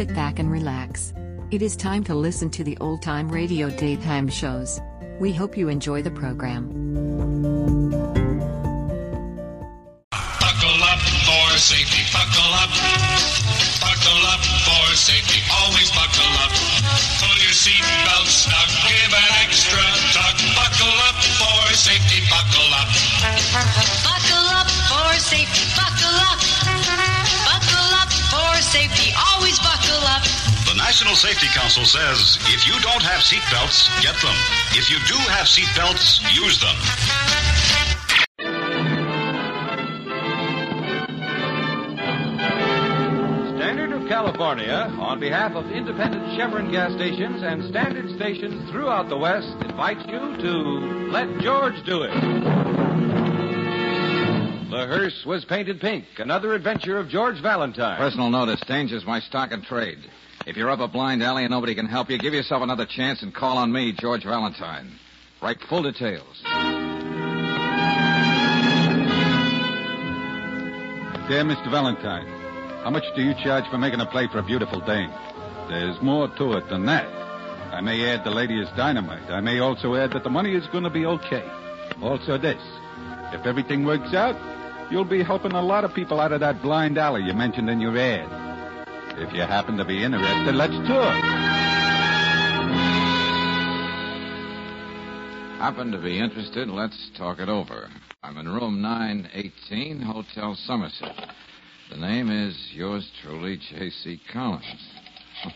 sit back and relax. It is time to listen to the old time radio daytime shows. We hope you enjoy the program. Buckle up for safety. Buckle up. Buckle up for safety. Always buckle up. Pull your seatbelt snug. Give an extra tug. Buckle up for safety. Buckle up. Buckle up for safety. Buckle up. Buckle up for safety. Always buckle up. The National Safety Council says if you don't have seatbelts, get them. If you do have seatbelts, use them. Standard of California, on behalf of independent Chevron gas stations and standard stations throughout the West, invites you to Let George Do It. The hearse was painted pink, another adventure of George Valentine. Personal notice, danger's my stock and trade. If you're up a blind alley and nobody can help you, give yourself another chance and call on me, George Valentine. Write full details. Dear Mr. Valentine, how much do you charge for making a play for a beautiful dame? There's more to it than that. I may add the lady is dynamite. I may also add that the money is going to be okay. Also this. If everything works out, you'll be helping a lot of people out of that blind alley you mentioned in your ad. If you happen to be interested, let's talk. Happen to be interested? Let's talk it over. I'm in room 918, Hotel Somerset. The name is yours truly, J.C. Collins.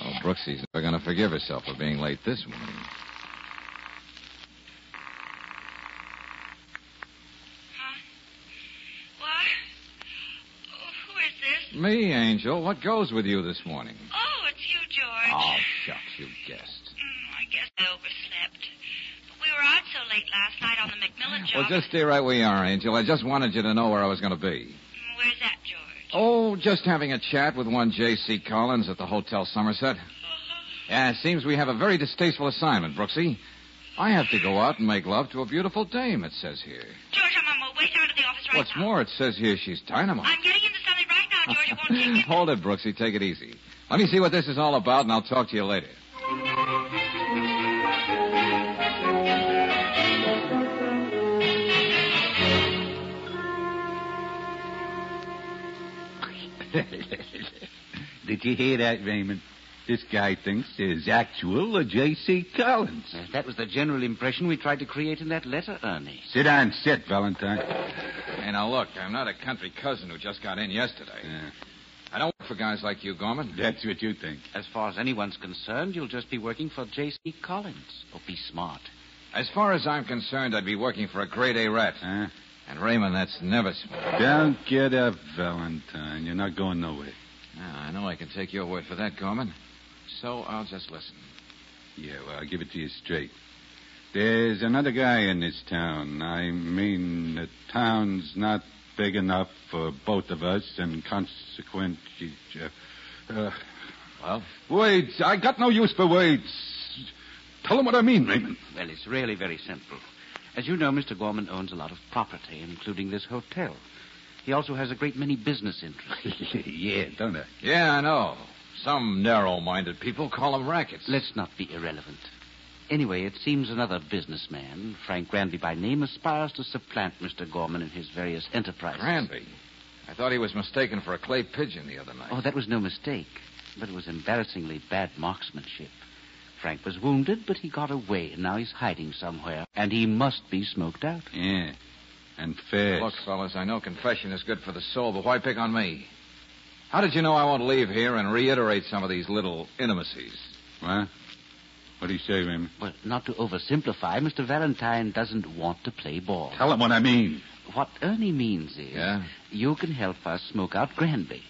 oh, Brooksy's never going to forgive herself for being late this morning. What? Oh, who is this? Me, Angel. What goes with you this morning? Oh, it's you, George. Oh, shucks, you guessed. Mm, I guess I overslept. But we were out so late last night on the McMillan job. Well, just stay right where you are, Angel. I just wanted you to know where I was going to be. Mm, Where's that, George? Oh, just having a chat with one J.C. Collins at the Hotel Somerset. Yeah, it seems we have a very distasteful assignment, Brooksy. I have to go out and make love to a beautiful dame, it says here. George, I'm on my way down to the office right What's now. more, it says here she's dynamite. I'm getting into something right now, George. It won't take me. Hold it, Brooksy. Take it easy. Let me see what this is all about, and I'll talk to you later. Did you hear that, Raymond? This guy thinks there's actual J.C. Collins. Uh, that was the general impression we tried to create in that letter, Ernie. Sit down, sit, Valentine. Hey, now look, I'm not a country cousin who just got in yesterday. Yeah, I don't work for guys like you, Gorman. that's what you think. As far as anyone's concerned, you'll just be working for J.C. Collins. Oh, be smart. As far as I'm concerned, I'd be working for a grade A rat. Huh? And Raymond, that's never smart. Don't get up, Valentine. You're not going nowhere. Now, I know I can take your word for that, Gorman. So I'll just listen. Yeah, well, I'll give it to you straight. There's another guy in this town. I mean, the town's not big enough for both of us, and consequently. Uh, uh, Well? words. I got no use for words. Tell him what I mean, Raymond. Well, it's really very simple. As you know, Mr. Gorman owns a lot of property, including this hotel. He also has a great many business interests. yeah, don't I? Yeah, I know. Some narrow-minded people call them rackets. Let's not be irrelevant. Anyway, it seems another businessman, Frank Granby by name, aspires to supplant Mr. Gorman in his various enterprises. Granby. I thought he was mistaken for a clay pigeon the other night. Oh, that was no mistake. But it was embarrassingly bad marksmanship. Frank was wounded, but he got away, and now he's hiding somewhere. And he must be smoked out. Yeah. And fast. Look, fellas, I know confession is good for the soul, but why pick on me? How did you know I won't leave here and reiterate some of these little intimacies? What? What do you say, Raymond? Well, not to oversimplify, Mr. Valentine doesn't want to play ball. Tell him what I mean. What Ernie means is Yeah? you can help us smoke out Granby.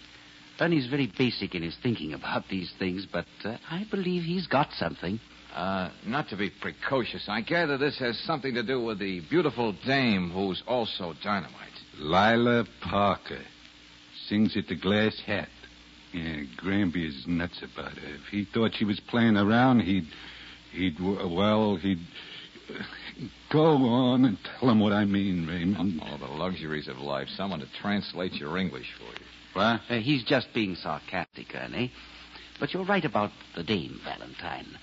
Ernie's very basic in his thinking about these things, but uh, I believe he's got something. Uh, not to be precocious, I gather this has something to do with the beautiful dame who's also dynamite. Lila Parker. Sings at the glass hat. Yeah, Granby is nuts about her. If he thought she was playing around, he'd. He'd. Well, he'd. Go on and tell him what I mean, Raymond. Oh, the luxuries of life. Someone to translate your English for you. What? Uh, he's just being sarcastic, Ernie. But you're right about the dame, Valentine.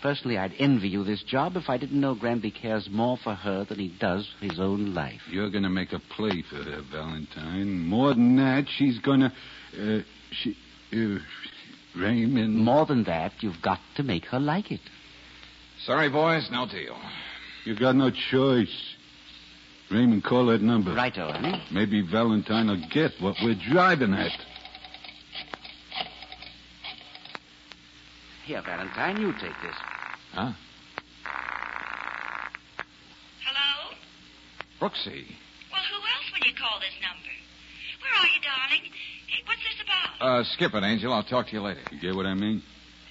Personally, I'd envy you this job if I didn't know Granby cares more for her than he does for his own life. You're going to make a play for her, Valentine. More than that, she's going to. Uh, she. Uh, Raymond. More than that, you've got to make her like it. Sorry, boys, no deal. You've got no choice. Raymond, call that number. Right, Ernie. Maybe Valentine will get what we're driving at. Here, Valentine, you take this. Huh? Hello? Brooksy. Well, who else would you call this number? Where are you, darling? Hey, what's this about? Uh, skip it, Angel. I'll talk to you later. You get what I mean?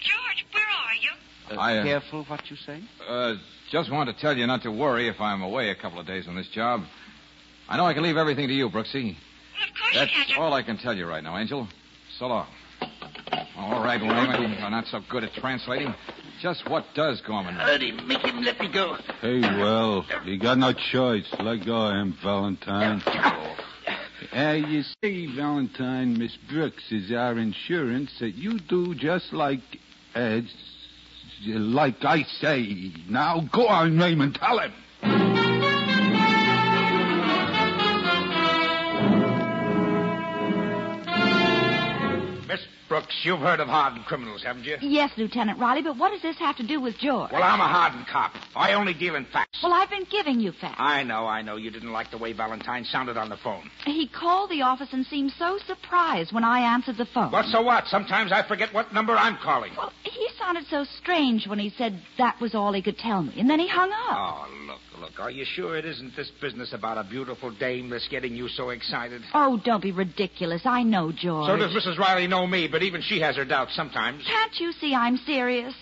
George, where are you? Uh, I, uh, Careful what you say. Uh, just want to tell you not to worry if I'm away a couple of days on this job. I know I can leave everything to you, Brooksy. Well, of course That's you can't. all I can tell you right now, Angel. So long. All right, Raymond. You're not so good at translating. Just what does Gorman know? Ernie, make him let me go. Hey, well, you got no choice. Let go of him, Valentine. Uh, you see, Valentine, Miss Brooks is our insurance that you do just like, uh, like I say. Now, go on, Raymond, tell him. Miss Brooks, you've heard of hardened criminals, haven't you? Yes, Lieutenant Riley, but what does this have to do with George? Well, I'm a hardened cop. I only deal in facts. Well, I've been giving you facts. I know, I know. You didn't like the way Valentine sounded on the phone. He called the office and seemed so surprised when I answered the phone. Well, so what? Sometimes I forget what number I'm calling. Well, he sounded so strange when he said that was all he could tell me, and then he hung up. Oh, look. Are you sure it isn't this business about a beautiful dame that's getting you so excited? Oh, don't be ridiculous. I know George. So does Mrs. Riley know me, but even she has her doubts sometimes. Can't you see I'm serious?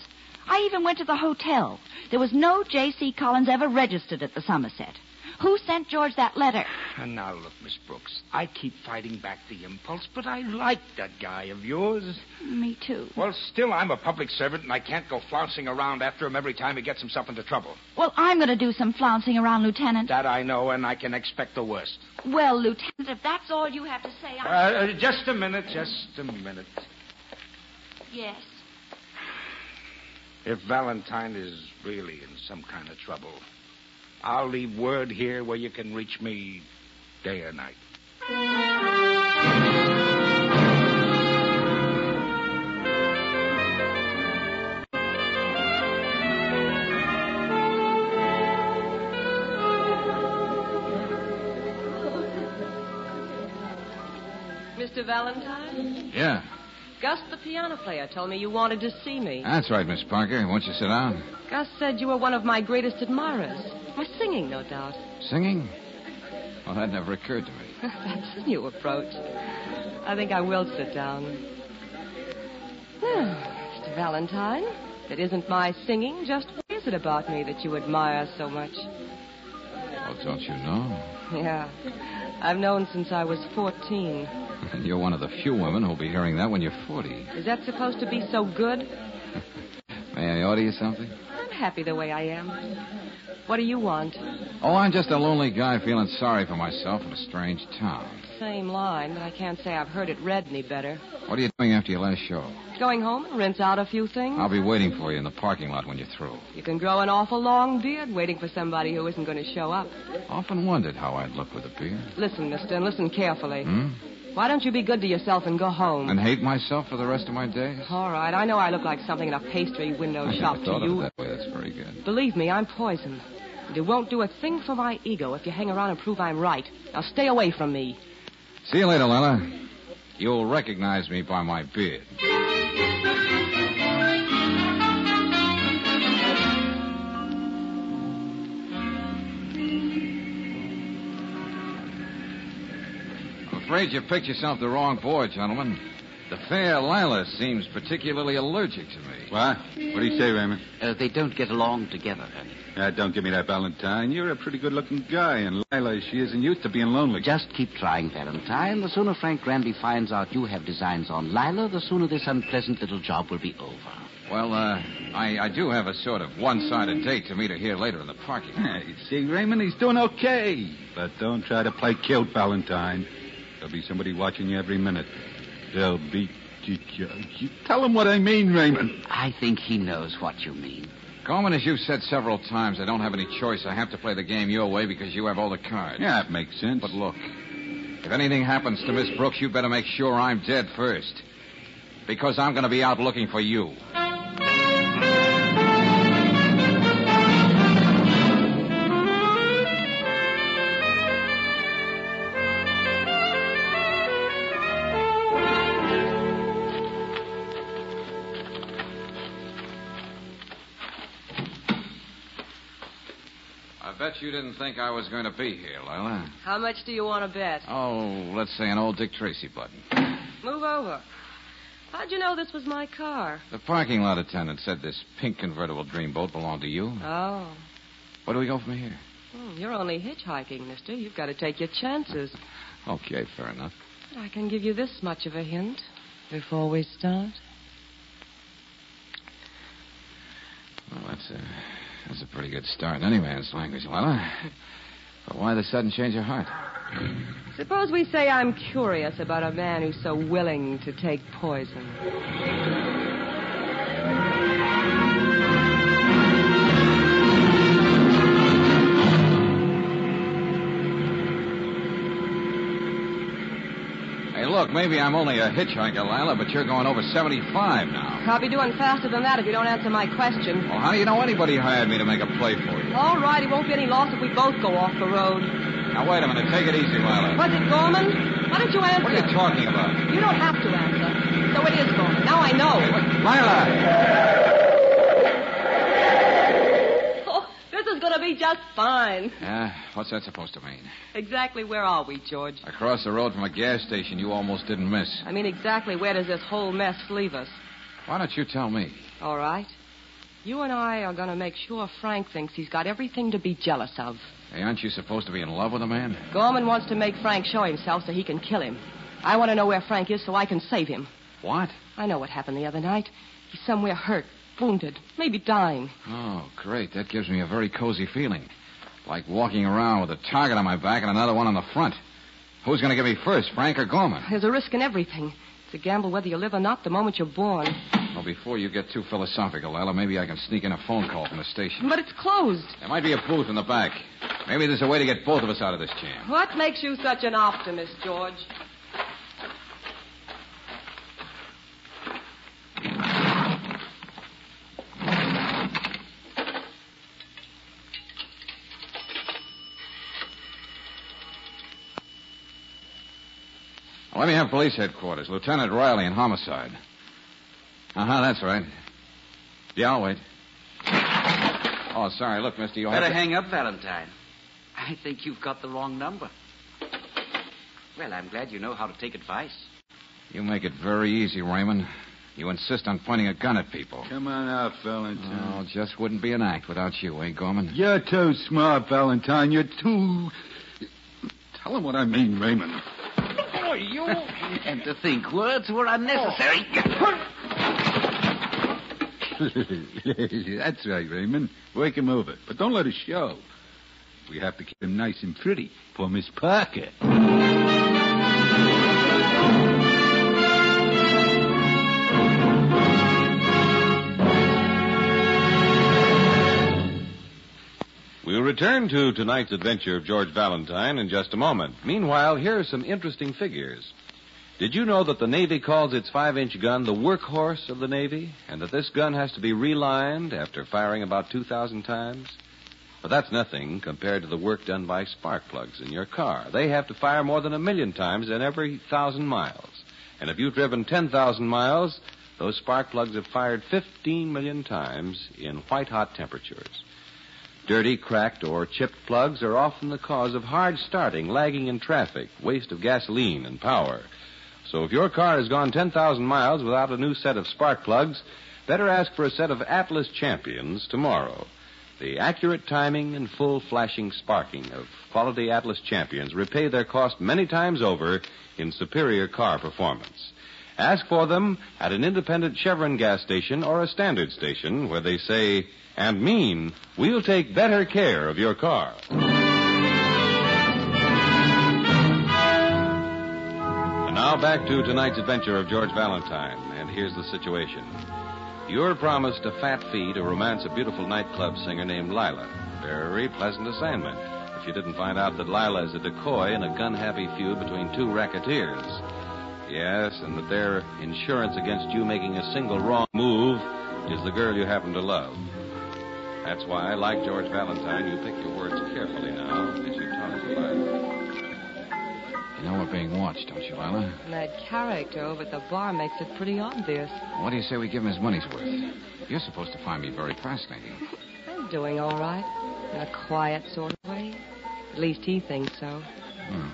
I even went to the hotel. There was no J.C. Collins ever registered at the Somerset. Who sent George that letter? And now look, Miss Brooks. I keep fighting back the impulse, but I like that guy of yours. Me too. Well, still, I'm a public servant, and I can't go flouncing around after him every time he gets himself into trouble. Well, I'm going to do some flouncing around, Lieutenant. That I know, and I can expect the worst. Well, Lieutenant, if that's all you have to say, Uh, I... uh, just a minute, just a minute. Yes. If Valentine is really in some kind of trouble, I'll leave word here where you can reach me day or night. Mr. Valentine? Yeah, Gus, the piano player, told me you wanted to see me. that's right, Miss Parker. Won't you sit down? Gus said you were one of my greatest admirers. My singing, no doubt. Singing? Well, that never occurred to me. That's a new approach. I think I will sit down. Well, Mr. Valentine, it isn't my singing, just what is it about me that you admire so much? Well, don't you know? Yeah. I've known since I was 14. And you're one of the few women who'll be hearing that when you're 40. Is that supposed to be so good? May I order you something? I'm happy the way I am. What do you want? Oh, I'm just a lonely guy feeling sorry for myself in a strange town. Same line, but I can't say I've heard it read any better. What are you doing after your last show? Going home and rinse out a few things? I'll be waiting for you in the parking lot when you're through. You can grow an awful long beard waiting for somebody who isn't going to show up. Often wondered how I'd look with a beard. Listen, mister, and listen carefully. Hmm? Why don't you be good to yourself and go home? And hate myself for the rest of my days? All right, I know I look like something in a pastry window I shop to thought of you. it that way. That's very good. Believe me, I'm poison. And it won't do a thing for my ego if you hang around and prove I'm right. Now stay away from me. See you later, Lila. You'll recognize me by my beard. I'm afraid you picked yourself the wrong boy, gentlemen. The fair Lila seems particularly allergic to me. What? What do you say, Raymond? Uh, they don't get along together, honey. Don't give me that, Valentine. You're a pretty good-looking guy, and Lila, she isn't used to being lonely. Just keep trying, Valentine. The sooner Frank Granby finds out you have designs on Lila, the sooner this unpleasant little job will be over. Well, uh, I, I do have a sort of one-sided date to meet her here later in the parking lot. Hey, see, Raymond, he's doing okay. But don't try to play cute, Valentine. There'll be somebody watching you every minute. They'll be. You, you, you tell him what I mean, Raymond. I think he knows what you mean. Gorman, as you've said several times, I don't have any choice. I have to play the game your way because you have all the cards. Yeah, that makes sense. But look, if anything happens to Miss Brooks, you better make sure I'm dead first. Because I'm going to be out looking for you. Bet you didn't think I was going to be here, Lila. How much do you want to bet? Oh, let's say an old Dick Tracy button. Move over. How'd you know this was my car? The parking lot attendant said this pink convertible dreamboat belonged to you. Oh. Where do we go from here? Hmm, you're only hitchhiking, mister. You've got to take your chances. Okay, fair enough. I can give you this much of a hint before we start. Well, that's a, that's a pretty good start in any man's language, Lila. But why the sudden change of heart? Suppose we say I'm curious about a man who's so willing to take poison. Hey, look, maybe I'm only a hitchhiker, Lila, but you're going over 75 now. I'll be doing faster than that if you don't answer my question. Well, how do you know anybody hired me to make a play for you? All right, it won't be any loss if we both go off the road. Now, wait a minute. Take it easy, Lila. Was it Gorman? Why don't you answer? What are you talking about? You don't have to answer. So it is Gorman. Now I know. Lila! Oh, this is going to be just fine. Yeah, what's that supposed to mean? Exactly where are we, George? Across the road from a gas station you almost didn't miss. I mean, exactly where does this whole mess leave us? Why don't you tell me? All right. You and I are going to make sure Frank thinks he's got everything to be jealous of. Hey, aren't you supposed to be in love with a man? Gorman wants to make Frank show himself so he can kill him. I want to know where Frank is so I can save him. What? I know what happened the other night. He's somewhere hurt, wounded, maybe dying. Oh, great. That gives me a very cozy feeling. Like walking around with a target on my back and another one on the front. Who's going to get me first, Frank or Gorman? There's a risk in everything. It's a gamble whether you live or not the moment you're born. Well, before you get too philosophical, Lila, maybe I can sneak in a phone call from the station. But it's closed. There might be a booth in the back. Maybe there's a way to get both of us out of this jam. What makes you such an optimist, George? Let me have police headquarters. Lieutenant Riley in homicide. Uh huh, that's right. Yeah, I'll wait. Oh, sorry. Look, mister, you'll Better to... hang up, Valentine. I think you've got the wrong number. Well, I'm glad you know how to take advice. You make it very easy, Raymond. You insist on pointing a gun at people. Come on out, Valentine. Oh, just wouldn't be an act without you, eh, Gorman? You're too smart, Valentine. You're too. Tell him what I mean, Raymond. You. and to think words were unnecessary. That's right, Raymond. Work him over. But don't let it show. We have to keep him nice and pretty for Miss Parker. Return to tonight's adventure of George Valentine in just a moment. Meanwhile, here are some interesting figures. Did you know that the Navy calls its five inch gun the workhorse of the Navy? And that this gun has to be relined after firing about 2,000 times? But that's nothing compared to the work done by spark plugs in your car. They have to fire more than a million times in every thousand miles. And if you've driven 10,000 miles, those spark plugs have fired 15 million times in white hot temperatures. Dirty, cracked, or chipped plugs are often the cause of hard starting, lagging in traffic, waste of gasoline and power. So if your car has gone 10,000 miles without a new set of spark plugs, better ask for a set of Atlas Champions tomorrow. The accurate timing and full flashing sparking of quality Atlas Champions repay their cost many times over in superior car performance. Ask for them at an independent Chevron gas station or a standard station where they say and mean, we'll take better care of your car. And now back to tonight's adventure of George Valentine, and here's the situation. You're promised a fat fee to romance a beautiful nightclub singer named Lila. Very pleasant assignment if you didn't find out that Lila is a decoy in a gun-happy feud between two racketeers. Yes, and that their insurance against you making a single wrong move is the girl you happen to love. That's why, like George Valentine, you pick your words carefully now as you talk to Lila. You know we're being watched, don't you, Lila? That character over at the bar makes it pretty obvious. What do you say we give him his money's worth? You're supposed to find me very fascinating. I'm doing all right. In a quiet sort of way. At least he thinks so. Hmm.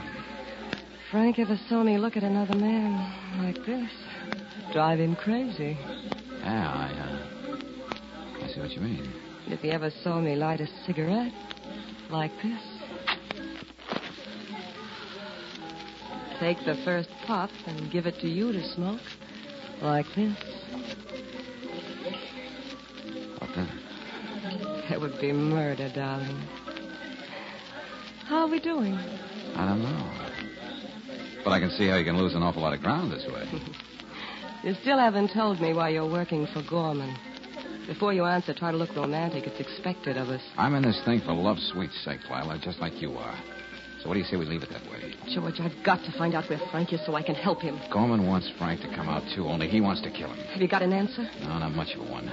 Frank ever saw me look at another man like this. Drive him crazy. Yeah, I, uh, I see what you mean. If he ever saw me light a cigarette like this. Take the first puff and give it to you to smoke like this. What then? That would be murder, darling. How are we doing? I don't know. But I can see how you can lose an awful lot of ground this way. You still haven't told me why you're working for Gorman. Before you answer, try to look romantic. It's expected of us. I'm in this thing for love's sweet sake, Lila, just like you are. So what do you say we leave it that way? George, I've got to find out where Frank is so I can help him. Gorman wants Frank to come out, too, only he wants to kill him. Have you got an answer? No, not much of a one.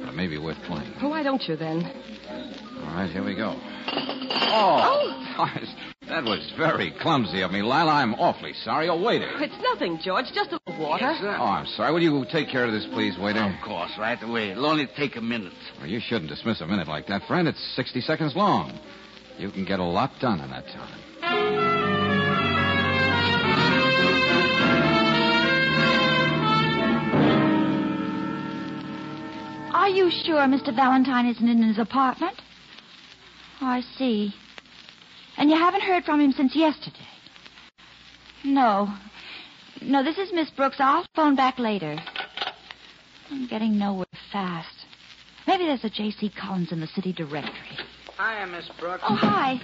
But it may be worth playing. Well, why don't you then? All right, here we go. Oh! gosh, that was very clumsy of me, Lila. I'm awfully sorry. Oh, waiter. It's nothing, George. Just a little water. Oh, I'm sorry. Will you take care of this, please, waiter? Of course, right away. It'll only take a minute. Well, you shouldn't dismiss a minute like that, friend. It's 60 seconds long. You can get a lot done in that time. Are you sure Mr. Valentine isn't in his apartment? Oh, I see. And you haven't heard from him since yesterday? No. No, this is Miss Brooks. I'll phone back later. I'm getting nowhere fast. Maybe there's a J.C. Collins in the city directory. Hiya, Miss Brooks. Oh, hi.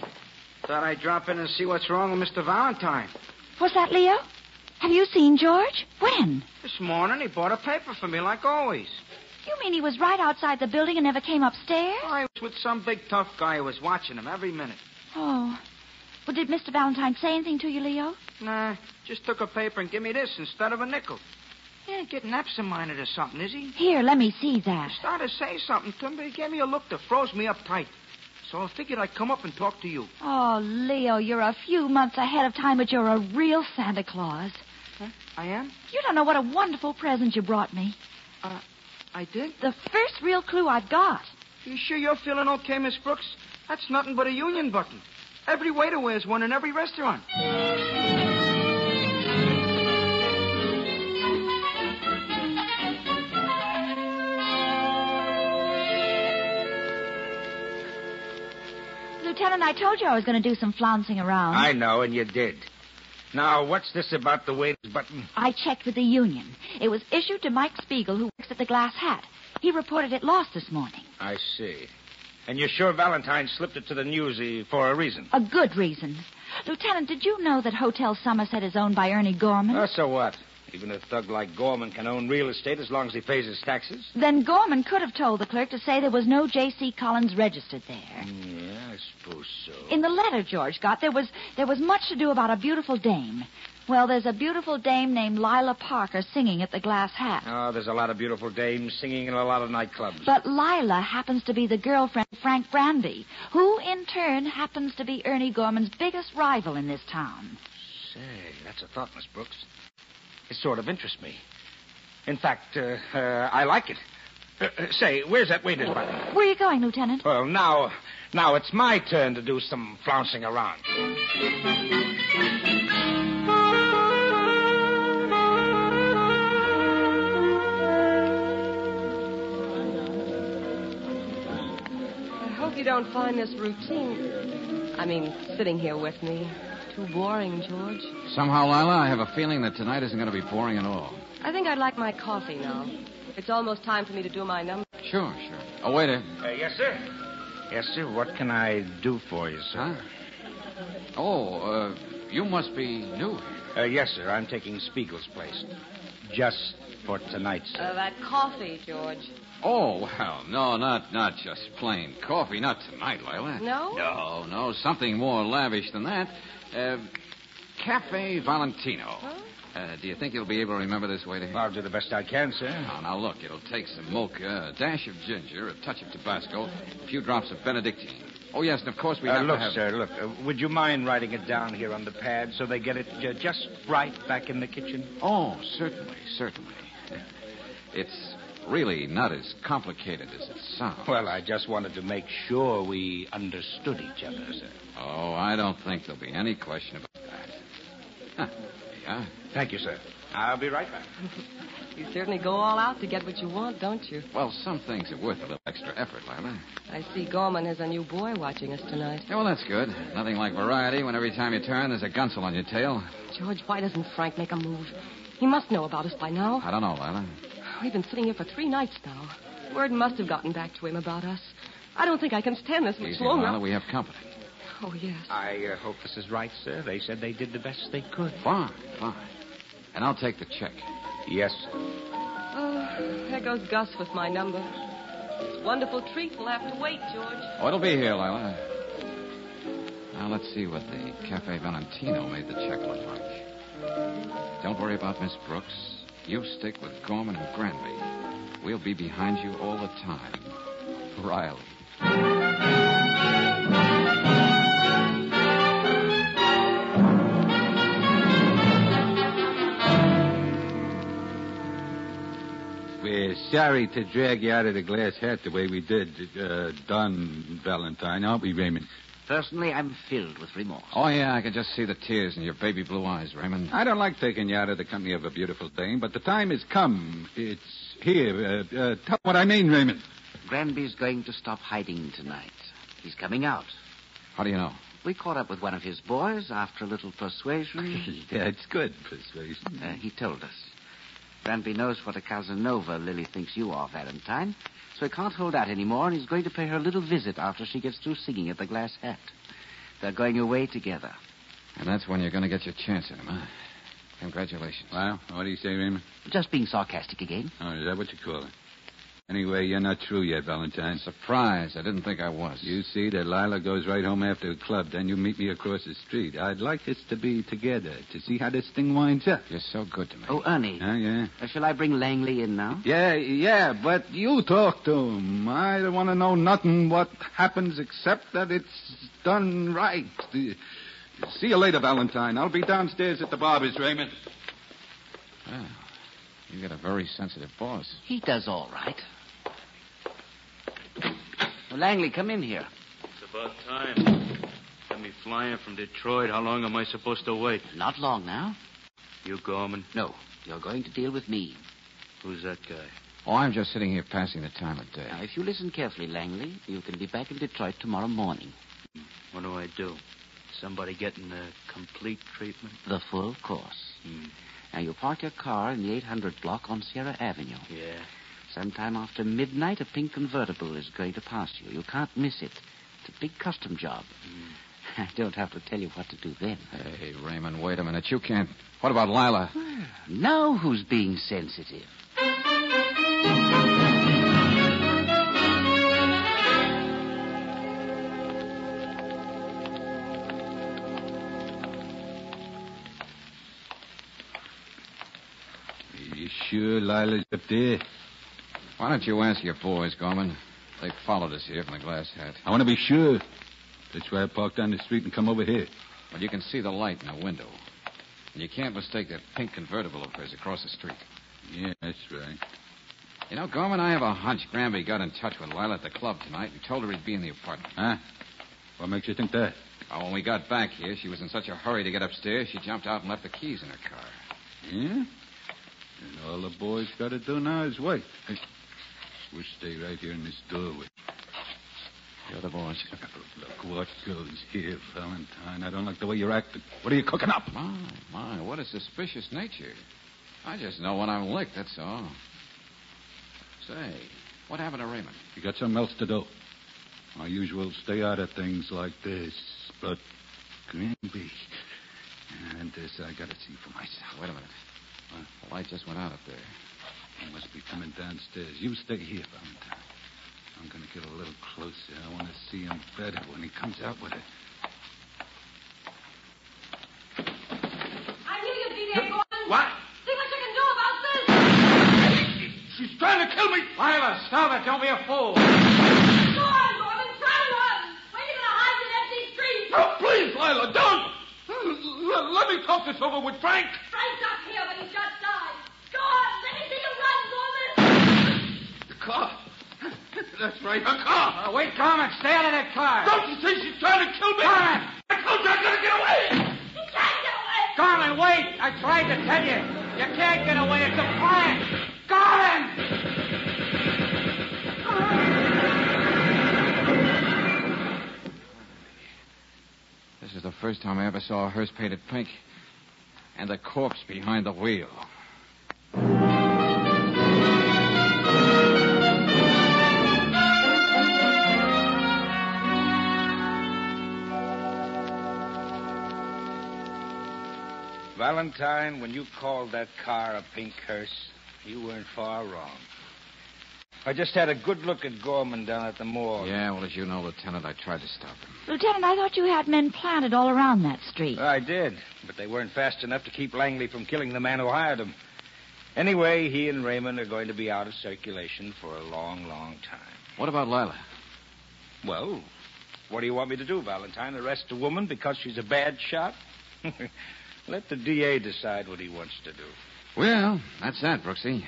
Thought I'd drop in and see what's wrong with Mr. Valentine. Was that Leo? Have you seen George? When? This morning he bought a paper for me, like always. You mean he was right outside the building and never came upstairs? I was with some big tough guy who was watching him every minute. Oh. Well, did Mr. Valentine say anything to you, Leo? Nah, just took a paper and give me this instead of a nickel. He ain't getting absent-minded or something, is he? Here, let me see that. He started to say something to me, but he gave me a look that froze me up tight. So I figured I'd come up and talk to you. Oh, Leo, you're a few months ahead of time, but you're a real Santa Claus. Huh? I am? You don't know what a wonderful present you brought me. Uh, I did? The first real clue I've got. You sure you're feeling okay, Miss Brooks? That's nothing but a union button. Every waiter wears one in every restaurant. Lieutenant, I told you I was going to do some flouncing around. I know, and you did. Now, what's this about the waiter's button? I checked with the union. It was issued to Mike Spiegel, who works at the Glass Hat. He reported it lost this morning. I see. And you're sure Valentine slipped it to the newsy for a reason? A good reason. Lieutenant, did you know that Hotel Somerset is owned by Ernie Gorman? Uh, so what? Even a thug like Gorman can own real estate as long as he pays his taxes. Then Gorman could have told the clerk to say there was no J.C. Collins registered there. Yeah, I suppose so. In the letter George got, there was there was much to do about a beautiful dame. Well, there's a beautiful dame named Lila Parker singing at the Glass Hat. Oh, there's a lot of beautiful dames singing in a lot of nightclubs. But Lila happens to be the girlfriend of Frank Granby, who in turn happens to be Ernie Gorman's biggest rival in this town. Say, that's a thought, Miss Brooks. It sort of interests me. In fact, uh, uh, I like it. Uh, uh, say, where's that waiter's button? Where are you going, Lieutenant? Well, now, now it's my turn to do some flouncing around. Don't find this routine. I mean, sitting here with me. Too boring, George. Somehow, Lila, I have a feeling that tonight isn't going to be boring at all. I think I'd like my coffee now. It's almost time for me to do my number. Sure, sure. Oh, waiter. Uh, yes, sir. Yes, sir. What can I do for you, sir? Oh, uh, you must be new. Uh, yes, sir. I'm taking Spiegel's place. Just for tonight, sir. Uh, that coffee, George. Oh, well, no, not not just plain coffee. Not tonight, Lila. No? No, no, something more lavish than that. Uh, Cafe Valentino. Uh, do you think you'll be able to remember this, waiter? I'll do the best I can, sir. Now, now, look, it'll take some mocha, a dash of ginger, a touch of Tabasco, a few drops of Benedictine. Oh, yes, and of course we Uh, have look, to have... sir, look. Uh, would you mind writing it down here on the pad so they get it uh, just right back in the kitchen? Oh, certainly, certainly. It's really not as complicated as it sounds. Well, I just wanted to make sure we understood each other, sir. Oh, I don't think there'll be any question about that. Huh. Yeah. Thank you, sir. I'll be right back. You certainly go all out to get what you want, don't you? Well, some things are worth a little extra effort, Lila. I see Gorman has a new boy watching us tonight. Yeah, well, that's good. Nothing like variety when every time you turn, there's a gunsel on your tail. George, why doesn't Frank make a move? He must know about us by now. I don't know, Lila. We've been sitting here for three nights now. Word must have gotten back to him about us. I don't think I can stand this much Easy, longer. Lila. We have company. Oh, yes. I uh, hope this is right, sir. They said they did the best they could. Fine, fine. And I'll take the check. Yes. Oh, there goes Gus with my number. It's a wonderful treat. We'll have to wait, George. Oh, it'll be here, Lila. Now, let's see what the Cafe Valentino made the check look like. Don't worry about Miss Brooks. You stick with Gorman and Granby. We'll be behind you all the time. Riley. We're sorry to drag you out of the glass hat the way we did, uh, Don Valentine, aren't we, Raymond? Personally, I'm filled with remorse. Oh, yeah, I can just see the tears in your baby blue eyes, Raymond. I don't like taking you out of the company of a beautiful dame, but the time has come. It's here. Uh, uh, tell what I mean, Raymond. Granby's going to stop hiding tonight. He's coming out. How do you know? We caught up with one of his boys after a little persuasion. yeah, it's good persuasion. Uh, he told us. Granby knows what a Casanova Lila thinks you are, Valentine. So he can't hold out anymore, and he's going to pay her a little visit after she gets through singing at the Glass Hat. They're going away together. And that's when you're going to get your chance at him, huh? Congratulations. Well, what do you say, Raymond? Just being sarcastic again. Oh, is that what you call it? Anyway, you're not through yet, Valentine. Surprise. I didn't think I was. You see that Lila goes right home after the club, then you meet me across the street. I'd like us to be together to see how this thing winds up. You're so good to me. Oh, Ernie. Oh, yeah? Uh, shall I bring Langley in now? Yeah, yeah, but you talk to him. I don't want to know nothing what happens except that it's done right. See you later, Valentine. I'll be downstairs at the barber's, Raymond. Well, you got a very sensitive boss. He does all right. Well, Langley, come in here. It's about time. Got me flying from Detroit. How long am I supposed to wait? Not long now. You Gorman? No, you're going to deal with me. Who's that guy? Oh, I'm just sitting here passing the time of day. Now, if you listen carefully, Langley, you can be back in Detroit tomorrow morning. What do I do? Somebody getting the complete treatment? The full course. Hmm. Now, you park your car in the 800 block on Sierra Avenue. Yeah. Sometime after midnight, a pink convertible is going to pass you. You can't miss it. It's a big custom job. Mm. I don't have to tell you what to do then. Hey, Raymond, wait a minute. You can't. What about Lila? Now who's being sensitive? You sure Lila's up there? Why don't you ask your boys, Gorman? They followed us here from the glass hat. I want to be sure. That's why I parked down the street and come over here. Well, you can see the light in the window. And you can't mistake that pink convertible of hers across the street. Yeah, that's right. You know, Gorman, I have a hunch Granby got in touch with Lila at the club tonight and told her he'd be in the apartment. Huh? What makes you think that? Well, when we got back here, she was in such a hurry to get upstairs, she jumped out and left the keys in her car. Yeah? And all the boy's got to do now is wait. We'll stay right here in this doorway. You're the boss. Look what goes here, Valentine. I don't like the way you're acting. What are you cooking up? My, my, what a suspicious nature. I just know when I'm licked, that's all. Say, what happened to Raymond? You got something else to do. My usual stay out of things like this, but Granby. And this I gotta see for myself. Wait a minute. The light just went out up there. He must be coming downstairs. You stay here, Valentine. I'm gonna get a little closer. I want to see him better when he comes out with it. I knew you'd be there, Gorman. What? See what you can do about this. She's trying to kill me. Lila, stop it. Don't be a fool. Go on, Gorman. Try to run. Where are you going to hide in empty streets? No, please, Lila, don't. L- let me talk this over with Frank. Frank's not here, but he's just car. That's right, a car. Uh, wait, Gorman. Stay out of that car. Don't you see she's trying to kill me? Gorman! I told you I gotta get away. He can't get away. Gorman, wait! I tried to tell you. You can't get away. It's a plan. Gorman! This is the first time I ever saw a hearse painted pink. And the corpse behind the wheel. Valentine, when you called that car a pink hearse, you weren't far wrong. I just had a good look at Gorman down at the morgue. Yeah, well, as you know, Lieutenant, I tried to stop him. Lieutenant, I thought you had men planted all around that street. I did, but they weren't fast enough to keep Langley from killing the man who hired him. Anyway, he and Raymond are going to be out of circulation for a long, long time. What about Lila? Well, what do you want me to do, Valentine? Arrest a woman because she's a bad shot? Let the DA decide what he wants to do. Well, that's that, Brooksy.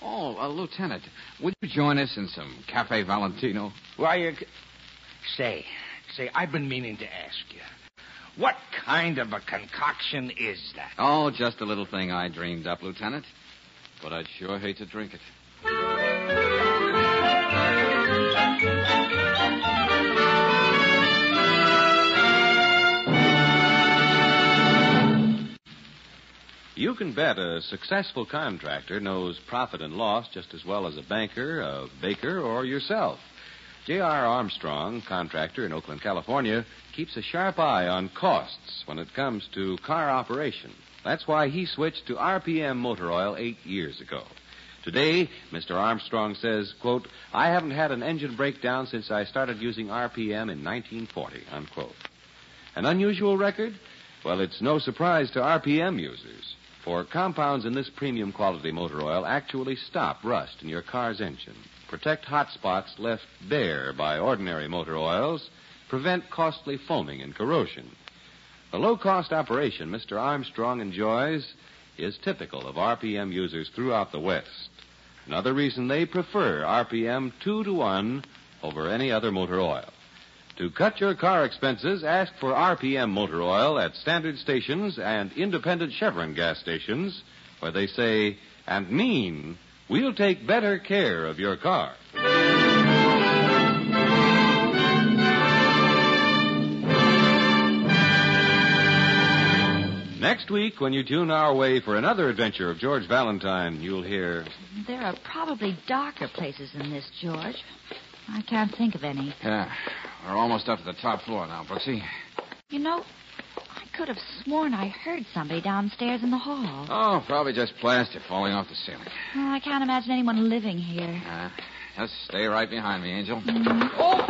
Oh, uh, Lieutenant, would you join us in some Cafe Valentino? Why, you. c- Say, say, I've been meaning to ask you. What kind of a concoction is that? Oh, just a little thing I dreamed up, Lieutenant. But I'd sure hate to drink it. You can bet a successful contractor knows profit and loss just as well as a banker, a baker, or yourself. J.R. Armstrong, contractor in Oakland, California, keeps a sharp eye on costs when it comes to car operation. That's why he switched to RPM motor oil eight years ago. Today, Mr. Armstrong says, quote, I haven't had an engine breakdown since I started using RPM in 1940, unquote. An unusual record? Well, it's no surprise to RPM users, for compounds in this premium quality motor oil actually stop rust in your car's engine, protect hot spots left bare by ordinary motor oils, prevent costly foaming and corrosion. The low cost operation Mr. Armstrong enjoys is typical of RPM users throughout the West. Another reason they prefer RPM 2 to 1 over any other motor oil. To cut your car expenses, ask for RPM motor oil at standard stations and independent Chevron gas stations, where they say and mean, we'll take better care of your car. Next week, when you tune our way for another adventure of George Valentine, you'll hear. There are probably darker places than this, George. I can't think of any. Yeah, we're almost up to the top floor now, Brooksy. You know, I could have sworn I heard somebody downstairs in the hall. Oh, probably just plaster falling off the ceiling. Oh, I can't imagine anyone living here. Uh, just stay right behind me, Angel. Oh!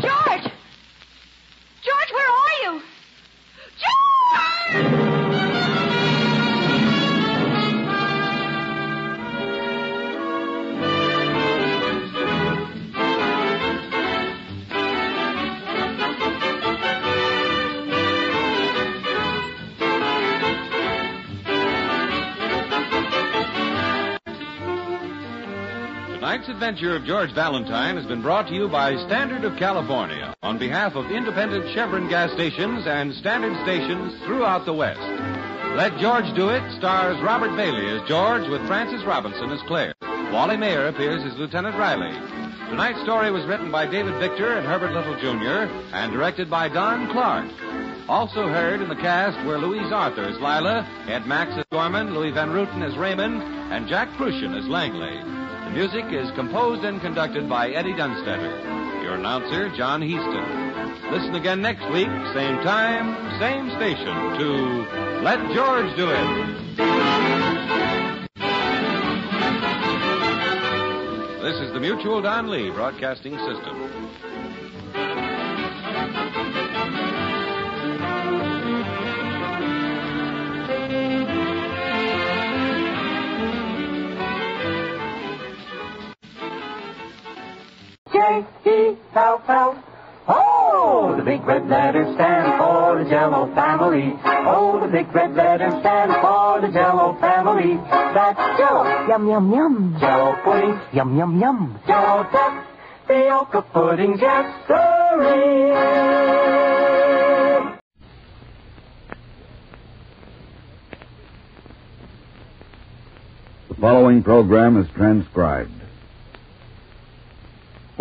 George! George, where are you? George! Tonight's adventure of George Valentine has been brought to you by Standard of California on behalf of independent Chevron gas stations and standard stations throughout the West. Let George Do It stars Robert Bailey as George with Frances Robinson as Claire. Wally Maher appears as Lieutenant Riley. Tonight's story was written by David Victor and Herbert Little Jr. and directed by Don Clark. Also heard in the cast were Louise Arthur as Lila, Ed Max as Gorman, Louis Van Rooten as Raymond, and Jack Kruschen as Langley. Music is composed and conducted by Eddie Dunstedter. Your announcer, John Heistand. Listen again next week, same time, same station, to Let George Do It. This is the Mutual Don Lee Broadcasting System. J-E-L-L. Oh, the big red letters stand for the Jello family. Oh, the big red letters stand for the Jello family. That's Jello. Yum, yum, yum. Jello pudding. Yum, yum, yum. Jello duck. Fioca pudding. Yes, sirree. The following program is transcribed.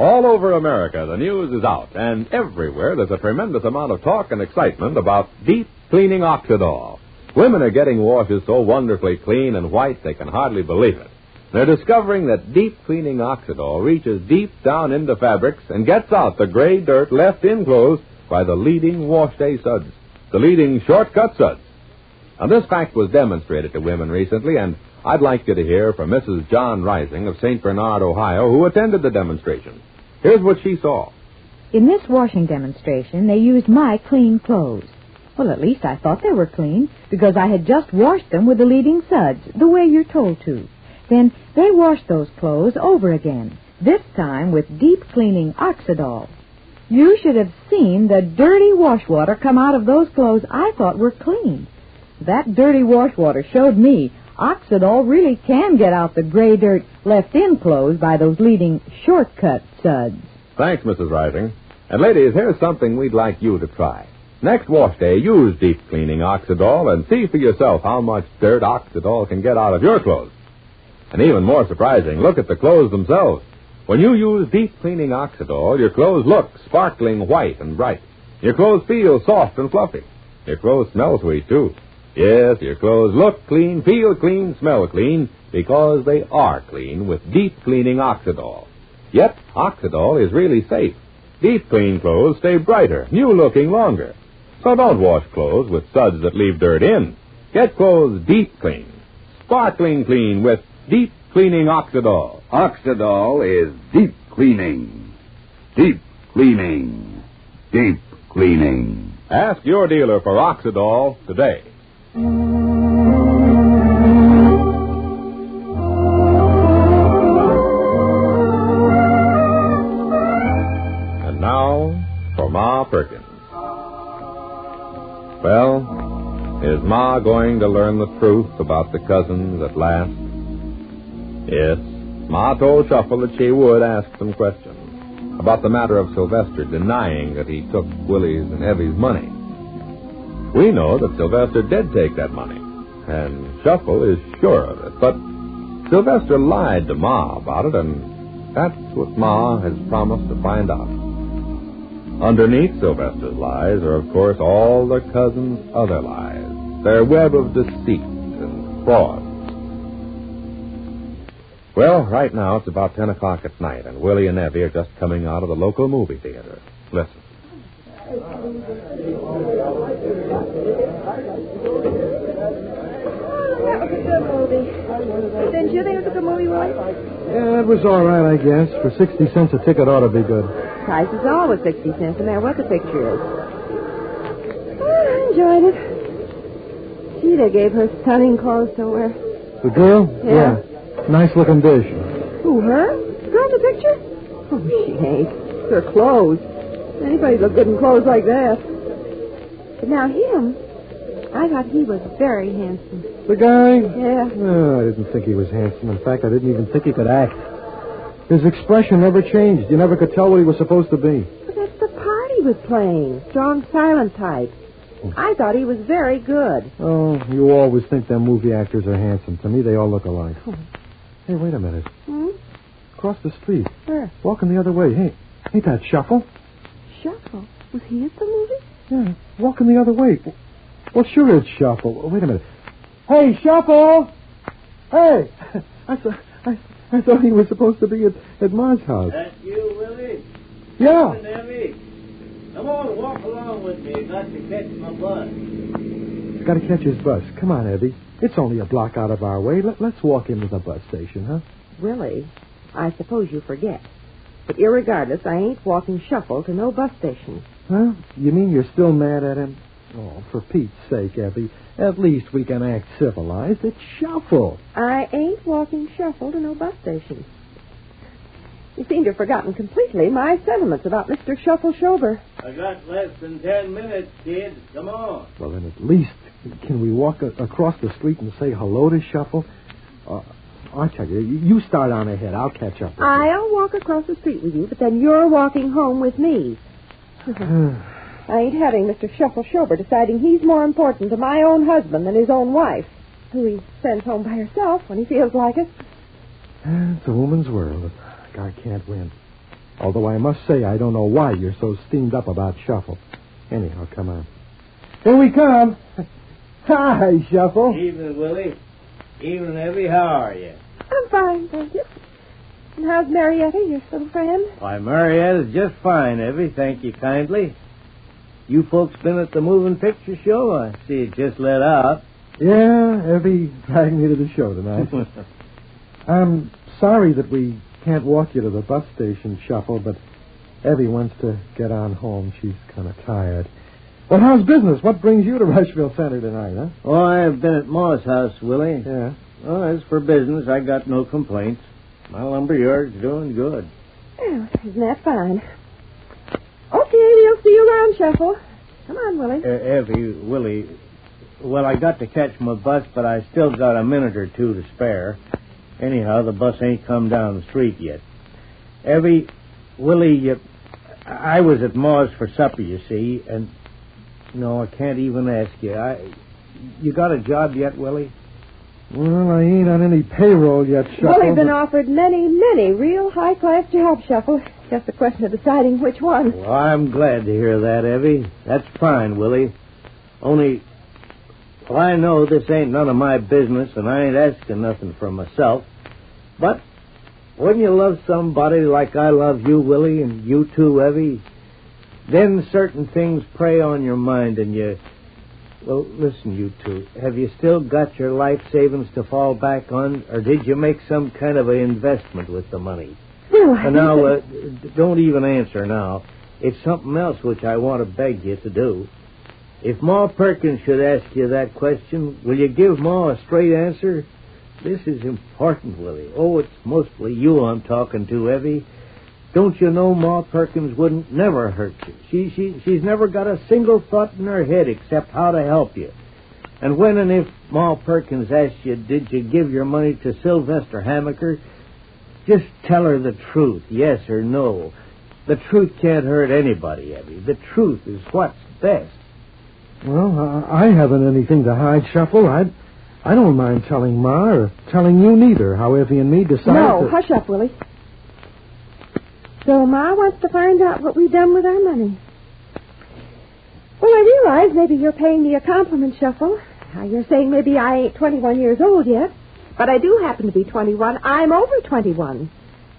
All over America, the news is out, and everywhere there's a tremendous amount of talk and excitement about deep cleaning Oxidol. Women are getting washes so wonderfully clean and white they can hardly believe it. They're discovering that deep cleaning Oxidol reaches deep down into fabrics and gets out the gray dirt left in clothes by the leading wash day suds, the leading shortcut suds. Now, this fact was demonstrated to women recently, and I'd like you to hear from Mrs. John Rising of St. Bernard, Ohio, who attended the demonstration. Here's what she saw. In this washing demonstration, they used my clean clothes. Well, at least I thought they were clean because I had just washed them with the leading suds, the way you're told to. Then they washed those clothes over again, this time with deep cleaning Oxidol. You should have seen the dirty wash water come out of those clothes I thought were clean. That dirty wash water showed me Oxidol really can get out the gray dirt left in clothes by those leading shortcut suds. Thanks, Mrs. Rising. And ladies, here's something we'd like you to try. Next wash day, use deep cleaning Oxidol and see for yourself how much dirt Oxidol can get out of your clothes. And even more surprising, look at the clothes themselves. When you use deep cleaning Oxidol, your clothes look sparkling white and bright. Your clothes feel soft and fluffy. Your clothes smell sweet, too. Yes, your clothes look clean, feel clean, smell clean, because they are clean with deep cleaning Oxidol. Yet, Oxidol is really safe. Deep clean clothes stay brighter, new looking longer. So don't wash clothes with suds that leave dirt in. Get clothes deep clean, sparkling clean with deep cleaning Oxidol. Oxidol is deep cleaning. Deep cleaning. Deep cleaning. Ask your dealer for Oxidol today. And now for Ma Perkins. Well, is Ma going to learn the truth about the cousins at last? Yes, Ma told Shuffle that she would ask some questions about the matter of Sylvester denying that he took Willie's and Evie's money. We know that Sylvester did take that money, and Shuffle is sure of it. But Sylvester lied to Ma about it, and that's what Ma has promised to find out. Underneath Sylvester's lies are, of course, all the cousins' other lies, their web of deceit and fraud. Well, right now it's about 10 o'clock at night, and Willie and Evie are just coming out of the local movie theater. Listen. That was a good movie. Didn't you think it was a good movie, Roy? Yeah, it was all right, I guess. For 60 cents a ticket ought to be good. Prices are always 60 cents, no matter what the picture is. Oh, I enjoyed it. They gave her stunning clothes to wear. The girl? Yeah. Nice looking dish. Who, her? The girl in the picture? Oh, she ain't. Her clothes. Anybody look good in clothes like that. But now him, I thought he was very handsome. The guy? Yeah. No, I didn't think he was handsome. In fact, I didn't even think he could act. His expression never changed. You never could tell what he was supposed to be. But that's the part he was playing. Strong, silent type. I thought he was very good. Oh, you always think them movie actors are handsome. To me, they all look alike. Hey, wait a minute. Hmm? Across the street. Where? Walking the other way. Hey, ain't that Shuffle? Shuffle. Was he at the movie? Yeah, walking the other way. Well, sure it's Shuffle. Wait a minute. Hey, Shuffle! Hey! I thought, I, I thought he was supposed to be at, at Ma's house. That you, Willie? Yeah. Listen, Evie. Come on, walk along with me. Got to catch my bus. He's got to catch his bus. Come on, Evie. It's only a block out of our way. Let, let's walk into the bus station, huh? Willie, I suppose you forget. But irregardless, I ain't walking shuffle to no bus station. Huh? You mean you're still mad at him? Oh, for Pete's sake, Evie. At least we can act civilized. It's Shuffle. I ain't walking shuffle to no bus station. You seem to have forgotten completely my sentiments about Mr. Shuffle Shober. I got less than ten minutes, kid. Come on. Well, then at least can we walk a- across the street and say hello to Shuffle? Uh, I'll tell you, you you start on ahead. I'll catch up with I'll walk across the street with you, but then you're walking home with me. you. I ain't having Mr. Shuffle Shober deciding he's more important to my own husband than his own wife, who he sends home by herself when he feels like it. it's a woman's world. A guy can't win. Although I must say, I don't know why you're so steamed up about Shuffle. Anyhow, come on. Here we come. Hi, Shuffle. Evening, Willie. Evening, Evie. How are you? I'm fine, thank you. And how's Marietta, your little friend? Why, Marietta's just fine, Evie. Thank you kindly. You folks been at the moving picture show? I see it just let out. Yeah, Evie dragged me to the show tonight. I'm sorry that we can't walk you to the bus station, Shuffle, but Evie wants to get on home. She's kind of tired. Well, how's business? What brings you to Rushville Center tonight, huh? Oh, I've been at Ma's house, Willie. Yeah. Well, as for business, I got no complaints. My lumber yard's doing good. Well, isn't that fine? Okay, we'll see you around, Shuffle. Come on, Willie. Uh, Evie, Willie, well, I got to catch my bus, but I still got a minute or two to spare. Anyhow, the bus ain't come down the street yet. Evie, Willie, you, I was at Ma's for supper, you see, and no, I can't even ask you. I, you got a job yet, Willie? Well, I ain't on any payroll yet, Shuffle. Willie's been but- offered many, many real high-class jobs, Shuffle. Just a question of deciding which one. Well, I'm glad to hear that, Evie. That's fine, Willie. Only, well, I know this ain't none of my business, and I ain't asking nothing for myself. But when you love somebody like I love you, Willie, and you too, Evie, then certain things prey on your mind, and you. Well, listen, you two. Have you still got your life savings to fall back on, or did you make some kind of an investment with the money? Well, I And now, uh, don't even answer now. It's something else which I want to beg you to do. If Ma Perkins should ask you that question, will you give Ma a straight answer? This is important, Willie. Oh, it's mostly you I'm talking to, Evie. Don't you know Ma Perkins wouldn't never hurt you? She, she, she's never got a single thought in her head except how to help you. And when and if Ma Perkins asks you, did you give your money to Sylvester Hammaker, just tell her the truth, yes or no. The truth can't hurt anybody, Evie. The truth is what's best. Well, I I haven't anything to hide, Shuffle. I, I don't mind telling Ma or telling you neither how Evie and me decided No, to... hush up, Willie. So Ma wants to find out what we've done with our money. Well, I realize maybe you're paying me a compliment, Shuffle. Now, you're saying maybe I ain't 21 years old yet. But I do happen to be 21. I'm over 21.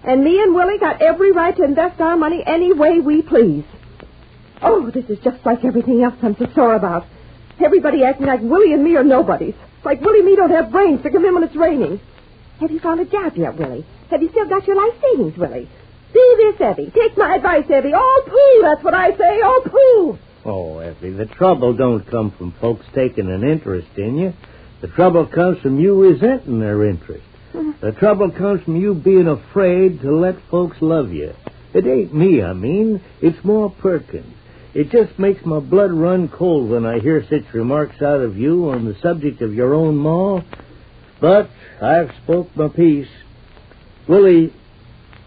And me and Willie got every right to invest our money any way we please. Oh, this is just like everything else I'm so sore about. Everybody acting like Willie and me are nobodies. Like Willie and me don't have brains to come in when it's raining. Have you found a job yet, Willie? Have you still got your life savings, Willie? See this, Evie. Take my advice, Evie. Oh, pooh, that's what I say. Oh, pooh. Oh, Effie, the trouble don't come from folks taking an interest in you. The trouble comes from you resenting their interest. The trouble comes from you being afraid to let folks love you. It ain't me, I mean. It's Ma Perkins. It just makes my blood run cold when I hear such remarks out of you on the subject of your own Ma. But I've spoke my piece. Willie,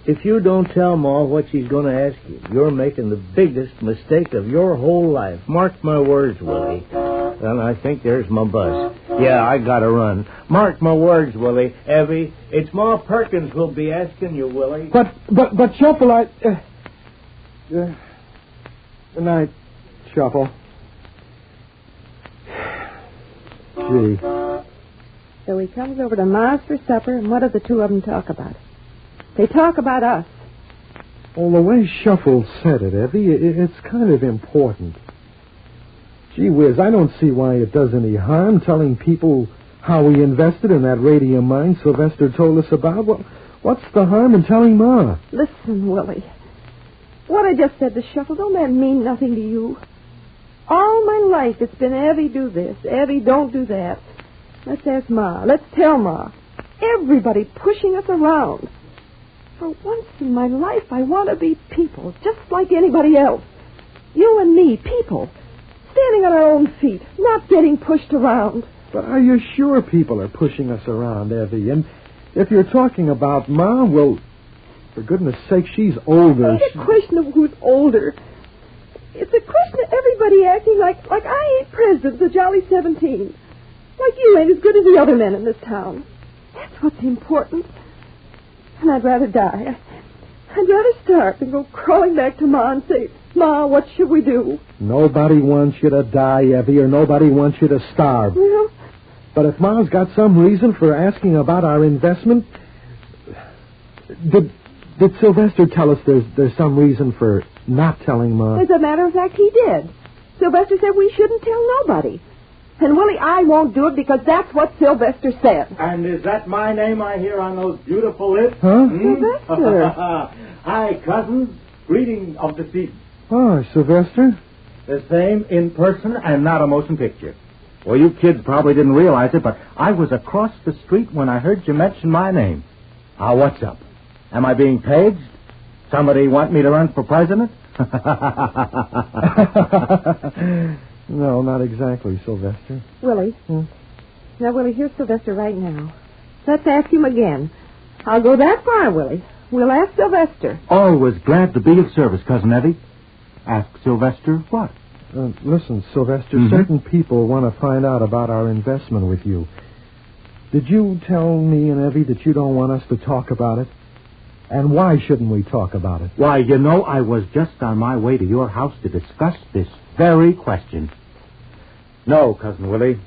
if you don't tell Ma what she's going to ask you, you're making the biggest mistake of your whole life. Mark my words, Willie. And I think there's my bus. Yeah, I gotta run. Mark my words, Willie. Evie, it's Ma Perkins who'll be asking you, Willie. But, but, but, Shuffle, I. Uh, uh, good night, Shuffle. Gee. So he comes over to Ma's for supper, and what do the two of them talk about? They talk about us. Well, the way Shuffle said it, Evie, i- it's kind of important. Gee whiz, I don't see why it does any harm telling people how we invested in that radium mine Sylvester told us about. Well, what's the harm in telling Ma? Listen, Willie. What I just said to Shuffle, don't that mean nothing to you? All my life it's been Evie do this, Evie don't do that. Let's ask Ma. Let's tell Ma. Everybody pushing us around. For once in my life, I want to be people, just like anybody else. You and me, people. Standing on our own feet, not getting pushed around. But are you sure people are pushing us around, Evie? And if you're talking about Ma, well, for goodness sake, she's older. It's a question of who's older. It's a question of everybody acting like like I ain't president of the Jolly Seventeen. Like you ain't as good as the other men in this town. That's what's important. And I'd rather die. I'd rather starve than go crawling back to Ma and say, Ma, what should we do? Nobody wants you to die, Evie, or nobody wants you to starve. Well, But if Ma's got some reason for asking about our investment, did did Sylvester tell us there's there's some reason for not telling Ma? as a matter of fact, he did. Sylvester said we shouldn't tell nobody. And Willie, I won't do it because that's what Sylvester said. And is that my name I hear on those beautiful lips? Huh? Hmm? Sylvester. Hi, cousins. Greeting of the season. Oh, Sylvester. The same in person and not a motion picture. Well, you kids probably didn't realize it, but I was across the street when I heard you mention my name. Ah, what's up? Am I being paged? Somebody want me to run for president? no, not exactly, Sylvester. Willie. Hmm? Now, Willie, here's Sylvester right now. Let's ask him again. I'll go that far, Willie. We'll ask Sylvester. Always glad to be of service, Cousin Evie. Ask Sylvester what? Uh, listen, Sylvester, Mhm. certain people want to find out about our investment with you. Did you tell me and Evie that you don't want us to talk about it? And why shouldn't we talk about it? Why, you know, I was just on my way to your house to discuss this very question. No, Cousin Willie.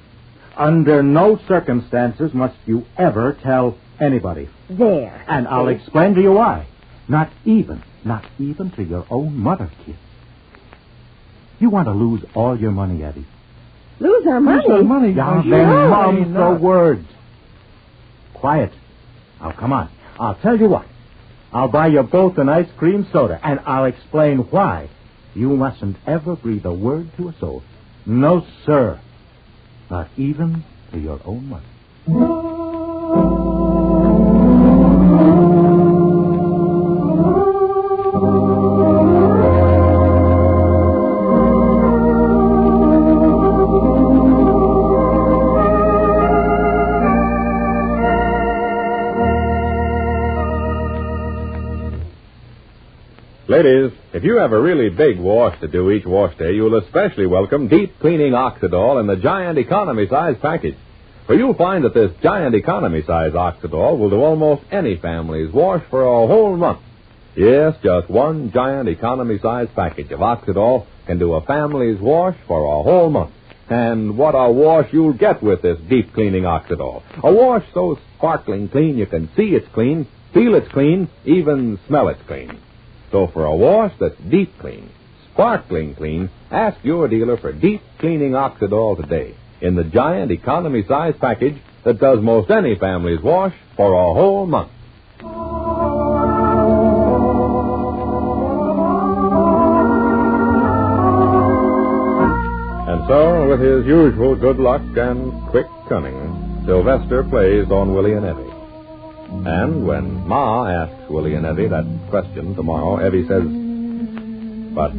Under no circumstances must you ever tell anybody. There. And I'll explain to you why. Not even, not even to your own mother, kid. You want to lose all your money, Eddie. Lose our money. Lose our money? Yeah, Oh, then sure. mum's the words. Quiet. Now, come on. I'll tell you what. I'll buy you both an ice cream soda, and I'll explain why. You mustn't ever breathe a word to a soul. No, sir. Not even to your own mother. If you have a really big wash to do each wash day, you'll especially welcome deep cleaning Oxidol in the giant economy size package. For you'll find that this giant economy size Oxidol will do almost any family's wash for a whole month. Yes, just one giant economy size package of Oxidol can do a family's wash for a whole month. And what a wash you'll get with this deep cleaning Oxidol. A wash so sparkling clean you can see it's clean, feel it's clean, even smell it's clean. So for a wash that's deep clean, sparkling clean, ask your dealer for deep cleaning Oxidol today in the giant economy size package that does most any family's wash for a whole month. And so, with his usual good luck and quick cunning, Sylvester plays on Willie and Evie. And when Ma asks Willie and Evie that question tomorrow, Evie says, But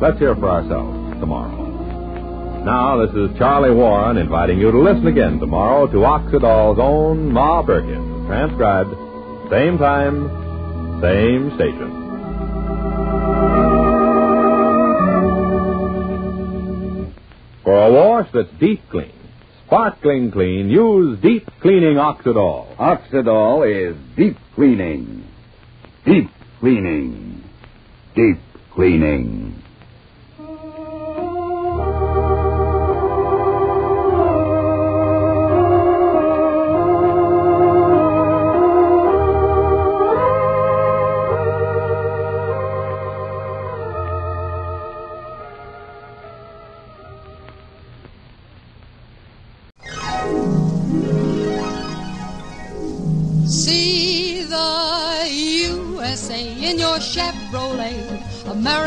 let's hear for ourselves tomorrow. Now, this is Charlie Warren inviting you to listen again tomorrow to Oxidol's own Ma Perkins, transcribed, same time, same station. For a wash that's deep clean, sparkling clean, use deep cleaning Oxidol. Oxidol is deep cleaning. Deep cleaning. Deep cleaning.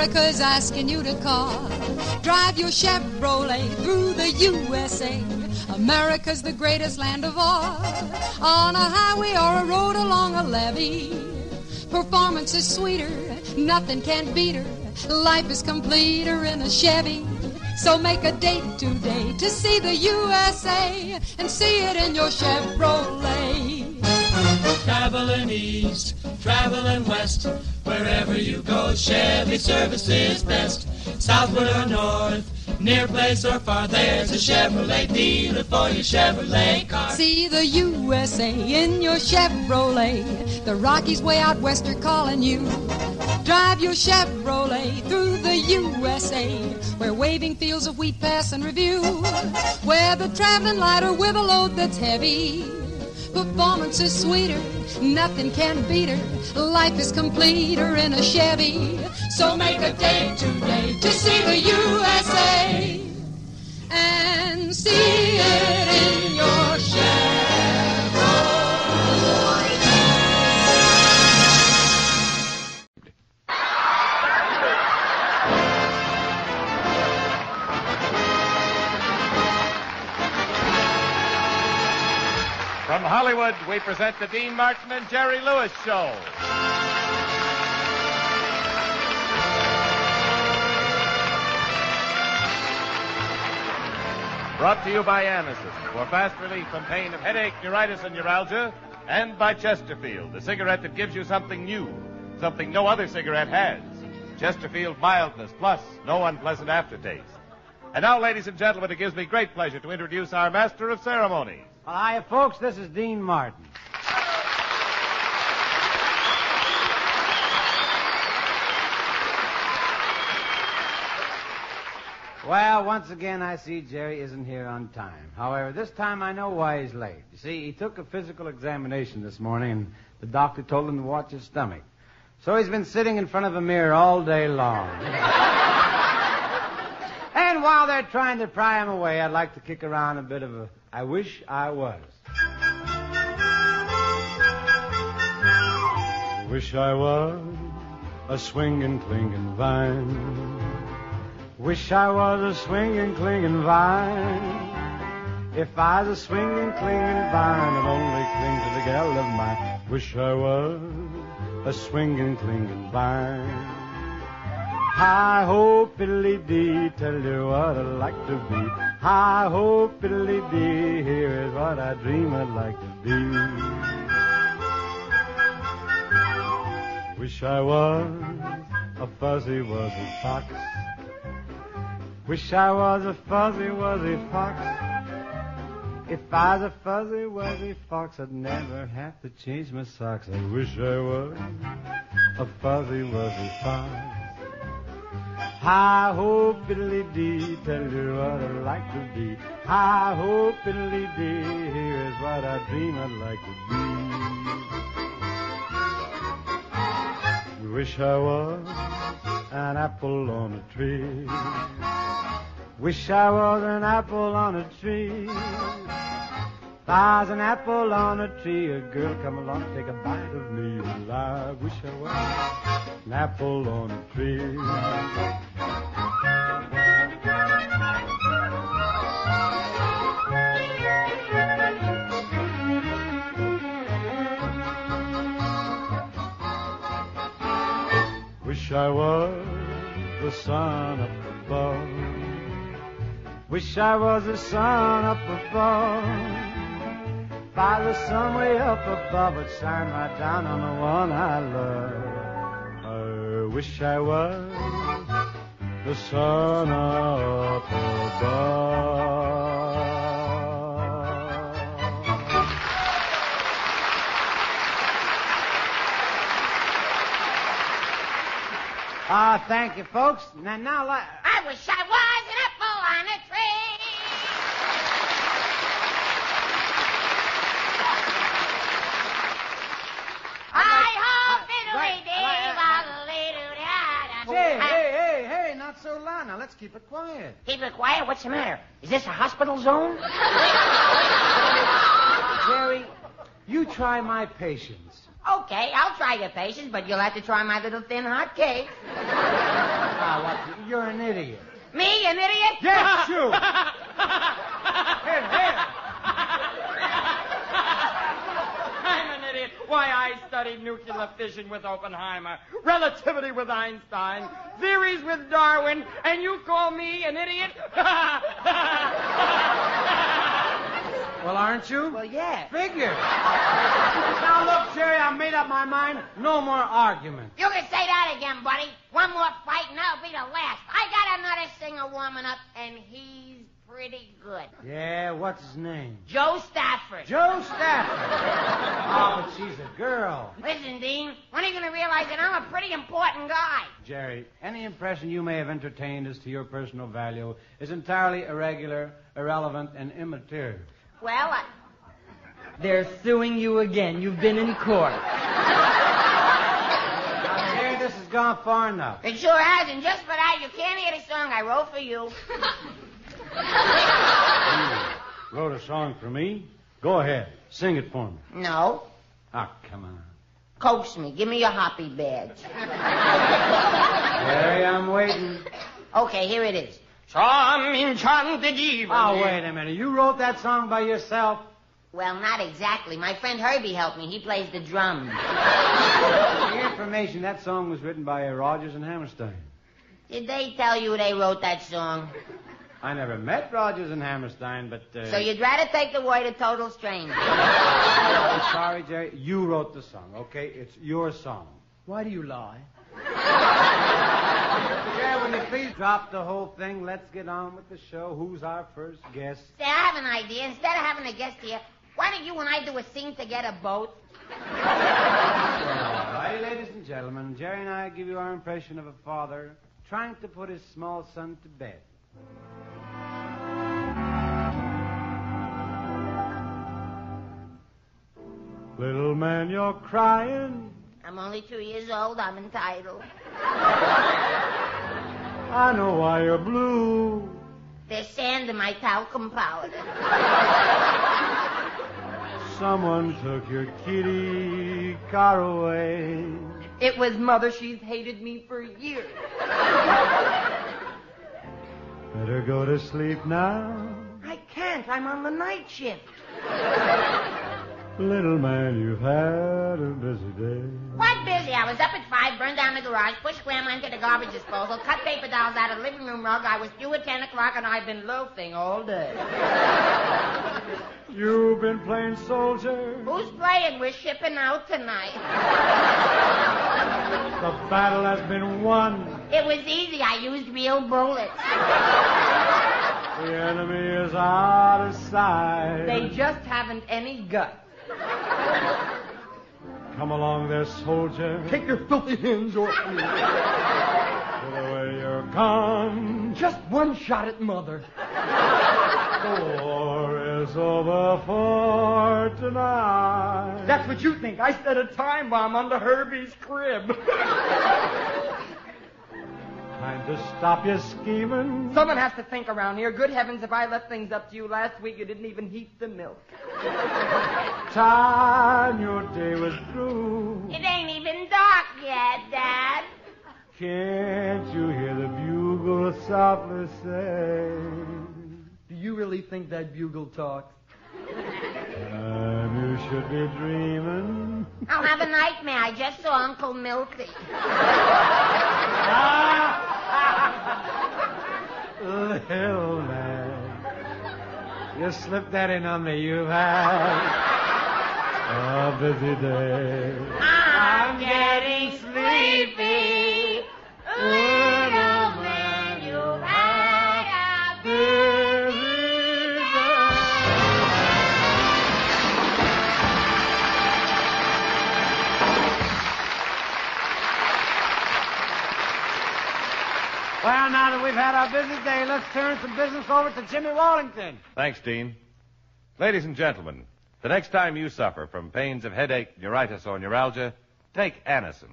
America's asking you to call. Drive your Chevrolet through the USA. America's the greatest land of all. On a highway or a road along a levee. Performance is sweeter, nothing can beat her. Life is completer in a Chevy. So make a date today to see the USA and see it in your Chevrolet. Traveling east, traveling west, wherever you go, Chevy service is best. Southward or north, near place or far, there's a Chevrolet dealer for your Chevrolet car. See the USA in your Chevrolet. The Rockies way out west are calling you. Drive your Chevrolet through the USA, where waving fields of wheat pass in review. Where the traveling lighter with a load that's heavy. Performance is sweeter, nothing can beat her. Life is completer in a Chevy. So make a date today to see the USA and see it in From Hollywood, we present the Dean Martin and Jerry Lewis Show. Brought to you by Anacin for fast relief from pain of headache, neuritis, and neuralgia, and by Chesterfield, the cigarette that gives you something new, something no other cigarette has. Chesterfield mildness plus no unpleasant aftertaste. And now, ladies and gentlemen, it gives me great pleasure to introduce our master of ceremonies. Well, hiya, folks. This is Dean Martin. Well, once again, I see Jerry isn't here on time. However, this time I know why he's late. You see, he took a physical examination this morning, and the doctor told him to watch his stomach. So he's been sitting in front of a mirror all day long. and while they're trying to pry him away, I'd like to kick around a bit of a I wish I was. Wish I was a swinging, clinging vine. Wish I was a swinging, clinging vine. If I was a swinging, clinging vine, I'd only cling to the gal of mine. Wish I was a swinging, clinging vine. Hi ho, piddly dee, tell you what I'd like to be. Hi ho, piddly dee, here is what I dream I'd like to be. Wish I was a fuzzy wuzzy fox. Wish I was a fuzzy wuzzy fox. If I was a fuzzy wuzzy fox, I'd never have to change my socks. I wish I was a fuzzy wuzzy fox. Hi ho, piddly dee, tell you what I'd like to be. Hi ho, piddly dee, here is what I dream I'd like to be. Wish I was an apple on a tree. Wish I was an apple on a tree. There's an apple on a tree, a girl come along, take a bite of me. Well, I wish I was an apple on a tree. Wish I was the sun up above. Wish I was the sun up above. By the sun way up above would shine right down on the one I love. I wish I was the sun up above. Ah, thank you, folks. Now, now, let... I wish I was an apple on a tree. I hope it'll right, be Hey, hey, hey, hey, not so loud. Now, let's keep it quiet. Keep it quiet. What's the matter? Is this a hospital zone? Jerry, you try my patience. Okay, I'll try your patience, but you'll have to try my little thin hot cake. Ah, what? You're an idiot. Me, an idiot? Yes, you. here, here. I'm an idiot. Why, I studied nuclear fission with Oppenheimer, relativity with Einstein, theories with Darwin, and you call me an idiot? Well, aren't you? Well, yeah. Figure. now, look, Jerry, I made up my mind. No more arguments. You can say that again, buddy. One more fight and that'll be the last. I got another singer warming up, and he's pretty good. Yeah, what's his name? Jo Stafford. Jo Stafford. oh, but she's a girl. Listen, Dean, when are you going to realize that I'm a pretty important guy? Jerry, any impression you may have entertained as to your personal value is entirely irregular, irrelevant, and immaterial. Well, I... They're suing you again. You've been in court. Now, Jerry, this has gone far enough. It sure has, and just for that, you can't hear the song I wrote for you. You wrote a song for me? Go ahead. Sing it for me. No. Ah, come on. Coax me. Give me your hoppy badge. Jerry, I'm waiting. Okay, here it is. Some enchanted evening. Oh, wait a minute. You wrote that song by yourself? Well, not exactly. My friend Herbie helped me. He plays the drums. For your information, that song was written by Rodgers and Hammerstein. Did they tell you they wrote that song? I never met Rodgers and Hammerstein, but. Uh... So you'd rather take the word of total stranger? I'm sorry, Jerry. You wrote the song, okay? It's your song. Why do you lie? Jerry, will you please drop the whole thing? Let's get on with the show. Who's our first guest? Say, I have an idea. Instead of having a guest here, why don't you and I do a scene to get a boat? All righty, ladies and gentlemen. Jerry and I give you our impression of a father trying to put his small son to bed. Little man, you're crying. I'm only two years old. I'm entitled. I know why you're blue. There's sand in my talcum powder. Someone took your kitty car away. It was mother. She's hated me for years. Better go to sleep now. I can't. I'm on the night shift. Little man, you've had a busy day. Quite busy. I was up at five, burned down the garage, pushed grandma into the garbage disposal, cut paper dolls out of the living room rug. I was due at ten o'clock, and I've been loafing all day. You've been playing soldier. Who's playing? We're shipping out tonight. The battle has been won. It was easy. I used real bullets. The enemy is out of sight. They just haven't any guts. Come along there, soldier. Take your filthy hands off me. Put away your gun. Just one shot at mother. The war is over for tonight. That's what you think. I set a time bomb under Herbie's crib. Time to stop your scheming. Someone has to think around here. Good heavens, if I left things up to you last week, you didn't even heat the milk. Time your day was through. It ain't even dark yet, Dad. Can't you hear the bugle softly say? Do you really think that bugle talks? Time you should be dreaming. I'll have a nightmare. I just saw Uncle Milty. Ah! Oh, Little man, you slipped that in on me. You've had oh, a busy day. I'm getting sleepy. Little Well, now that we've had our busy day, let's turn some business over to Jimmy Wallington. Thanks, Dean. Ladies and gentlemen, the next time you suffer from pains of headache, neuritis, or neuralgia, take Anacin.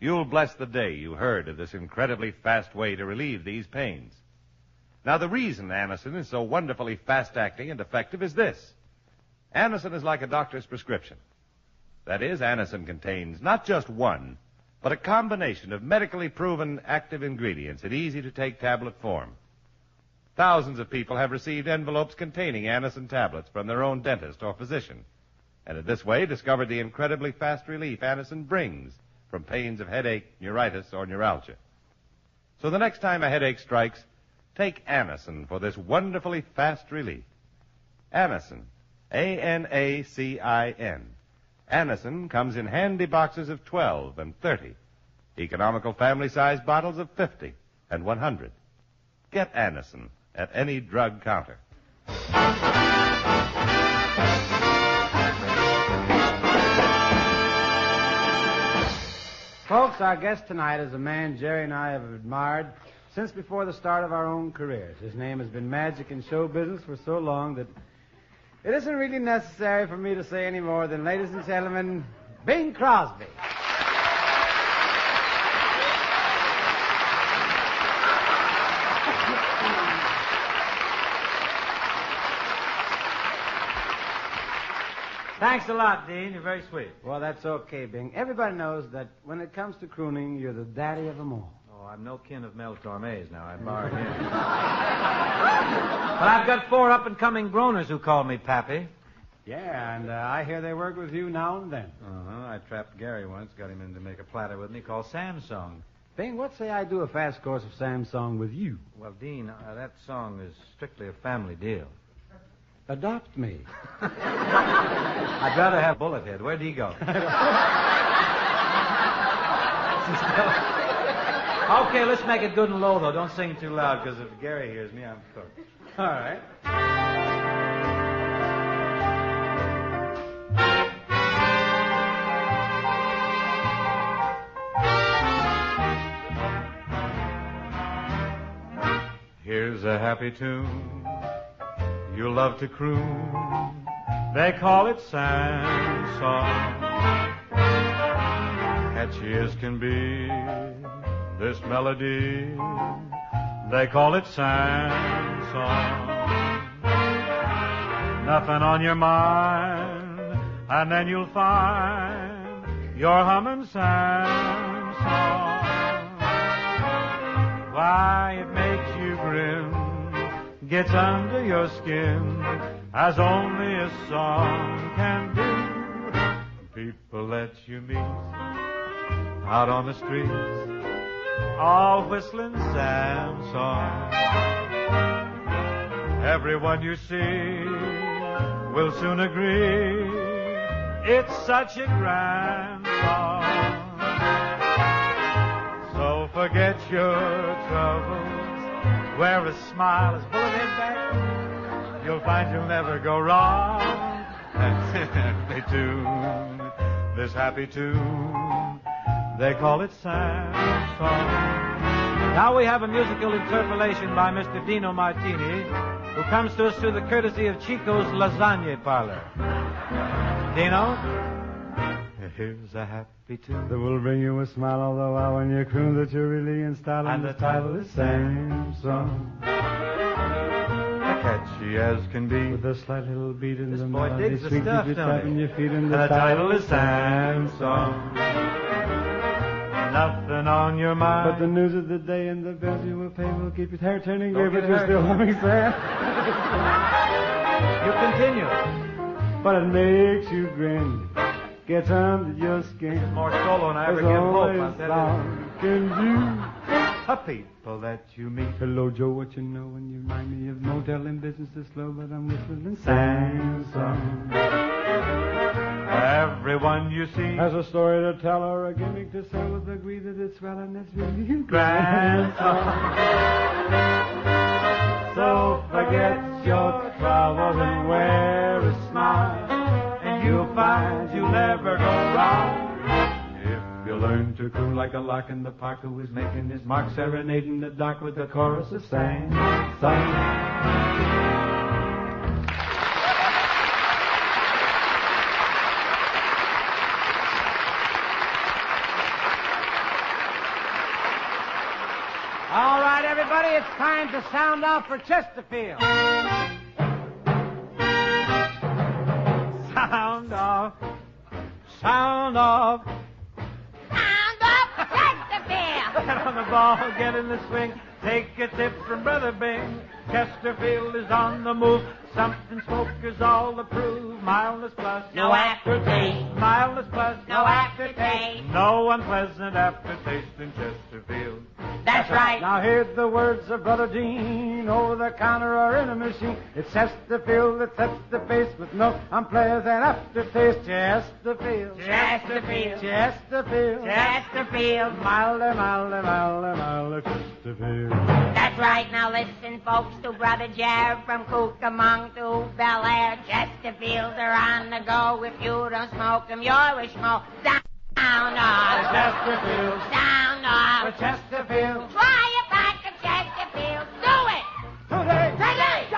You'll bless the day you heard of this incredibly fast way to relieve these pains. Now, the reason Anacin is so wonderfully fast acting and effective is this Anacin is like a doctor's prescription. That is, Anacin contains not just one, but a combination of medically proven active ingredients in easy to take tablet form. Thousands of people have received envelopes containing Anacin tablets from their own dentist or physician, and in this way discovered the incredibly fast relief Anacin brings from pains of headache, neuritis, or neuralgia. So the next time a headache strikes, take Anacin for this wonderfully fast relief. Anacin, A-N-A-C-I-N. Anacin comes in handy boxes of 12 and 30, economical family-sized bottles of 50 and 100. Get Anacin at any drug counter. Folks, our guest tonight is a man Jerry and I have admired since before the start of our own careers. His name has been magic in show business for so long that it isn't really necessary for me to say any more than, ladies and gentlemen, Bing Crosby. Thanks a lot, Dean. You're very sweet. Well, that's okay, Bing. Everybody knows that when it comes to crooning, you're the daddy of them all. Oh, I'm no kin of Mel Torme's now. I borrowed him. but I've got four up and coming groaners who call me Pappy. Yeah, and uh, I hear they work with you now and then. Uh huh. I trapped Gary once, got him in to make a platter with me called Sam's Song. Bing, what say I do a fast course of Sam's Song with you? Well, Dean, uh, that song is strictly a family deal. Adopt me. I'd rather have Bullethead. Where'd he go? okay, let's make it good and low, though. Don't sing too loud, because if Gary hears me, I'm cooked. All right. Here's a happy tune you love to croon. They call it Sam's Song. Catchy as can be, this melody. They call it Sam's Song. Nothing on your mind, and then you'll find you're humming Sam's Song. Why, it makes you grin, gets under your skin, as only a song can do. People that you meet out on the streets, all whistling Sam's Song. Everyone you see will soon agree it's such a grand song. So forget your troubles, wear a smile as bullethead back. You'll find you'll never go wrong. And simply tune this happy tune. They call it Sam's Song. Now we have a musical interpolation by Mr. Dino Martini, who comes to us through the courtesy of Chico's Lasagna Parlor. Dino? Here's a happy tune. That will bring you a smile all the while when you croon that you're really in style. And the title is Sam's Song. Catchy as can be. With a slight little beat in This the boy melody. digs the sweet stuff, as you don't tapping he? your feet in And the, the title is Sam's Song. Nothing on your mind. But the news of the day and the bills you will pay will keep your hair turning gray, but you're still humming Sam. You continue. but it makes you grin. Gets under your skin. More solo than I ever get hope, tell you. A people that you meet. Hello, Joe, what you know? And you remind me of no telling business is slow, but I'm whistling and song. Everyone you see Has a story to tell or a gimmick to sell with agree that it's well and it's really grand. So forget your troubles and wear a smile, and you'll find you'll never go wrong. If you learn to croon like a lark in the park who is making his mark, serenading the dark with the chorus of sang, song. It's time to sound off for Chesterfield. Sound off. Sound off. Sound off Chesterfield. Get on the ball, get in the swing. Take a tip from Brother Bing. Chesterfield is on the move. Something smokers all approve. Mildness plus. No aftertaste. Mildness plus. No aftertaste. No unpleasant aftertaste in Chesterfield. That's right. Now hear the words of Brother Dean over oh, the counter or in a machine. It sets the feel that sets the face with no unpleasant aftertaste. Chesterfield. Chesterfield. Chesterfield. Chesterfield. Milder, milder, milder, milder Chesterfield. That's right. Now listen, folks, to Brother Jared from Cucamonga to Bel Air. Chesterfields are on the go. If you don't smoke 'em, you're a schmo. Sound off. Chesterfield. Sound off. Chesterfield. Try a pack of Chesterfield. Do it. Today. Today.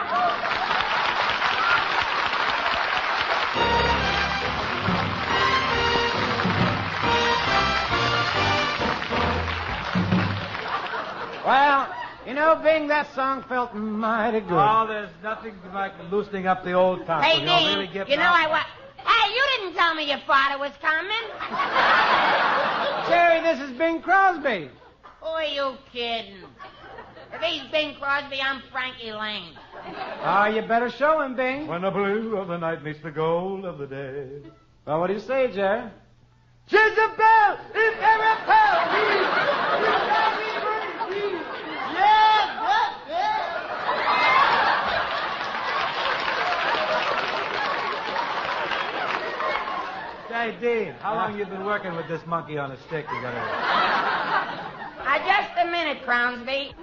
Well, you know, Bing, that song felt mighty good. Oh, there's nothing like loosening up the old top. Hey, when you'll Dean, really get you know I wa... Hey, you didn't tell me your father was coming. Jerry, this is Bing Crosby. Who are you kidding? If he's Bing Crosby, I'm Frankie Laine. Oh, you better show him, Bing. When the blue of the night meets the gold of the day. Well, what do you say, Jerry? Jezebel is Hey, Dean, how long you been working with this monkey on a stick? You got Uh, just a minute, Crownsby.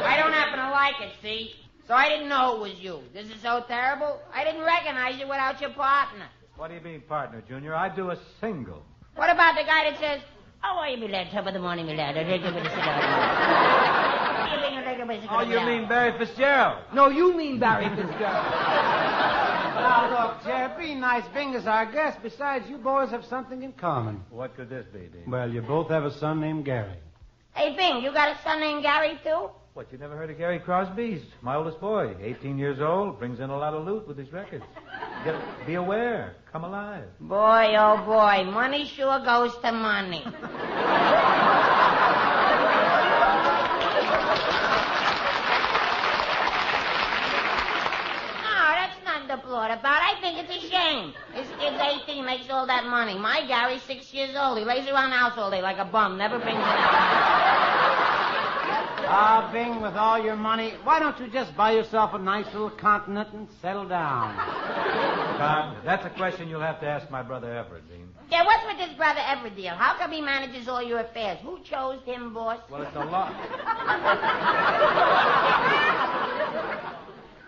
I don't happen to like it, see? So I didn't know it was you. This is so terrible. I didn't recognize you without your partner. What do you mean, partner, Junior? I do a single. What about the guy that says, Oh, How are you, my lad? Top of the morning, my lad. Oh, you mean Barry Fitzgerald? No, you mean Barry Fitzgerald. now, look, Jerry, be nice. Bing is our guest. Besides, you boys have something in common. What could this be, Dean? Well, you both have a son named Gary. Hey, Bing, you got a son named Gary, too? What, you never heard of Gary Crosby? He's my oldest boy. 18 years old, brings in a lot of loot with his records. Get, be aware. Come alive. Boy, oh boy, money sure goes to money. About. I think it's a shame. This kid's 18, makes all that money. My Gary's six years old. He lays around the house all day like a bum, never brings it out. Ah, Bing, with all your money, why don't you just buy yourself a nice little continent and settle down? Con, that's a question you'll have to ask my brother Everett, Dean. Yeah, what's with this brother Everett deal? How come he manages all your affairs? Who chose him, boss? Well, it's a long...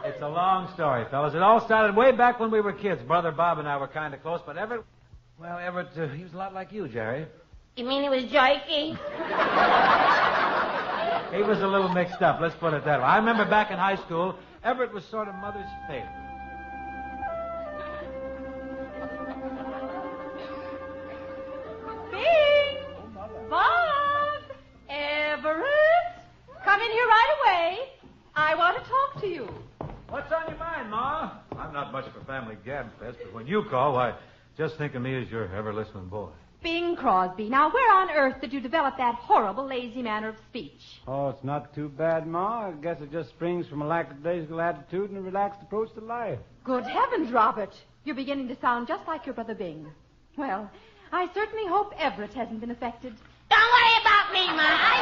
It's a long story, fellas. It all started way back when we were kids. Brother Bob and I were kind of close, but Everett, well, Everett, uh, he was a lot like you, Jerry. You mean he was jerky? He was a little mixed up, let's put it that way. I remember back in high school, Everett was sort of mother's favorite. Bing! Bob! Everett! Come in here right away. I want to talk to you. What's on your mind, Ma? I'm not much of a family gab fest, but when you call, why, just think of me as your ever listening boy. Bing Bing Crosby, now where on earth did you develop that horrible lazy manner of speech? Oh, it's not too bad, Ma. I guess it just springs from a lackadaisical attitude and a relaxed approach to life. Good heavens, Robert. You're beginning to sound just like your brother Bing. Well, I certainly hope Everett hasn't been affected. Don't worry about me, Ma. I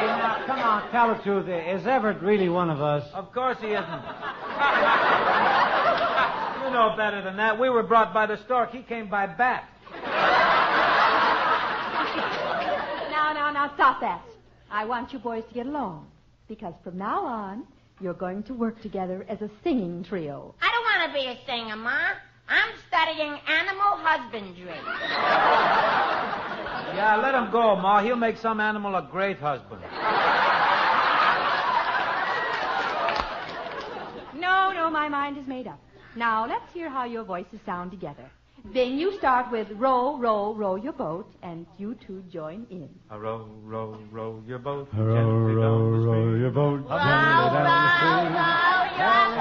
Hey, now, come on, tell the truth. Is Everett really one of us? Of course he isn't. you know better than that. We were brought by the stork. He came by bat. Now, now, now, stop that. I want you boys to get along. Because from now on, you're going to work together as a singing trio. I don't want to be a singer, Ma. I'm studying animal husbandry. Yeah, let him go, Ma. He'll make some animal a great husband. No, no, my mind is made up. Now, let's hear how your voices sound together. Bing, you start with row, row, row your boat, and you two join in. A row, row, row your boat. Row, gently row, down the row stream. your boat Up gently and down the stream.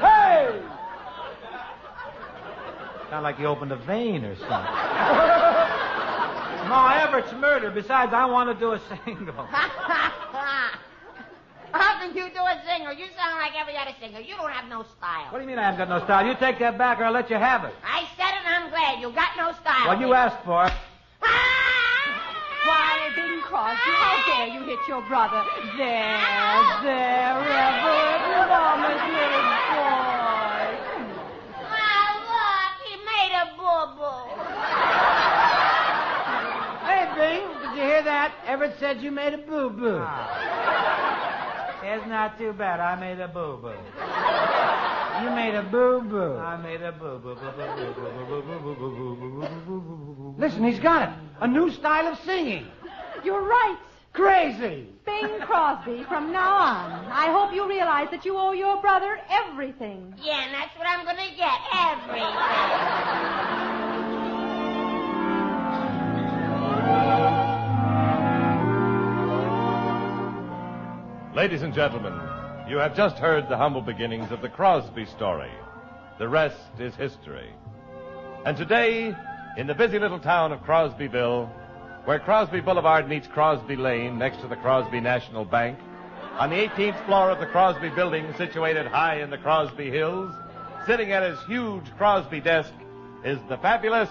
Hey! Sound like you opened a vein or something. no, Everett's murder. Besides, I want to do a single. How can you do a singer? You sound like every other singer. You don't have no style. What do you mean I haven't got no style? You take that back or I'll let you have it. I said it and I'm glad. You got no style. Well, you asked for ah! it. Why, Bing Crosby, how dare you hit your brother? There, ah! there, Everett, Mama's little boy. Well, look, he made a boo-boo. Hey, Bing, did you hear that? Everett said you made a boo-boo. Ah. It's not too bad. I made a boo boo. You made a boo-boo. I made a boo boo boo boo boo boo boo boo boo. Listen, he's got it. A new style of singing. You're right. Crazy. Bing Crosby, from now on, I hope you realize that you owe your brother everything. Yeah, and that's what I'm going to get. Everything. Ladies and gentlemen, you have just heard the humble beginnings of the Crosby story. The rest is history. And today, in the busy little town of Crosbyville, where Crosby Boulevard meets Crosby Lane next to the Crosby National Bank, on the 18th floor of the Crosby building situated high in the Crosby Hills, sitting at his huge Crosby desk, is the fabulous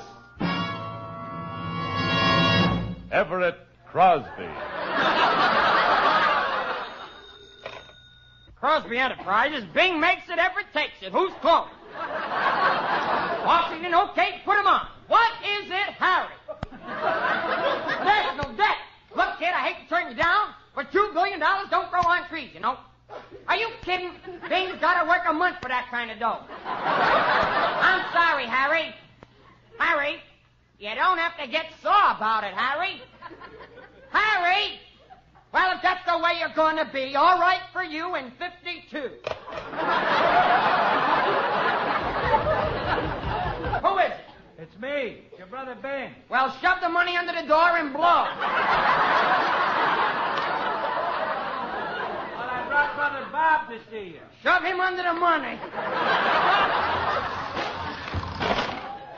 Everett Crosby. Crosby Enterprises, Bing makes it, Everett takes it. Who's calling? Washington, okay, put him on. What is it, Harry? No debt. Look, kid, I hate to turn you down, but two billion dollars don't grow on trees, you know. Are you kidding? Bing's got to work a month for that kind of dough. I'm sorry, Harry. Harry, you don't have to get sore about it, Harry. Harry! Well, if that's the way you're going to be, all right for you in 52. Who is it? It's me, it's your brother Bing. Well, shove the money under the door and blow. Well, I brought brother Bob to see you. Shove him under the money.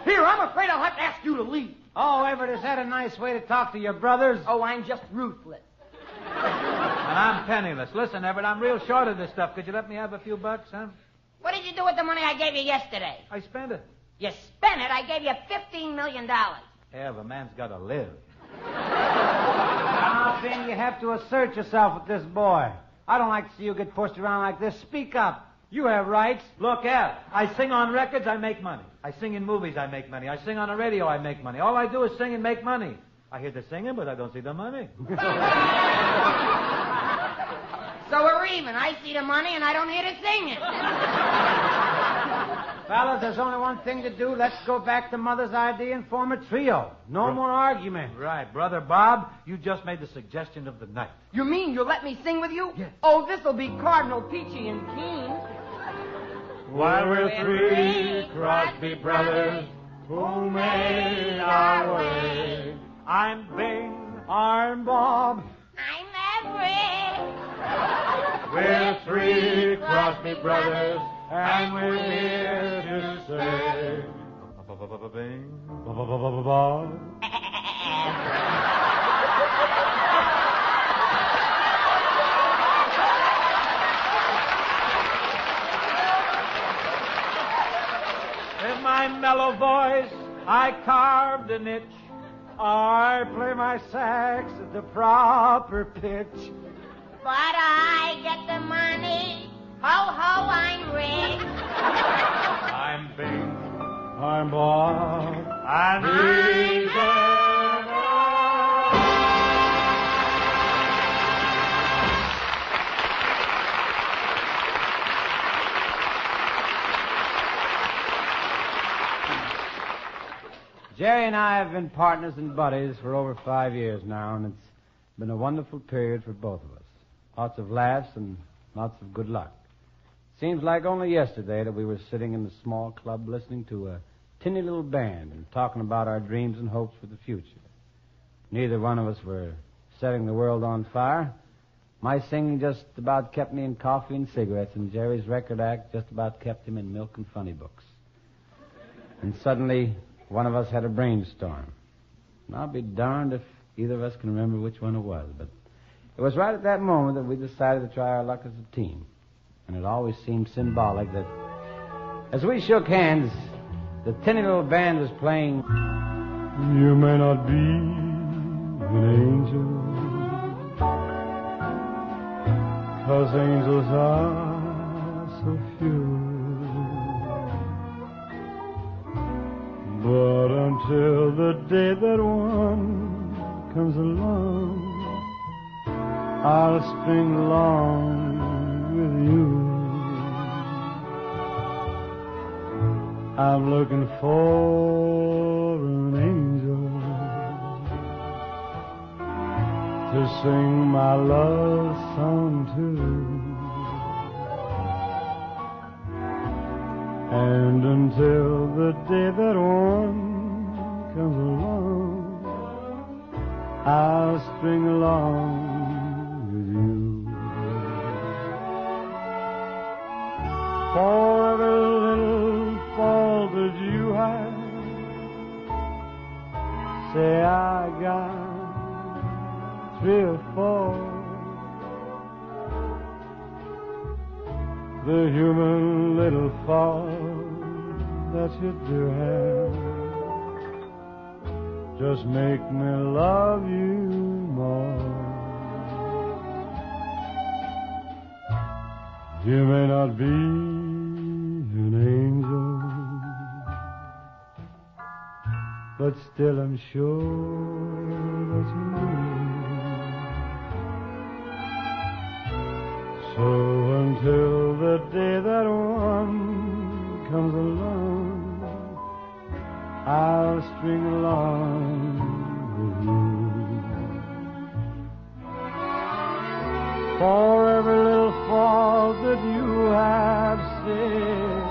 Here, I'm afraid I'll have to ask you to leave. Oh, Everett, is that a nice way to talk to your brothers? Oh, I'm just ruthless. And I'm penniless. Listen, Everett, I'm real short of this stuff. Could you let me have a few bucks, huh? What did you do with the money I gave you yesterday? I spent it. You spent it. I gave you $15 million. Yeah, but man's got to live. Now, Bing, you have to assert yourself with this boy. I don't like to see you get pushed around like this. Speak up. You have rights. Look, Al, I sing on records, I make money. I sing in movies, I make money. I sing on the radio, I make money. All I do is sing and make money. I hear the singing, but I don't see the money. So we're even. I see the money and I don't hear the singing. Fellas, there's only one thing to do. Let's go back to Mother's idea and form a trio. No more argument. Right, brother Bob, you just made the suggestion of the night. You mean you'll let me sing with you? Yes. Oh, this'll be Cardinal Peachy and Keen. While we're three Crosby brothers who made our way. I'm Bing, I'm Bob. I'm Everett. We're three Crosby brothers, and we're here to say. Bob. In my mellow voice, I carved a niche. I play my sax at the proper pitch. But I get the money. Ho, ho, I'm rich. I'm Bing. I'm Bob. And I'm he's Jerry and I have been partners and buddies for over five years now, and it's been a wonderful period for both of us. Lots of laughs and lots of good luck. Seems like only yesterday that we were sitting in the small club listening to a tinny little band and talking about our dreams and hopes for the future. Neither one of us were setting the world on fire. My singing just about kept me in coffee and cigarettes, and Jerry's record act just about kept him in milk and funny books. And suddenly, one of us had a brainstorm. And I'll be darned if either of us can remember which one it was, but it was right at that moment that we decided to try our luck as a team. And it always seemed symbolic that as we shook hands, the tinny little band was playing. You may not be an angel, cause angels are so few. But until the day that one comes along, I'll string along with you. I'm looking for an angel to sing my love song to. And until the day that one comes along, I'll string along with you. For every little fault that you have, say I got three or four. The human little fault that you do have just make me love you more. You may not be an angel, but still I'm sure that you So until the day that one comes along, I'll string along with you. For every little fault that you have said,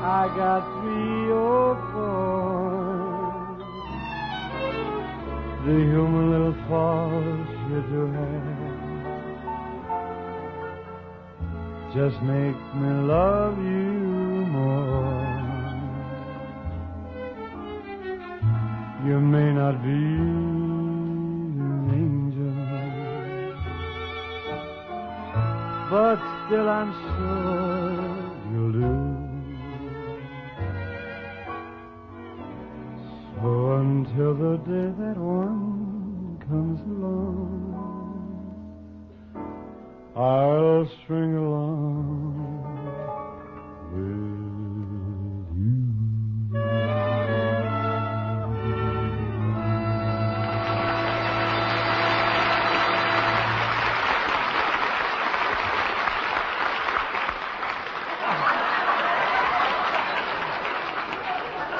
I got three or four. The human little faults you do have just make me love you more. You may not be an angel, but still I'm sure you'll do. So until the day that one comes along, I'll string along with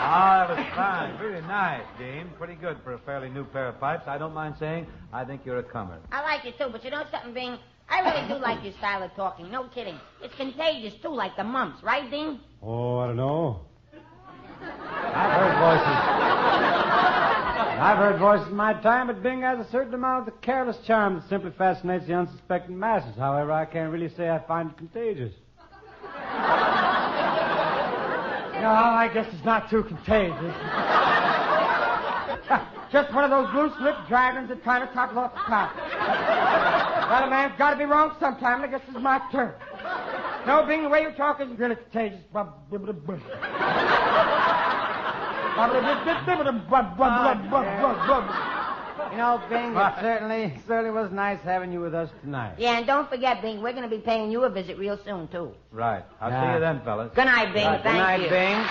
Ah, that was fine. Really nice, Dean. Pretty good for a fairly new pair of pipes. I don't mind saying I think you're a comer. I like it too, but you know something, Bing? I really do like your style of talking. No kidding. It's contagious too, like the mumps, right, Dean? Oh, I don't know. I've heard voices. I've heard voices in my time, but Bing has a certain amount of the careless charm that simply fascinates the unsuspecting masses. However, I can't really say I find it contagious. No, I guess it's not too contagious. Just one of those loose-lipped dragons that try to topple off the top. Well, a man's got to be wrong sometime. I guess it's my turn. No, Bing, the way you talk is really contagious. You know, Bing, it certainly, certainly was nice having you with us tonight. Yeah, and don't forget, Bing, we're going to be paying you a visit real soon, too. Right. I'll Yeah. see you then, fellas. Good night, Bing. Right. Thank Good night, you. Bing.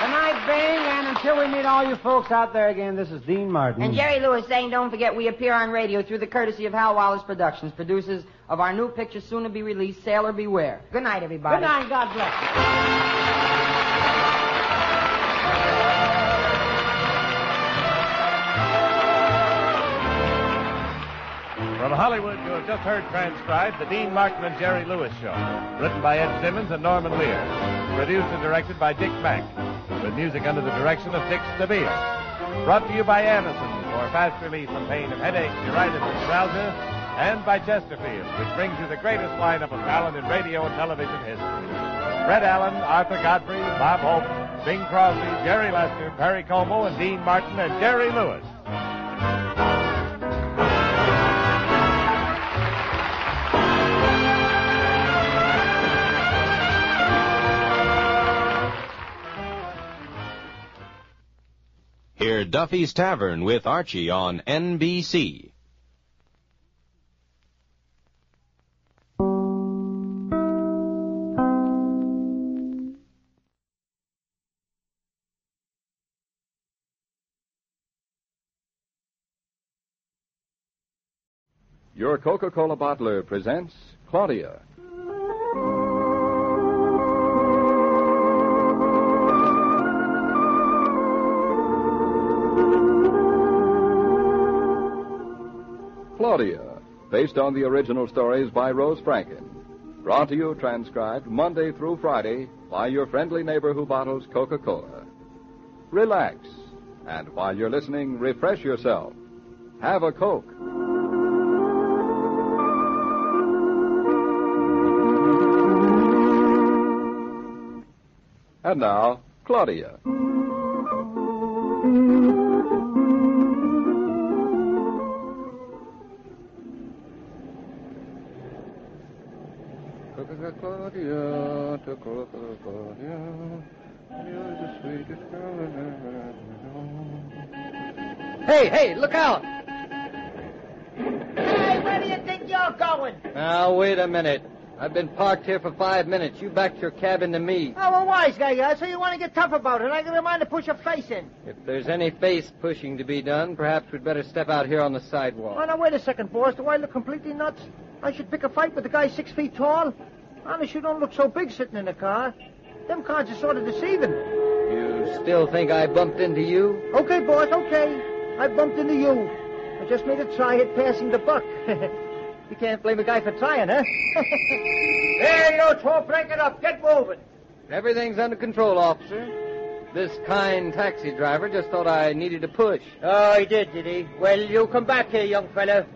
Good night, Bing, and until we meet all you folks out there again, this is Dean Martin. And Jerry Lewis saying, don't forget, we appear on radio through the courtesy of Hal Wallis Productions, producers of our new picture soon to be released, Sailor Beware. Good night, everybody. Good night, God bless. Hollywood, you have just heard transcribed the Dean Martin and Jerry Lewis Show. Written by Ed Simmons and Norman Lear. Produced and directed by Dick Mack. With music under the direction of Dick Stabile. Brought to you by Anacin for fast relief from pain of headache, neuritis, and neuralgia. And by Chesterfield, which brings you the greatest lineup of talent in radio and television history. Fred Allen, Arthur Godfrey, Bob Hope, Bing Crosby, Jerry Lester, Perry Como, and Dean Martin, and Jerry Lewis. Hear Duffy's Tavern with Archie on NBC. Your Coca Cola bottler presents Claudia. Claudia, based on the original stories by Rose Franken. Brought to you transcribed Monday through Friday by your friendly neighbor who bottles Coca Cola. Relax, and while you're listening, refresh yourself. Have a Coke. And now, Claudia. Hey, hey, look out! Hey, where do you think you're going? Now, wait a minute. I've been parked here for five minutes. You backed your cab into me. Oh, a wise guy, yeah. So you want to get tough about it. I got a mind to push your face in. If there's any face pushing to be done, perhaps we'd better step out here on the sidewalk. Oh, now, wait a second, boss. Do I look completely nuts? I should pick a fight with a guy six feet tall? Honest, you don't look so big sitting in a car. Them cars are sort of deceiving. You still think I bumped into you? Okay, boss, okay. I bumped into you. I just made a try at passing the buck. you can't blame a guy for trying, huh? there you two, break it up. Get moving. Everything's under control, officer. This kind taxi driver just thought I needed a push. Oh, he did, did he? Well, you come back here, young fella.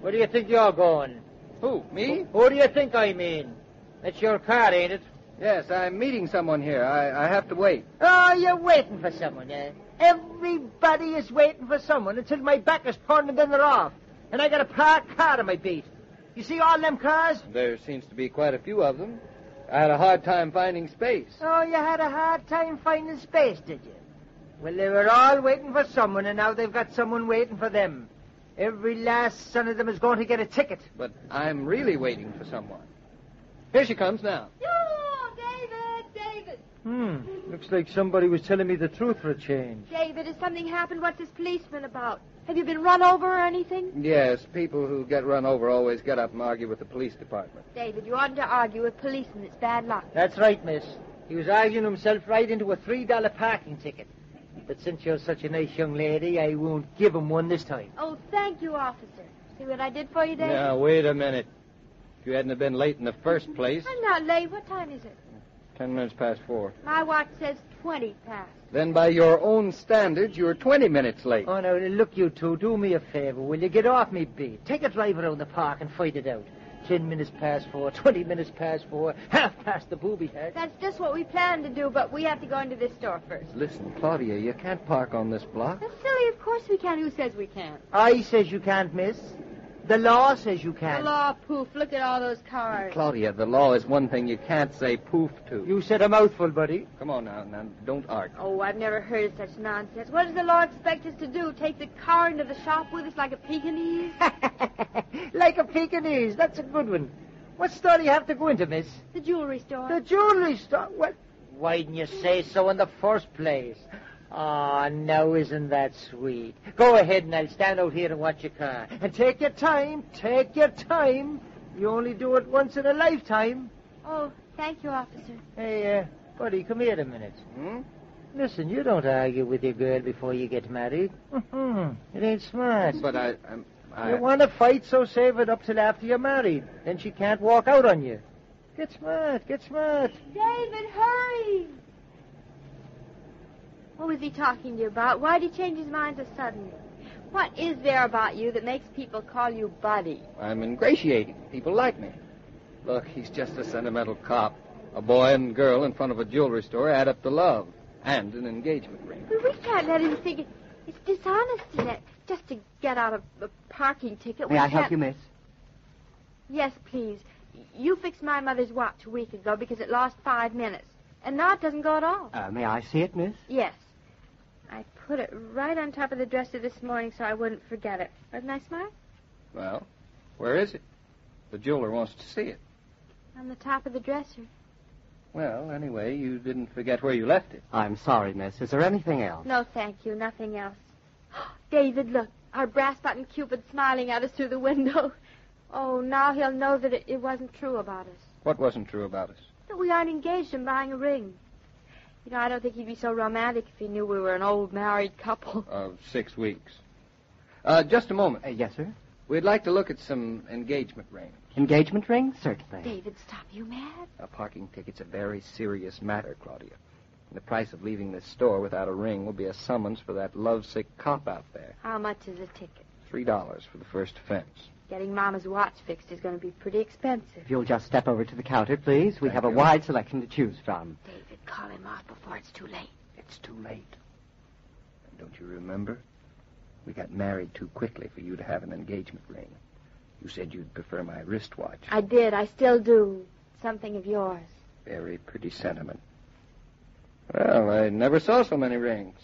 Where do you think you're going? Who, me? Who do you think I mean? That's your car, ain't it? Yes, I'm meeting someone here. I, I have to wait. Oh, you're waiting for someone, eh? Everybody is waiting for someone until my back is turned and then they're off. And I got a parked car to my beat. You see all them cars? There seems to be quite a few of them. I had a hard time finding space. Oh, you had a hard time finding space, did you? Well, they were all waiting for someone, and now they've got someone waiting for them. Every last son of them is going to get a ticket. But I'm really waiting for someone. Here she comes now. David, David. Hmm. Looks like somebody was telling me the truth for a change. David, has something happened? What's this policeman about? Have you been run over or anything? Yes, people who get run over always get up and argue with the police department. David, you oughtn't to argue with policemen. It's bad luck. That's right, miss. He was arguing himself right into a three dollar parking ticket. But since you're such a nice young lady, I won't give him one this time. Oh, thank you, officer. See what I did for you, David? Now, wait a minute. If you hadn't have been late in the first place, I'm not late. What time is it? ten minutes past four. My watch says 20 past. Then by your own standards, you were 20 minutes late. Oh, now, look, you two, do me a favor, will you? Get off me beat. Take a drive around the park and fight it out. Ten minutes past four, twenty minutes past four, half past the booby hat. That's just what we planned to do, but we have to go into this store first. Listen, Claudia, you can't park on this block. That's silly. Of course we can. Who says we can't? I says you can't, miss. The law says you can't. The law, poof. Look at all those cars. Claudia, the law is one thing you can't say poof to. You said a mouthful, buddy. Come on now, now, don't argue. Oh, I've never heard of such nonsense. What does the law expect us to do? Take the car into the shop with us like a Pekingese? Like a Pekingese. That's a good one. What store do you have to go into, miss? the jewelry store. The jewelry store. What? Why didn't you say so in the first place? Ah, now isn't that sweet? Go ahead and I'll stand out here and watch your car. And take your time. Take your time. You only do it once in a lifetime. Oh, thank you, officer. Hey, uh, buddy, come here a minute. Hmm? Listen, you don't argue with your girl before you get married. Mhm. It ain't smart. But I, I'm, I, You want to fight, so save it up till after you're married. Then she can't walk out on you. Get smart, get smart. David, hurry! What was he talking to you about? Why did he change his mind so suddenly? What is there about you that makes people call you Buddy? I'm ingratiating. People like me. Look, he's just a sentimental cop. A boy and girl in front of a jewelry store add up to love and an engagement ring. But we can't let him think it. It's dishonest to let, just to get out of a parking ticket. May We I help can't- you, miss? Yes, please. You fixed my mother's watch a week ago because it lost five minutes. And now it doesn't go at all. Uh, may I see it, miss? Yes. I put it right on top of the dresser this morning so I wouldn't forget it. Wasn't I smart? Well, where is it? The jeweler wants to see it. On the top of the dresser. Well, anyway, you didn't forget where you left it. I'm sorry, miss. Is there anything else? No, thank you. Nothing else. David, look. Our brass button Cupid smiling at us through the window. Oh, now he'll know that it, it wasn't true about us. What wasn't true about us? That we aren't engaged in buying a ring. You know, I don't think he'd be so romantic if he knew we were an old married couple. Of six weeks. Uh, just a moment. yes, sir. We'd like to look at some engagement rings. Engagement ring? Certainly. David, stop. You mad? A parking ticket's a very serious matter, Claudia. And the price of leaving this store without a ring will be a summons for that lovesick cop out there. How much is a ticket? Three dollars for the first offense. Getting Mama's watch fixed is going to be pretty expensive. If you'll just step over to the counter, please. We Thank have a wide selection to choose from. David, call him off before it's too late. It's too late. And don't you remember? We got married too quickly for you to have an engagement ring. You said you'd prefer my wristwatch. I did. I still do. Something of yours. Very pretty sentiment. Well, I never saw so many rings.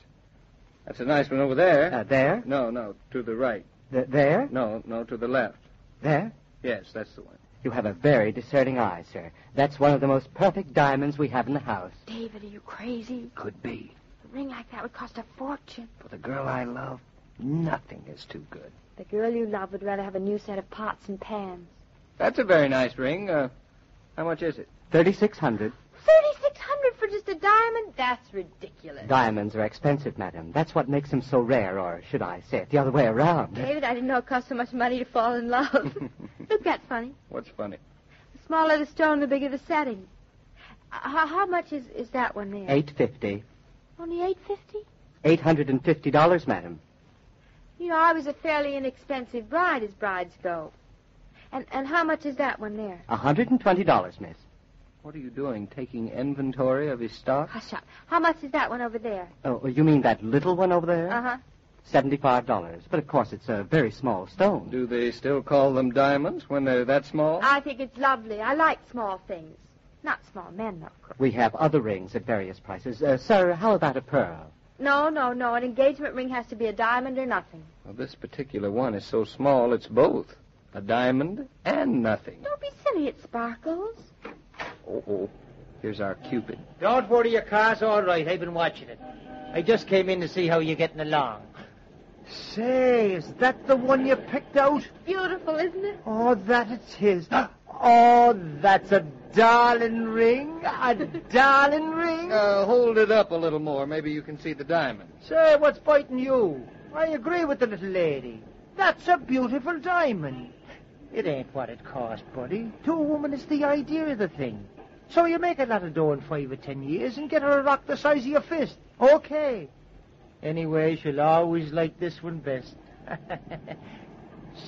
That's a nice one over there. Uh, there? No, no, to the right. Th- there? No, no, to the left. There? Yes, that's the one. You have a very discerning eye, sir. That's one of the most perfect diamonds we have in the house. David, are you crazy? Could be. A ring like that would cost a fortune. For the girl I love, nothing is too good. The girl you love would rather have a new set of pots and pans. That's a very nice ring. Uh, how much is it? Thirty-six hundred. Thirty-six hundred for just a diamond? That's ridiculous. Diamonds are expensive, madam. That's what makes them so rare, or should I say it the other way around? David, I didn't know it cost so much money to fall in love. Look, that's funny. What's funny? The smaller the stone, the bigger the setting. Uh, how, how much is, is that one there? Eight fifty. Only eight fifty? Eight hundred and fifty dollars, madam. You know, I was a fairly inexpensive bride as brides go. And and how much is that one there? A hundred and twenty dollars, miss. What are you doing? Taking inventory of his stock? Hush up. How much is that one over there? Oh, you mean that little one over there? Uh huh. Seventy-five dollars. But of course, it's a very small stone. Do they still call them diamonds when they're that small? I think it's lovely. I like small things. Not small men, though. We have other rings at various prices. Uh, sir, how about a pearl? No, no, no. An engagement ring has to be a diamond or nothing. Well, this particular one is so small it's both. A diamond and nothing. Don't be silly. It sparkles. Oh, oh. Here's our Cupid. Don't worry, your car's all right. I've been watching it. I just came in to see how you're getting along. Say, is that the one you picked out? Beautiful, isn't it? Oh, that it's his. Oh, that's a darling ring. A darling ring. Uh, hold it up a little more. Maybe you can see the diamond. Say, what's biting you? I agree with the little lady. That's a beautiful diamond. It ain't what it cost, buddy. To a woman, it's the idea of the thing. So you make a lot of dough in five or ten years and get her a rock the size of your fist. Okay. Anyway, she'll always like this one best.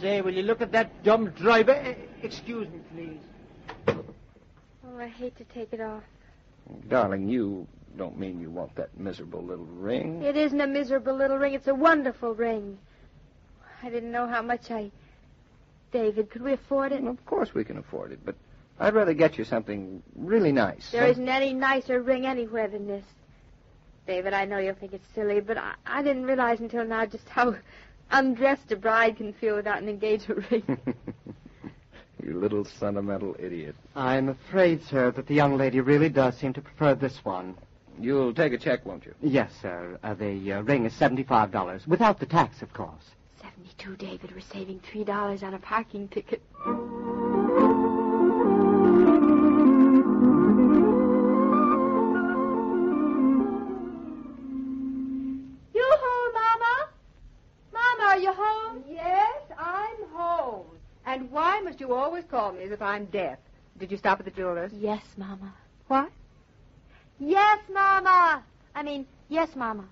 Say, will you look at that dumb driver? Excuse me, please. Oh, I hate to take it off. Darling, you don't mean you want that miserable little ring? It isn't a miserable little ring. It's a wonderful ring. I didn't know how much I. David, could we afford it? Of course we can afford it, but I'd rather get you something really nice. There isn't any nicer ring anywhere than this. David, I know you'll think it's silly, but I, I didn't realize until now just how undressed a bride can feel without an engagement ring. You little sentimental idiot. I'm afraid, sir, that the young lady really does seem to prefer this one. You'll take a check, won't you? Yes, sir. Uh, the uh, ring is seventy-five dollars, without the tax, of course. Seventy-two, David. We're saving three dollars on a parking ticket. And why must you always call me as if I'm deaf? Did you stop at the jeweler's? Yes, Mama. What? Yes, Mama. I mean, yes, Mama.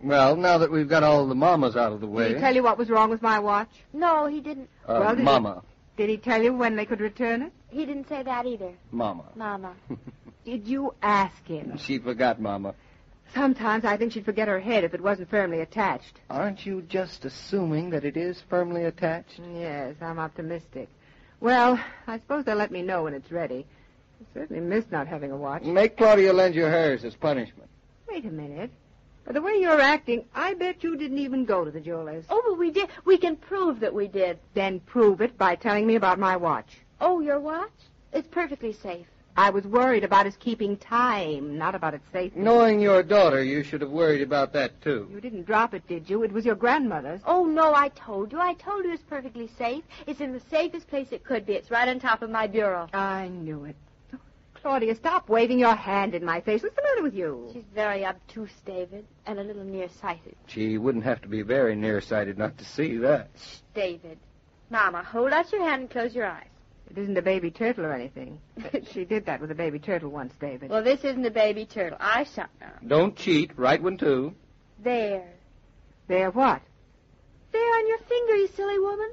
Well, now that we've got all the mamas out of the way. Did he tell you what was wrong with my watch? No, he didn't. Uh, well, did mama. He, did he tell you when they could return it? He didn't say that either. Mama. Mama. Did you ask him? She forgot, Mama. Sometimes I think she'd forget her head if it wasn't firmly attached. Aren't you just assuming that it is firmly attached? Yes, I'm optimistic. Well, I suppose they'll let me know when it's ready. I certainly miss not having a watch. Make Claudia lend you hers as punishment. Wait a minute. By the way you're acting, I bet you didn't even go to the jeweler's. Oh, but we did. We can prove that we did. Then prove it by telling me about my watch. Oh, your watch? It's perfectly safe. I was worried about his keeping time, not about its safety. Knowing your daughter, you should have worried about that, too. You didn't drop it, did you? It was your grandmother's. Oh, no, I told you. I told you it's perfectly safe. It's in the safest place it could be. It's right on top of my bureau. I knew it. Claudia, stop waving your hand in my face. What's the matter with you? She's very obtuse, David, and a little nearsighted. She wouldn't have to be very nearsighted not to see that. David. Mama, hold out your hand and close your eyes. It isn't a baby turtle or anything. she did that with a baby turtle once, David. Well, this isn't a baby turtle. I shot now. Don't cheat. Right one, too. There. There what? There on your finger, you silly woman.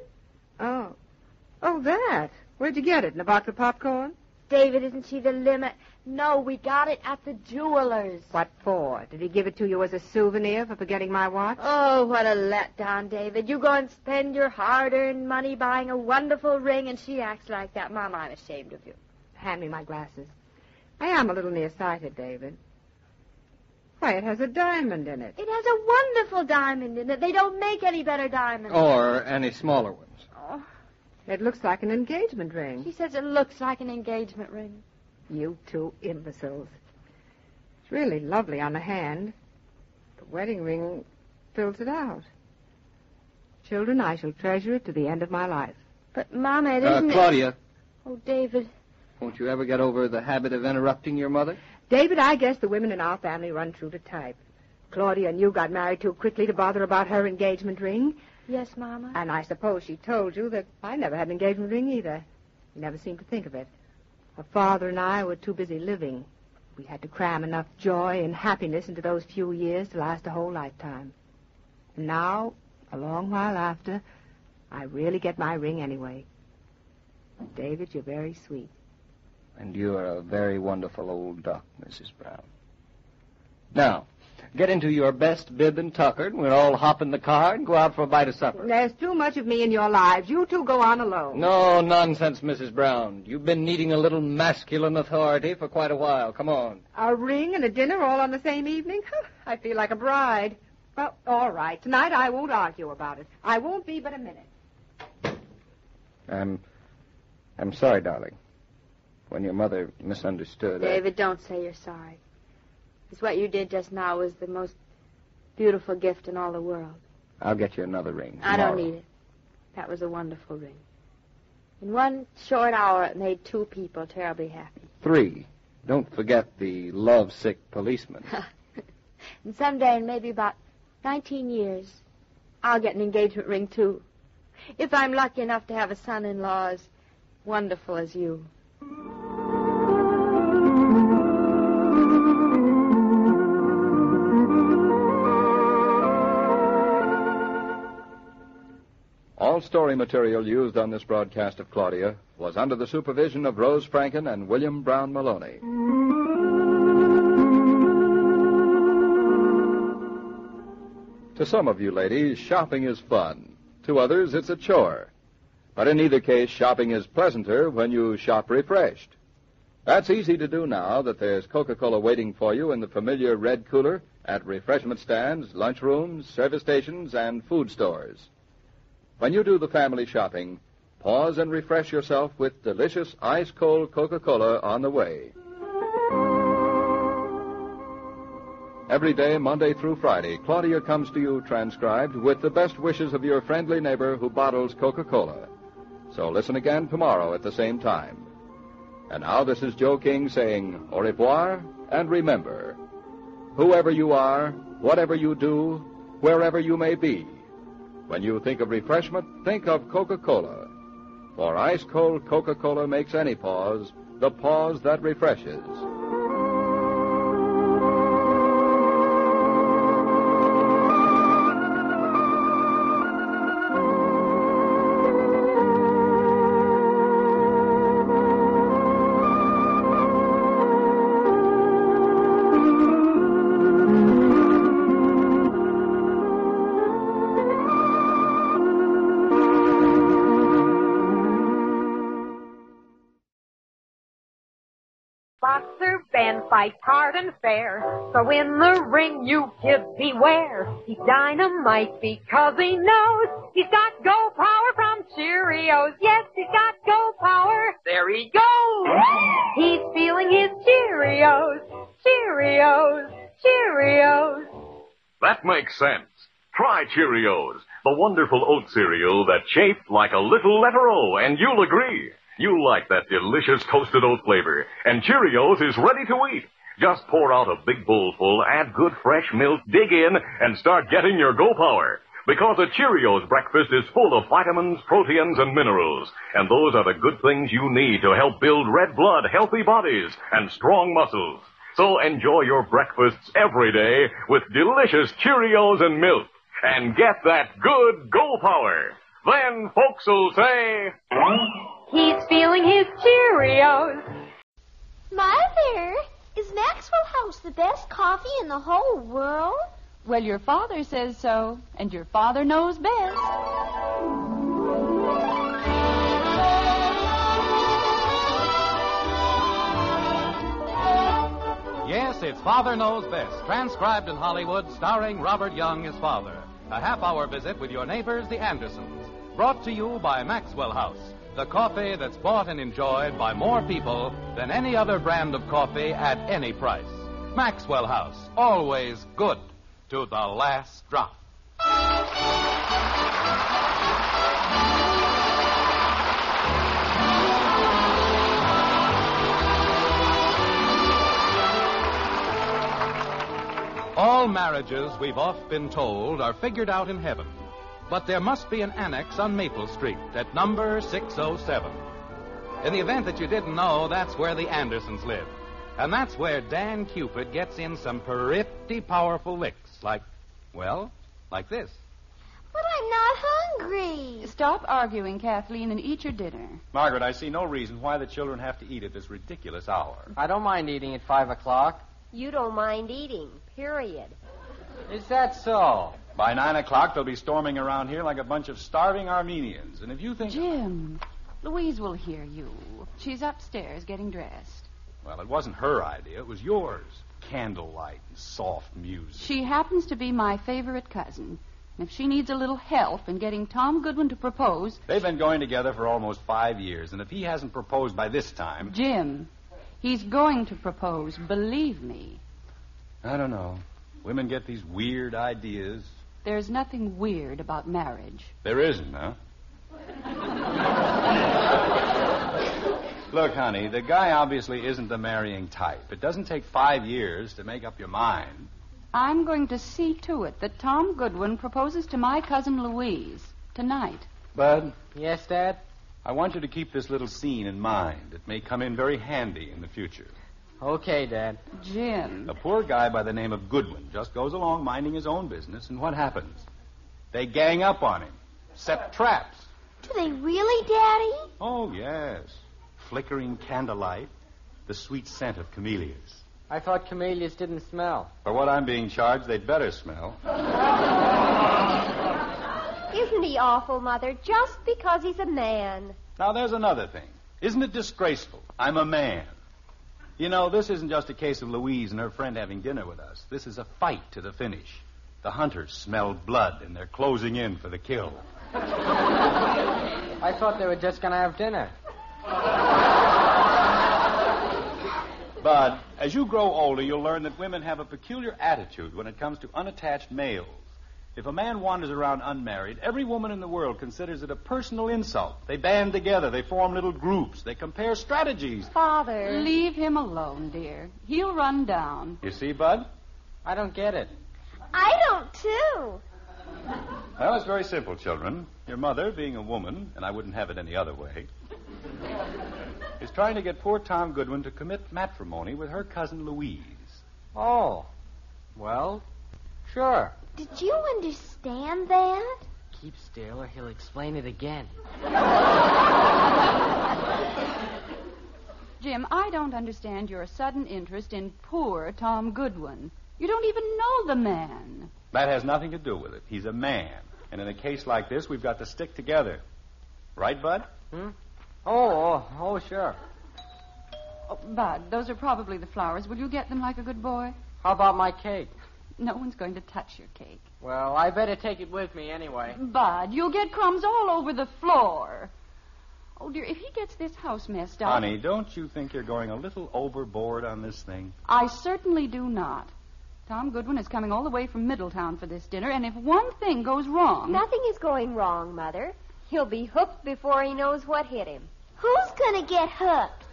Oh. Oh, that. Where'd you get it? In a box of popcorn? David, isn't she the limit? No, we got it at the jeweler's. What for? Did he give it to you as a souvenir for forgetting my watch? Oh, what a letdown, David. You go and spend your hard-earned money buying a wonderful ring, and she acts like that. Mama, I'm ashamed of you. Hand me my glasses. I am a little nearsighted, David. Why, it has a diamond in it. It has a wonderful diamond in it. They don't make any better diamonds. Or any smaller ones. Oh, It looks like an engagement ring. she says it looks like an engagement ring. You two imbeciles. It's really lovely on the hand. The wedding ring fills it out. Children, I shall treasure it to the end of my life. But, Mama, it Uh, isn't... Claudia, Oh, David. won't you ever get over the habit of interrupting your mother? David, I guess the women in our family run true to type. Claudia and you got married too quickly to bother about her engagement ring. Yes, Mama. And I suppose she told you that I never had an engagement ring either. You never seemed to think of it. Her father and I were too busy living. We had to cram enough joy and happiness into those few years to last a whole lifetime. And now, a long while after, I really get my ring anyway. David, you're very sweet. And you are a very wonderful old duck, Mrs. Brown. Now, get into your best bib and tucker, and we'll all hop in the car and go out for a bite of supper. There's too much of me in your lives. You two go on alone. No nonsense, Mrs. Brown. You've been needing a little masculine authority for quite a while. Come on. A ring and a dinner all on the same evening? I feel like a bride. Well, all right. Tonight I won't argue about it. I won't be but a minute. I'm, I'm sorry, darling. When your mother misunderstood. I- David, don't say you're sorry. Because what you did just now was the most beautiful gift in all the world. I'll get you another ring. I don't need it. That was a wonderful ring. In one short hour, it made two people terribly happy. Three. Don't forget the love-sick policeman. And someday, in maybe about 19 years, I'll get an engagement ring, too. If I'm lucky enough to have a son-in-law as wonderful as you. All story material used on this broadcast of Claudia was under the supervision of Rose Franken and William Brown Meloney. To some of you ladies, shopping is fun. To others, it's a chore. But in either case, shopping is pleasanter when you shop refreshed. That's easy to do now that there's Coca-Cola waiting for you in the familiar red cooler at refreshment stands, lunchrooms, service stations, and food stores. When you do the family shopping, pause and refresh yourself with delicious ice cold Coca Cola on the way. Every day, Monday through Friday, Claudia comes to you transcribed with the best wishes of your friendly neighbor who bottles Coca Cola. So listen again tomorrow at the same time. And now this is Joe King saying au revoir and remember, whoever you are, whatever you do, wherever you may be, when you think of refreshment, think of Coca-Cola. For ice cold Coca-Cola makes any pause the pause that refreshes. And fair. So in the ring, you kids beware. He's dynamite because he knows he's got go power from Cheerios. Yes, he's got go power. There he goes. He's feeling his Cheerios. Cheerios. Cheerios. That makes sense. Try Cheerios, the wonderful oat cereal that's shaped like a little letter O, and you'll agree. You like that delicious toasted oat flavor, and Cheerios is ready to eat. Just pour out a big bowl full, add good fresh milk, dig in, and start getting your go power. Because a Cheerios breakfast is full of vitamins, proteins, and minerals. And those are the good things you need to help build red blood, healthy bodies, and strong muscles. So enjoy your breakfasts every day with delicious Cheerios and milk. And get that good go power. Then folks will say, He's feeling his Cheerios. Mother, is Maxwell House the best coffee in the whole world? Well, your father says so, and your father knows best. Yes, it's Father Knows Best, transcribed in Hollywood, starring Robert Young as father. A half hour visit with your neighbors, the Andersons. Brought to you by Maxwell House, the coffee that's bought and enjoyed by more people than any other brand of coffee at any price. Maxwell House, always good to the last drop. All marriages, we've oft been told, are figured out in heaven. But there must be an annex on Maple Street at number 607. In the event that you didn't know, that's where the Andersons live. And that's where Dan Cupid gets in some pretty powerful licks, like, well, like this. But I'm not hungry. Stop arguing, Kathleen, and eat your dinner. Margaret, I see no reason why the children have to eat at this ridiculous hour. I don't mind eating at five o'clock. You don't mind eating, period. Is that so? By nine o'clock, they'll be storming around here like a bunch of starving Armenians. And if you think. Jim, Louise will hear you. She's upstairs getting dressed. Well, it wasn't her idea, it was yours. Candlelight and soft music. She happens to be my favorite cousin. And if she needs a little help in getting Tom Goodwin to propose. They've been going together for almost five years, and if he hasn't proposed by this time. Jim, he's going to propose, believe me. I don't know. Women get these weird ideas. There's nothing weird about marriage. There isn't, huh? Look, honey, the guy obviously isn't the marrying type. It doesn't take five years to make up your mind. I'm going to see to it that Tom Goodwin proposes to my cousin Louise tonight. Bud? Yes, Dad? I want you to keep this little scene in mind. It may come in very handy in the future. Okay, Dad. Jim. A poor guy by the name of Goodwin just goes along minding his own business, and what happens? They gang up on him, set traps. Do they really, Daddy? Oh, yes. Flickering candlelight, the sweet scent of camellias. I thought camellias didn't smell. For what I'm being charged, they'd better smell. Isn't he awful, Mother? Just because he's a man. Now, there's another thing. Isn't it disgraceful? I'm a man. You know, this isn't just a case of Louise and her friend having dinner with us. This is a fight to the finish. The hunters smell blood, and they're closing in for the kill. I thought they were just going to have dinner. But as you grow older, you'll learn that women have a peculiar attitude when it comes to unattached males. If a man wanders around unmarried, every woman in the world considers it a personal insult. They band together, they form little groups, they compare strategies. Father. Leave him alone, dear. He'll run down. You see, Bud? I don't get it. I don't, too. Well, it's very simple, children. Your mother, being a woman, and I wouldn't have it any other way, is trying to get poor Tom Goodwin to commit matrimony with her cousin Louise. Oh. Well, sure. Did you understand that? Keep still or he'll explain it again. Jim, I don't understand your sudden interest in poor Tom Goodwin. You don't even know the man. That has nothing to do with it. He's a man. And in a case like this, we've got to stick together. Right, Bud? Hmm? Oh, oh, oh, sure. Oh, Bud, those are probably the flowers. Will you get them like a good boy? How about my cake? No one's going to touch your cake. Well, I better take it with me anyway. Bud, you'll get crumbs all over the floor. Oh, dear, if he gets this house messed up. Honey, don't you think you're going a little overboard on this thing? I certainly do not. Tom Goodwin is coming all the way from Middletown for this dinner, and if one thing goes wrong. Nothing is going wrong, Mother. He'll be hooked before he knows what hit him. Who's going to get hooked?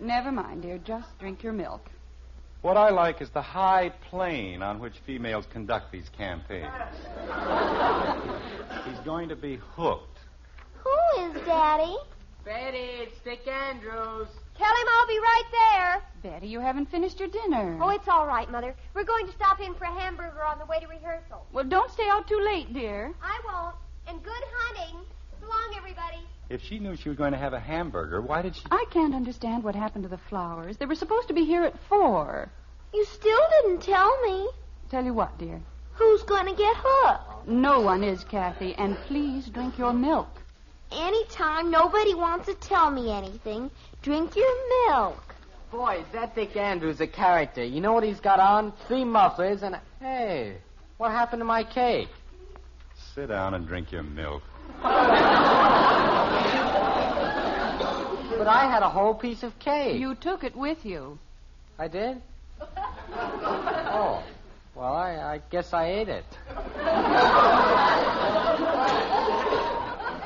Never mind, dear. Just drink your milk. What I like is the high plane on which females conduct these campaigns. He's going to be hooked. Who is Daddy? Betty, it's Dick Andrews. Tell him I'll be right there. Betty, you haven't finished your dinner. Oh, it's all right, Mother. We're going to stop in for a hamburger on the way to rehearsal. Well, don't stay out too late, dear. I won't. And good hunting. So long, everybody. If she knew she was going to have a hamburger, why did she? I can't understand what happened to the flowers. They were supposed to be here at four. You still didn't tell me. Tell you what, dear. Who's going to get hooked? No one is, Kathy, and please drink your milk. Anytime nobody wants to tell me anything, drink your milk. Boy, is that Dick Andrews a character. You know what he's got on? Three mufflers and a... Hey, what happened to my cake? Sit down and drink your milk. But I had a whole piece of cake. You took it with you. I did? Oh. Well, I, I guess I ate it.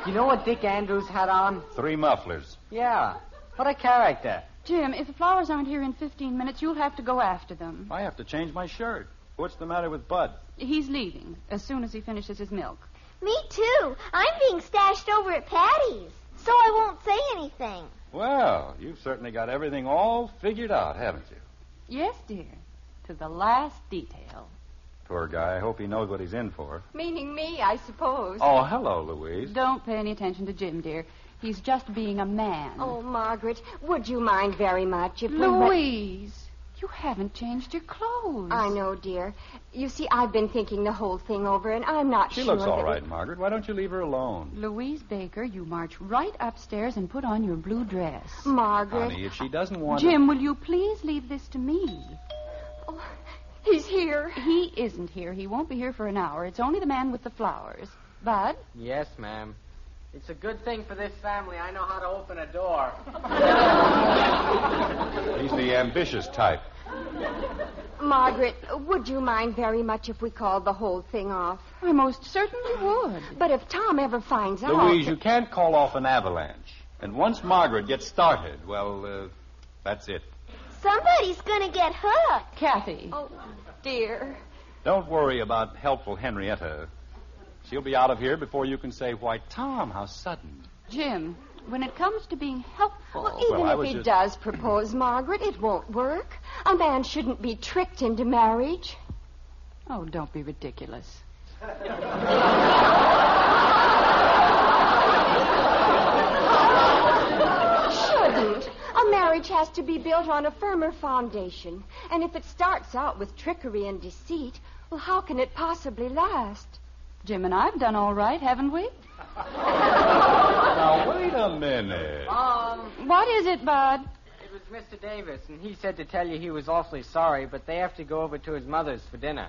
you know what Dick Andrews had on? Three mufflers. Yeah. What a character. Jim, if the flowers aren't here in 15 minutes, you'll have to go after them. I have to change my shirt. What's the matter with Bud? He's leaving as soon as he finishes his milk. Me too. I'm being stashed over at Patty's, so I won't say anything. Well, you've certainly got everything all figured out, haven't you? Yes, dear. To the last detail. Poor guy. I hope he knows what he's in for. Meaning me, I suppose. Oh, hello, Louise. Don't pay any attention to Jim, dear. He's just being a man. Oh, Margaret, would you mind very much if we... Louise, you haven't changed your clothes. I know, dear. You see, I've been thinking the whole thing over, and I'm not sure. She sure. looks all that right, Margaret. Why don't you leave her alone? Louise Baker, you march right upstairs and put on your blue dress. Margaret. Honey, if she doesn't want Jim, will you please leave this to me? Oh, he's here. He isn't here. He won't be here for an hour. It's only the man with the flowers. Bud? Yes, ma'am. It's a good thing for this family. I know how to open a door. He's the ambitious type. Margaret, would you mind very much if we called the whole thing off? I most certainly would. But if Tom ever finds out. Louise, you can't call off an avalanche. And once Margaret gets started, well, uh, that's it. Somebody's going to get hurt. Kathy. Oh, dear. Don't worry about helpful Henrietta. She'll be out of here before you can say, Why, Tom, how sudden. Jim, when it comes to being helpful. Oh, even Well, if he just- does propose, Margaret, it won't work. A man shouldn't be tricked into marriage. Oh, don't be ridiculous. Shouldn't. A marriage has to be built on a firmer foundation. And if it starts out with trickery and deceit, well, how can it possibly last? Jim and I've done all right, haven't we? Now, wait a minute. Um, What is it, Bud? it was Mr. Davis, and he said to tell you he was awfully sorry, but they have to go over to his mother's for dinner.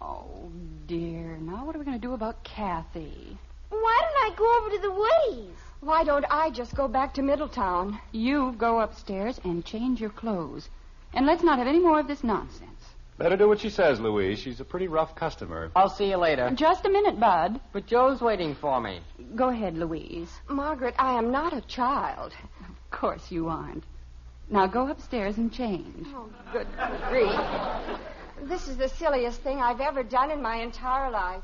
Oh, dear. Now what are we going to do about Kathy? Why don't I go over to the Woodies? Why don't I just go back to Middletown? You go upstairs and change your clothes. And let's not have any more of this nonsense. Better do what she says, Louise. She's a pretty rough customer. I'll see you later. Uh, just a minute, Bud. But Joe's waiting for me. Go ahead, Louise. Margaret, I am not a child. Of course you aren't. Now go upstairs and change. Oh, good grief. This is the silliest thing I've ever done in my entire life.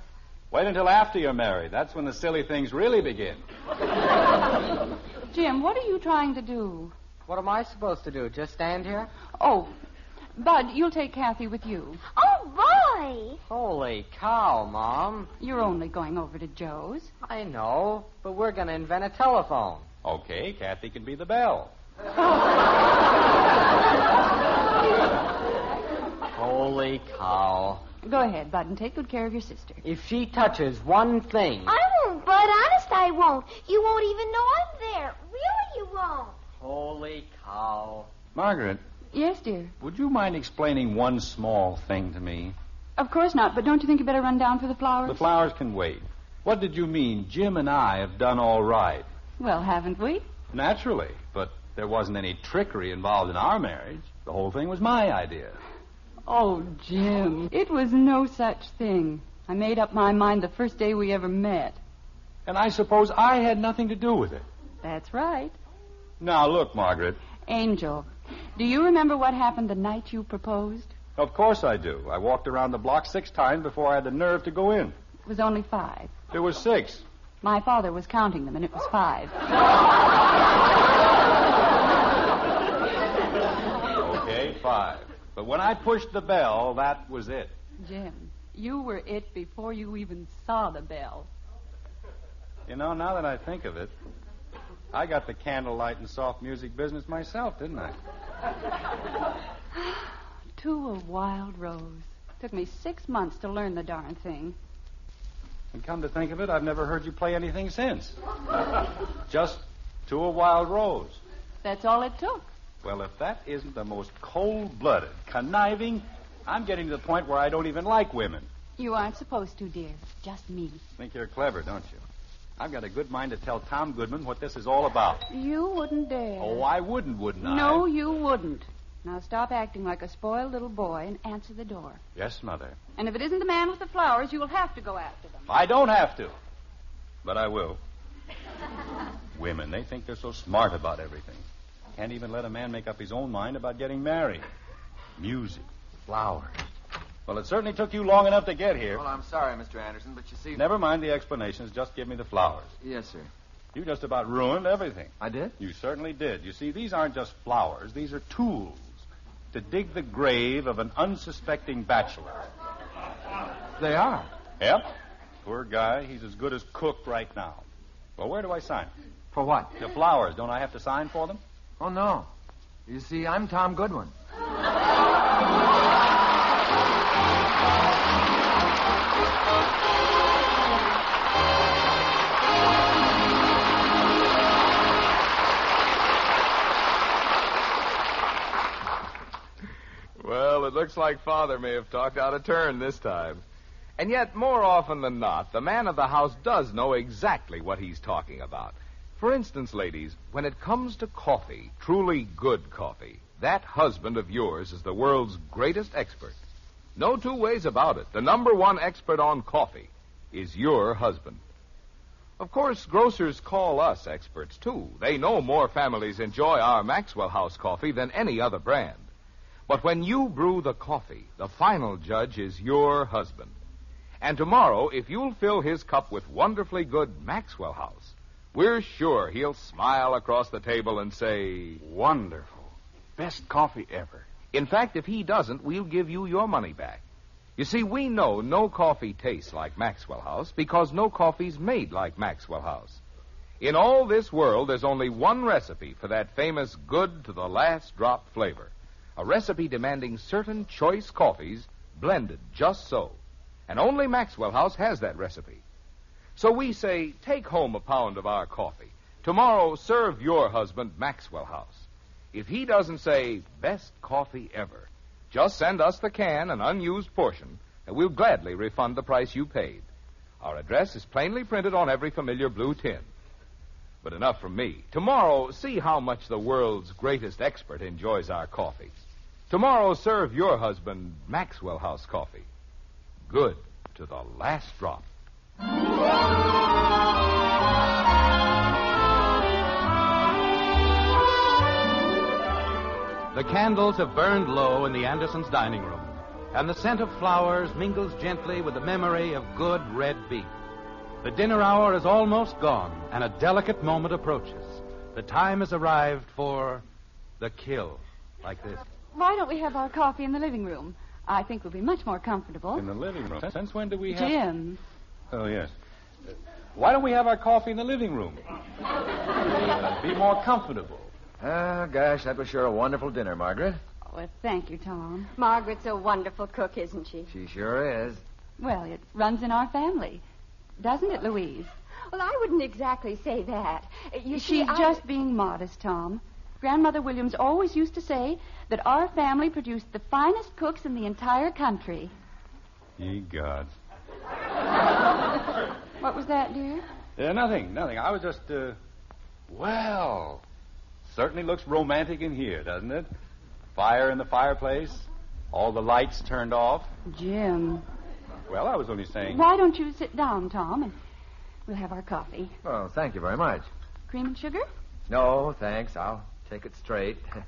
Wait until after you're married. That's when the silly things really begin. Jim, what are you trying to do? What am I supposed to do? Just stand here? Oh, Bud, you'll take Kathy with you. Oh, boy! Holy cow, Mom. You're only going over to Joe's. I know, but we're going to invent a telephone. Okay, Kathy can be the bell. Holy cow. Go ahead, Bud, and take good care of your sister. If she touches one thing. I won't, Bud. Honest, I won't. You won't even know I'm there. Really, you won't. Holy cow. Margaret, Yes, dear. would you mind explaining one small thing to me? Of course not, but don't you think you better run down for the flowers? The flowers can wait. What did you mean? Jim and I have done all right. Well, haven't we? Naturally, but there wasn't any trickery involved in our marriage. The whole thing was my idea. Oh, Jim, it was no such thing. I made up my mind the first day we ever met. And I suppose I had nothing to do with it. That's right. Now, look, Margaret. Angel, do you remember what happened the night you proposed? Of course I do. I walked around the block six times before I had the nerve to go in. It was only five. There was six. My father was counting them, and it was five. Okay, five. But when I pushed the bell, that was it. Jim, you were it before you even saw the bell. You know, now that I think of it, I got the candlelight and soft music business myself, didn't I? To a wild rose. Took me six months to learn the darn thing. And come to think of it, I've never heard you play anything since. Just to a wild rose. That's all it took. Well, if that isn't the most cold blooded, conniving, I'm getting to the point where I don't even like women. You aren't supposed to, dear. Just me. Think you're clever, don't you? I've got a good mind to tell Tom Goodwin what this is all about. You wouldn't dare. Oh, I wouldn't, wouldn't I? No, you wouldn't. Now stop acting like a spoiled little boy and answer the door. Yes, Mother. And if it isn't the man with the flowers, you will have to go after them. I don't have to. But I will. Women, they think they're so smart about everything. Can't even let a man make up his own mind about getting married. Music, flowers. Well, it certainly took you long enough to get here. Well, I'm sorry, Mr. Anderson, but you see. Never mind the explanations. Just give me the flowers. Yes, sir. You just about ruined everything. I did? You certainly did. You see, these aren't just flowers, these are tools to dig the grave of an unsuspecting bachelor. They are. Yep. Poor guy. He's as good as cooked right now. Well, where do I sign? For what? The flowers. Don't I have to sign for them? Oh, no. You see, I'm Tom Goodwin. Looks like Father may have talked out of turn this time. And yet, more often than not, the man of the house does know exactly what he's talking about. For instance, ladies, when it comes to coffee, truly good coffee, that husband of yours is the world's greatest expert. No two ways about it. The number one expert on coffee is your husband. Of course, grocers call us experts, too. They know more families enjoy our Maxwell House coffee than any other brand. But when you brew the coffee, the final judge is your husband. And tomorrow, if you'll fill his cup with wonderfully good Maxwell House, we're sure he'll smile across the table and say, Wonderful. Best coffee ever. In fact, if he doesn't, we'll give you your money back. You see, we know no coffee tastes like Maxwell House because no coffee's made like Maxwell House. In all this world, there's only one recipe for that famous good to the last drop flavor. A recipe demanding certain choice coffees blended just so. And only Maxwell House has that recipe. So we say, take home a pound of our coffee. Tomorrow, serve your husband Maxwell House. If he doesn't say, best coffee ever, just send us the can, an unused portion, and we'll gladly refund the price you paid. Our address is plainly printed on every familiar blue tin. But enough from me. Tomorrow, see how much the world's greatest expert enjoys our coffee. Tomorrow, serve your husband Maxwell House coffee. Good to the last drop. The candles have burned low in the Andersons' dining room, and the scent of flowers mingles gently with the memory of good red beef. The dinner hour is almost gone, and a delicate moment approaches. The time has arrived for the kill, like this. Why don't we have our coffee in the living room? I think we'll be much more comfortable. In the living room. Since when do we have. Jim. Oh, yes. Uh, Why don't we have our coffee in the living room? Be more comfortable. Ah, gosh, that was sure a wonderful dinner, Margaret. Well, thank you, Tom. Margaret's a wonderful cook, isn't she? She sure is. Well, it runs in our family. Doesn't it, Louise? Well, I wouldn't exactly say that. You see, She's I- just being modest, Tom. Grandmother Williams always used to say that our family produced the finest cooks in the entire country. Ye gods. What was that, dear? Uh, nothing, nothing. I was just, uh. Well. Certainly looks romantic in here, doesn't it? Fire in the fireplace, all the lights turned off. Jim. Well, I was only saying. Why don't you sit down, Tom, and we'll have our coffee. Oh, thank you very much. Cream and sugar? No, thanks. I'll take it straight.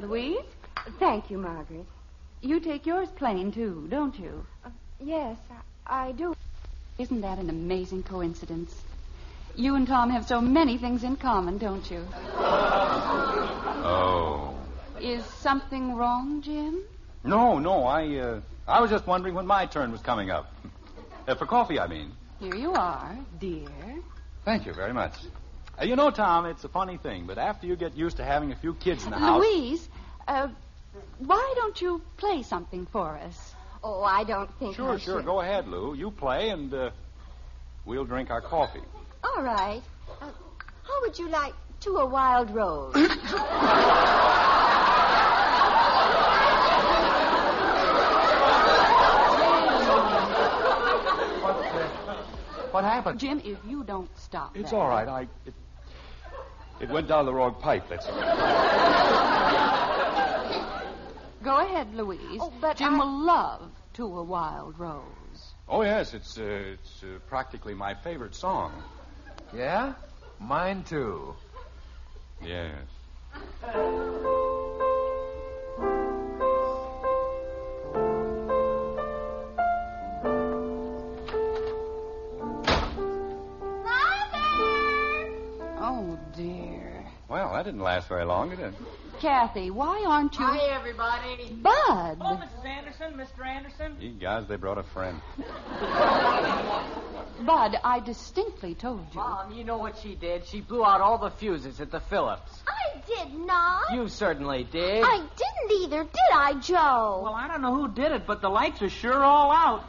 Louise? Thank you, Margaret. You take yours plain, too, don't you? Yes, I, I do. Isn't that an amazing coincidence? You and Tom have so many things in common, don't you? Oh. Is something wrong, Jim? No, no, I, uh. I was just wondering when my turn was coming up. Uh, for coffee, I mean. Here you are, dear. Thank you very much. Uh, you know, Tom, it's a funny thing, but after you get used to having a few kids in the house. Louise, uh, why don't you play something for us? Oh, I don't think Sure, I sure. should. Go ahead, Lou. You play, and uh, we'll drink our coffee. All right. Uh, how would you like to a wild rose? What happened? Jim, if you don't stop. It's that- all right. I. It, it went down the wrong pipe, that's all. Go ahead, Louise. Oh, but Jim I- will love To a Wild Rose. Oh, yes, it's, uh, it's uh, practically my favorite song. Yeah? Mine too. Yes. Well, that didn't last very long, did it? Kathy, why aren't you. Hi, everybody. Bud. Oh, Mrs. Anderson, Mr. Anderson. You guys, they brought a friend. Bud, I distinctly told you. Mom, you know what she did? She blew out all the fuses at the Phillips. I did not. You certainly did. I didn't either, did I, Joe? Well, I don't know who did it, but the lights are sure all out.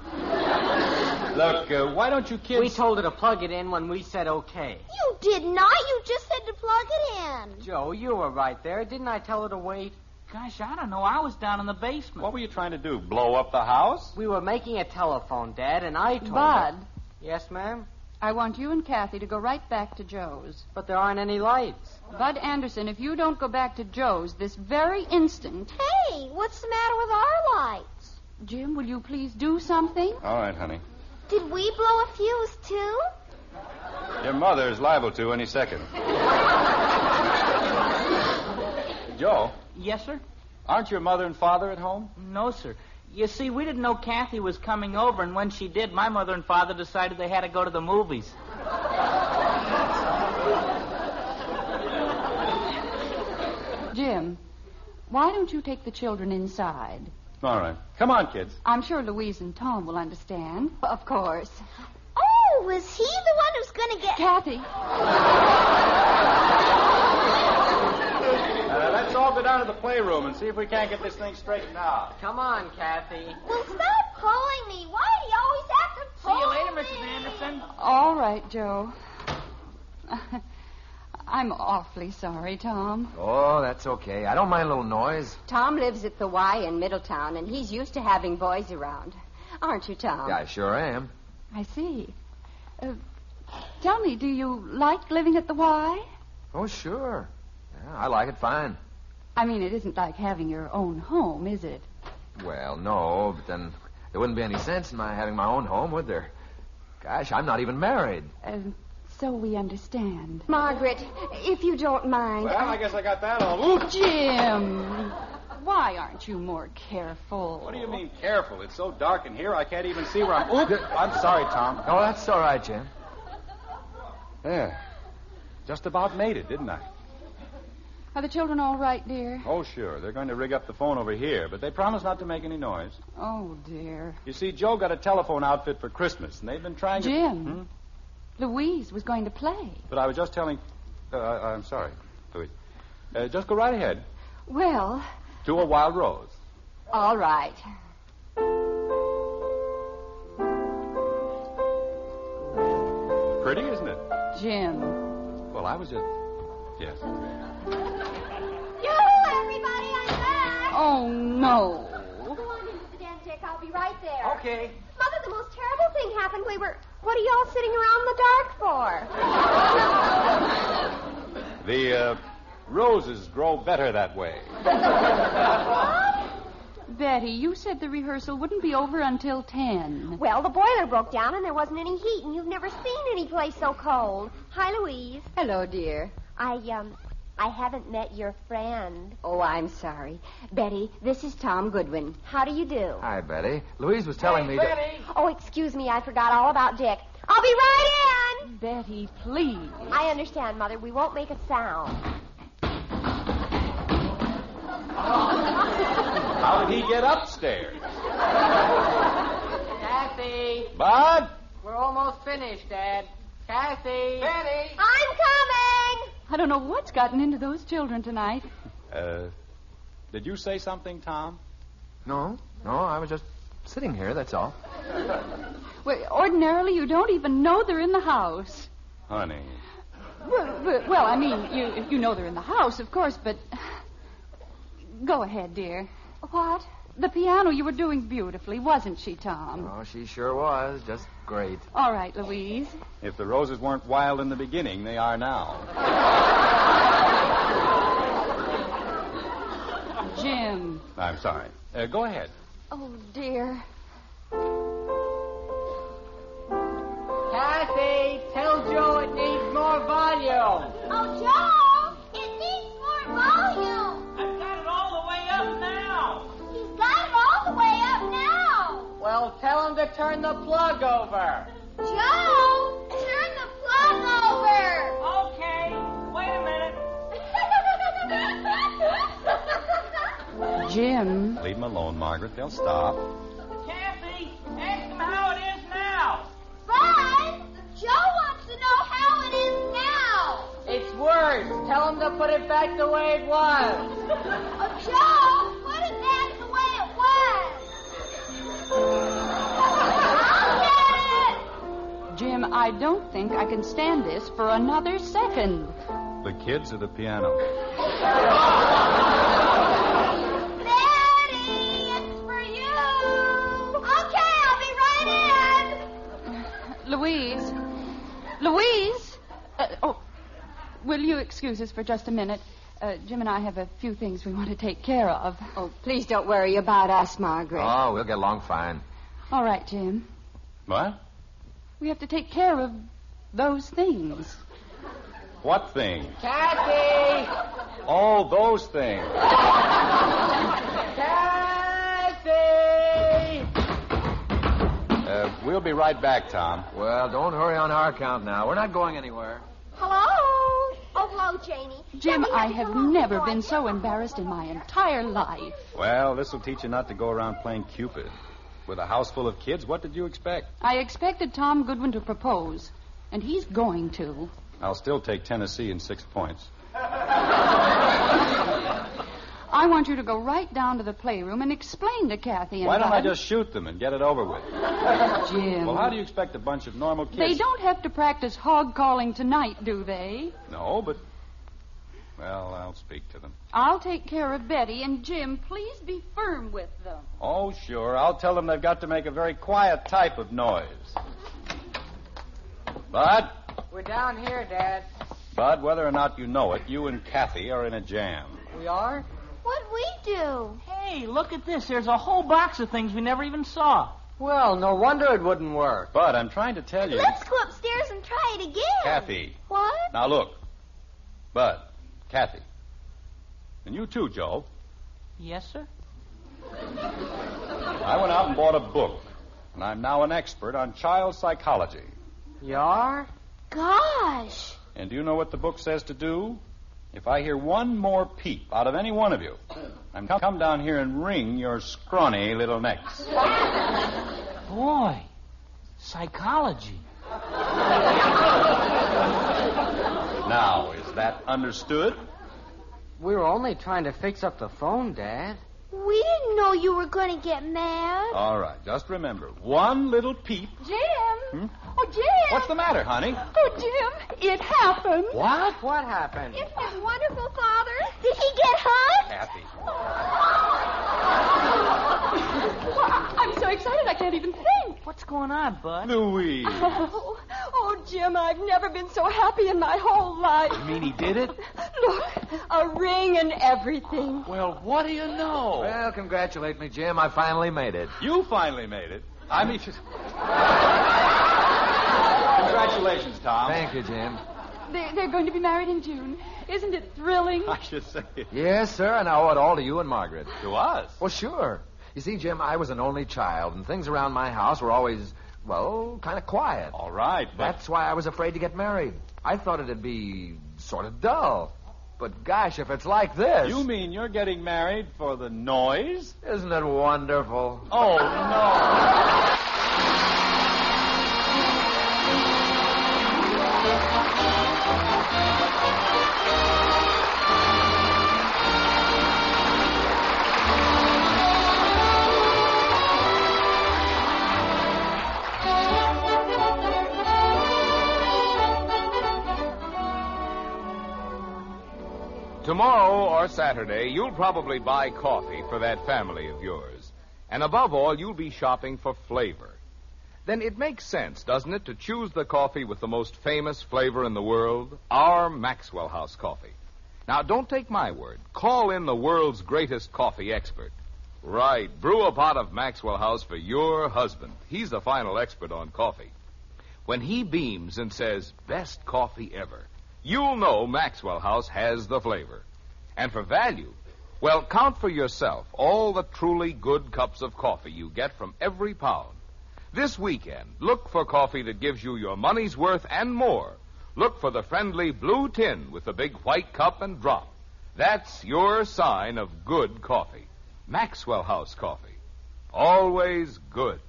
Look, uh, why don't you kids. We told her to plug it in when we said okay. You did not. You just said to plug it in. Joe, you were right there. Didn't I tell her to wait? Gosh, I don't know. I was down in the basement. What were you trying to do? Blow up the house? We were making a telephone, Dad, and I told Bud, her. Yes, ma'am? I want you and Kathy to go right back to Joe's. But there aren't any lights. Bud Anderson, if you don't go back to Joe's this very instant. Hey, what's the matter with our lights? Jim, will you please do something? All right, honey. Did we blow a fuse, too? Your mother is liable to any second. Joe, Yes, sir? Aren't your mother and father at home? No, sir. You see, we didn't know Kathy was coming over, and when she did, my mother and father decided they had to go to the movies. Jim, why don't you take the children inside? All right. Come on, kids. I'm sure Louise and Tom will understand. Of course. Oh, was he the one who's going to get. Kathy. Let's all go down to the playroom and see if we can't get this thing straightened out. Come on, Kathy. Well, stop calling me. Why do you always have to call me? See you pull later, me? Mrs. Anderson. All right, Joe. I'm awfully sorry, Tom. Oh, that's okay. I don't mind a little noise. Tom lives at the Y in Middletown, and he's used to having boys around. Aren't you, Tom? Yeah, I sure am. I see. Uh, tell me, do you like living at the Y? Oh, sure. Yeah, I like it fine. I mean, it isn't like having your own home, is it? Well, no, but then there wouldn't be any sense in my having my own home, would there? Gosh, I'm not even married. Uh, so we understand. Margaret, if you don't mind. Well, I guess I got that all. Ooh. Jim, why aren't you more careful? What do you mean careful? It's so dark in here I can't even see where I'm. Oop! I'm sorry, Tom. Oh, that's all right, Jim. There. Just about made it, didn't I? Are the children all right, dear? Oh, sure. They're going to rig up the phone over here, but they promised not to make any noise. Oh, dear. You see, Joe got a telephone outfit for Christmas, and they've been trying to. Jim, Hmm? Louise was going to play. But I was just telling. Uh, I- I'm sorry, Louise. Uh, just go right ahead. Well, To a wild rose. all right. Pretty, isn't it? Jim. Well, I was just. Yes. Yoo-hoo, everybody, I'm back. Oh, no. Go on into the den, Dick. I'll be right there. Okay. Mother, the most terrible thing happened. We were. What are y'all sitting around in the dark for? The uh, roses grow better that way. Betty, you said the rehearsal wouldn't be over until 10. Well, the boiler broke down and there wasn't any heat, and you've never seen any place so cold. Hi, Louise. Hello, dear. I, um, I haven't met your friend. Oh, I'm sorry. Betty, this is Tom Goodwin. How do you do? Hi, Betty. Louise was telling me that. Oh, excuse me, I forgot all about Dick. I'll be right in. Betty, please. I understand, Mother. We won't make a sound. How did he get upstairs? Kathy, Bud? we're almost finished, Dad. Kathy. Betty. I'm coming. I don't know what's gotten into those children tonight. Uh, did you say something, Tom? No, no, I was just sitting here, that's all. Well, ordinarily, you don't even know they're in the house. Honey. Well, well, well, I mean, you you know they're in the house, of course, but go ahead, dear. What? The piano you were doing beautifully, wasn't she, Tom? Oh, she sure was. Just great. All right, Louise. If the roses weren't wild in the beginning, they are now. Jim. I'm sorry. Uh, go ahead. Oh, dear. Kathy, tell Joe it needs more volume. Oh, Joe, now. Tell him to turn the plug over. Joe, turn the plug over. Okay, wait a minute. Jim. Leave them alone, Margaret. They'll stop. Kathy, ask him how it is now. Bud, Joe wants to know how it is now. It's worse. Tell him to put it back the way it was. Oh, Joe, put it back the way it was. I don't think I can stand this for another second. The kids or the piano? Betty, it's for you. Okay, I'll be right in. Louise. Louise! Uh, oh, will you excuse us for just a minute? Uh, Jim and I have a few things we want to take care of. Oh, please don't worry about us, Margaret. Oh, we'll get along fine. All right, Jim. What? We have to take care of those things. What things? Kathy! Oh, those things. Kathy! Uh, we'll be right back, Tom. Well, don't hurry on our account now. We're not going anywhere. Hello? Oh, hello, Janie. Jim, I have never been so embarrassed in my entire life. Well, this will teach you not to go around playing Cupid. With a house full of kids, what did you expect? I expected Tom Goodwin to propose, and he's going to. I'll still take Tennessee in six points. I want you to go right down to the playroom and explain to Kathy and Why don't I just shoot them and get it over with? Jim. Well, how do you expect a bunch of normal kids? They don't have to practice hog calling tonight, do they? No, but. Well, I'll speak to them. I'll take care of Betty, and Jim, please be firm with them. Oh, sure. I'll tell them they've got to make a very quiet type of noise. Bud, We're down here, Dad. Bud, whether or not you know it, you and Kathy are in a jam. We are? What'd we do? Hey, look at this. There's a whole box of things we never even saw. Well, no wonder it wouldn't work. Bud, I'm trying to tell you. Let's go upstairs and try it again. Kathy. What? Now look. Bud, Kathy. And you too, Joe. Yes, sir? I went out and bought a book, and I'm now an expert on child psychology. You are? Gosh. And do you know what the book says to do? If I hear one more peep out of any one of you, I'm come, come down here and wring your scrawny little necks. Boy, psychology. Now, is that understood? We were only trying to fix up the phone, Dad. We didn't know you were going to get mad. All right, just remember one little peep. Jim! Hmm? Oh, Jim! What's the matter, honey? Oh, Jim, it happened. What? What happened? Isn't it wonderful, Father? Did he get hurt? Kathy. Well, I'm excited I can't even think. What's going on, Bud? Louise. Oh, oh, Jim, I've never been so happy in my whole life. You mean he did it? Look, a ring and everything. Well, what do you know? Well, congratulate me, Jim. I finally made it. You finally made it. I mean, congratulations, Tom. Thank you, Jim. They're, they're going to be married in June. Isn't it thrilling? I should say it. Yes, sir, and I owe it all to you and Margaret. To us? Well, sure. You see, Jim, I was an only child, and things around my house were always, well, kind of quiet. All right, but That's why I was afraid to get married. I thought it'd be sort of dull. But gosh, if it's like this. you mean you're getting married for the noise? Isn't it wonderful? Oh, no. Tomorrow or Saturday, you'll probably buy coffee for that family of yours. And above all, you'll be shopping for flavor. Then it makes sense, doesn't it, to choose the coffee with the most famous flavor in the world, our Maxwell House coffee. Now, don't take my word. Call in the world's greatest coffee expert. Right, brew a pot of Maxwell House for your husband. He's the final expert on coffee. When he beams and says, best coffee ever, you'll know Maxwell House has the flavor. And for value, well, count for yourself all the truly good cups of coffee you get from every pound. This weekend, look for coffee that gives you your money's worth and more. Look for the friendly blue tin with the big white cup and drop. That's your sign of good coffee. Maxwell House coffee. Always good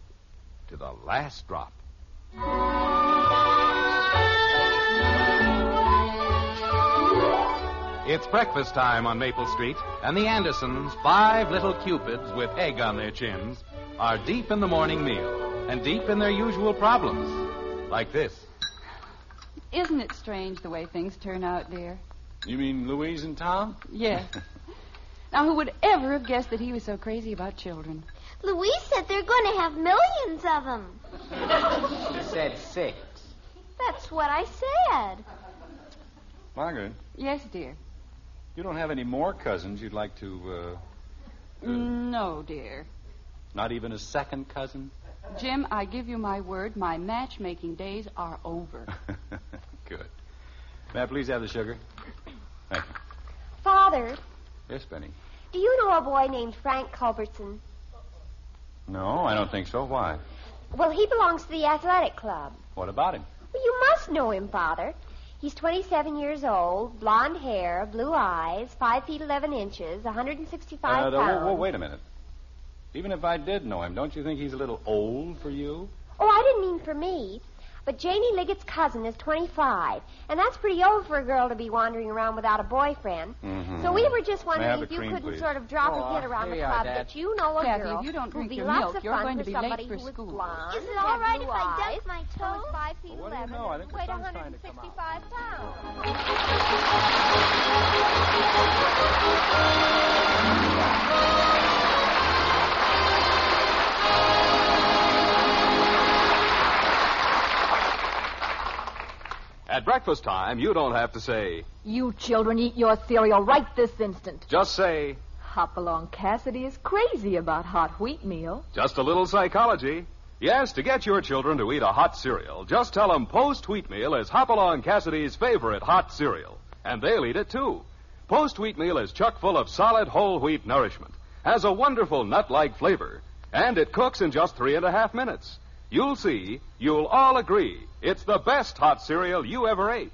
to the last drop. It's breakfast time on Maple Street, and the Andersons, five little cupids with egg on their chins, are deep in the morning meal and deep in their usual problems. Like this. Isn't it strange the way things turn out, dear? You mean Louise and Tom? Yes. now, who would ever have guessed that he was so crazy about children? Louise said they're going to have millions of them. She said six. That's what I said. Margaret, Yes, dear. You don't have any more cousins you'd like to, uh, No, dear. not even a second cousin? Jim, I give you my word, my matchmaking days are over. Good. May I please have the sugar? Thank you. Father, Yes, Benny. do you know a boy named Frank Culbertson? No, I don't think so. Why? Well, he belongs to the athletic club. What about him? Well, you must know him, Father. He's 27 years old, blonde hair, blue eyes, 5 feet 11 inches, 165 Uh, pounds. whoa, whoa, wait a minute. Even if I did know him, don't you think he's a little old for you? Oh, I didn't mean for me. But Janie Liggett's cousin is 25, and that's pretty old for a girl to be wandering around without a boyfriend. Mm-hmm. So we were just wondering if you cream, couldn't please? sort of drop Oh, a hit around the you are, club Dad. that you know a Kathy, girl if you don't who'd drink be your lots milk, of you're fun going for to be late somebody for who was school. blonde. Is it and all had right blue if I eyes, dunk my who was toes? 5 feet Well, what do you 11 know? I think and weighed to 165 pounds. At breakfast time, you don't have to say, You children eat your cereal right this instant. just say, Hopalong Cassidy is crazy about hot wheatmeal. just a little psychology. Yes, to get your children to eat a hot cereal, just tell them Post Wheatmeal is Hopalong Cassidy's favorite hot cereal. And they'll eat it too. Post Wheatmeal is chock full of solid whole wheat nourishment, has a wonderful nut like flavor, and it cooks in just three and a half minutes. You'll see, you'll all agree, it's the best hot cereal you ever ate.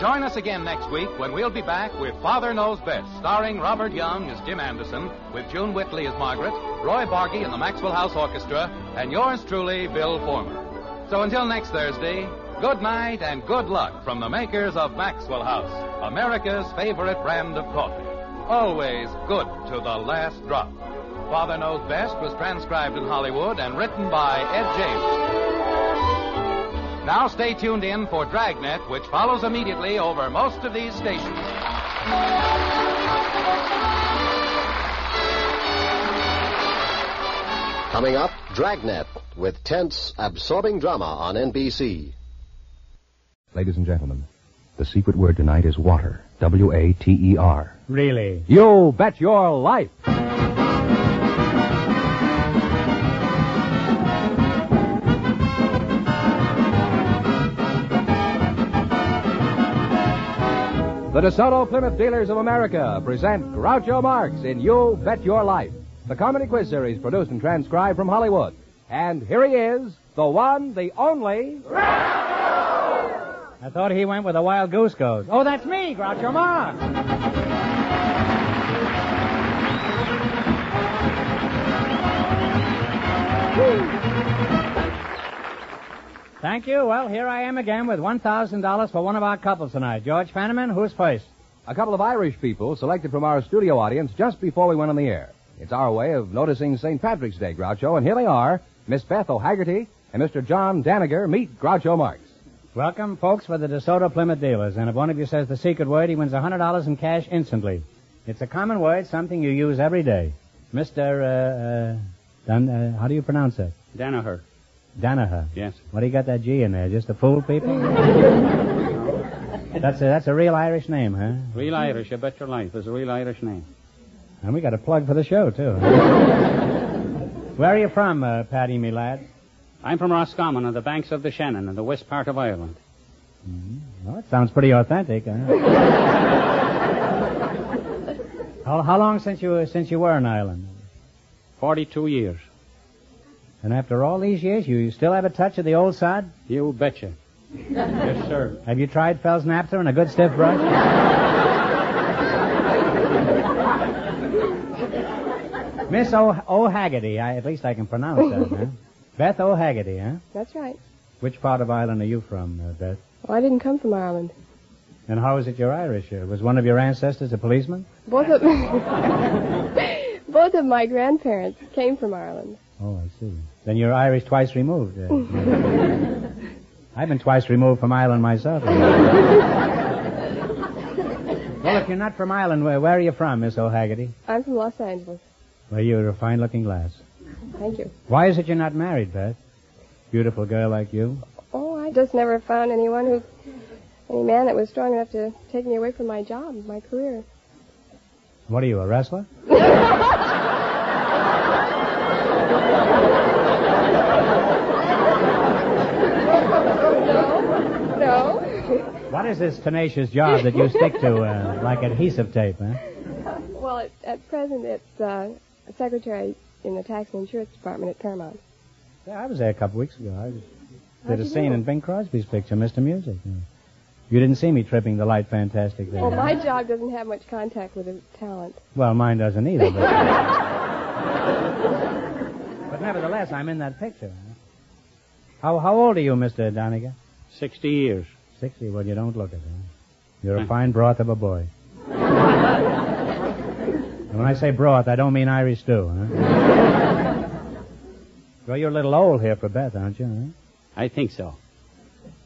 Join us again next week when we'll be back with Father Knows Best, starring Robert Young as Jim Anderson, with June Whitley as Margaret, Roy Bargy and the Maxwell House Orchestra, and yours truly, Bill Forman. So until next Thursday, good night and good luck from the makers of Maxwell House, America's favorite brand of coffee. Always good to the last drop. Father Knows Best was transcribed in Hollywood and written by Ed James. Now stay tuned in for Dragnet, which follows immediately over most of these stations. Coming up, Dragnet with tense, absorbing drama on NBC. Ladies and gentlemen, the secret word tonight is water. W A T E R. Really? You bet your life. The DeSoto Plymouth Dealers of America present Groucho Marx in You Bet Your Life, the comedy quiz series produced and transcribed from Hollywood. And here he is, the one, the only. I thought he went with the wild goose goes. Oh, that's me, Groucho Marx. Thank you. Well, here I am again with $1,000 for one of our couples tonight. George Fenneman, who's first? A couple of Irish people selected from our studio audience just before we went on the air. It's our way of noticing St. Patrick's Day, Groucho, and here they are, Miss Beth O'Haggerty and Mr. John Daniger. Meet Groucho Marx. Welcome, folks, for the DeSoto Plymouth dealers. And if one of you says the secret word, he wins $100 in cash instantly. It's a common word, something you use every day. Mr. Uh, uh, Dan, uh, how do you pronounce that? Danaher. Danaher. Yes. What do you got that G in there? Just to fool people? that's a that's a real Irish name, huh? Real Irish, I bet your life. It's a real Irish name. And we got a plug for the show too. Where are you from, uh, Paddy, me lad? I'm from Roscommon on the banks of the Shannon in the west part of Ireland. Hmm. Well, it sounds pretty authentic. Huh? how, how long since you since you were in Ireland? Forty-two years. And after all these years, you still have a touch of the old sod? You betcha. yes, sir. Have you tried Fels Naptha and a good stiff brush? Miss O- O'Haggerty, I, at least I can pronounce that, huh? Beth O'Haggerty, huh? That's right. Which part of Ireland are you from, uh, Beth? Well, I didn't come from Ireland. And how is it you're Irish? Uh, was one of your ancestors a policeman? Both of both of my grandparents came from Ireland. Oh, I see. Then you're Irish twice removed. Uh, I've been twice removed from Ireland myself. well, if you're not from Ireland, where, where are you from, Miss O'Haggerty? I'm from Los Angeles. Well, you're a fine-looking lass. Thank you. Why is it you're not married, Beth? Beautiful girl like you. Oh, I just never found anyone who, any man that was strong enough to take me away from my job, my career. What are you, a wrestler? No, no. What is this tenacious job that you stick to uh, like adhesive tape, huh? Well, at, at present, it's uh, a secretary in the tax and insurance department at Paramount. Yeah, I was there a couple weeks ago. I was, How'd did a scene do? in Bing Crosby's picture, Mr. Music. You didn't see me tripping the light fantastic there. Well, my job doesn't have much contact with the talent. Well, mine doesn't either. But, but nevertheless, I'm in that picture. How how old are you, Mr. Doniger? Sixty years. Sixty. Well, you don't look it. Huh? You're a fine broth of a boy. and when I say broth, I don't mean Irish stew. Huh? Well, you're a little old here for Beth, aren't you? Huh? I think so.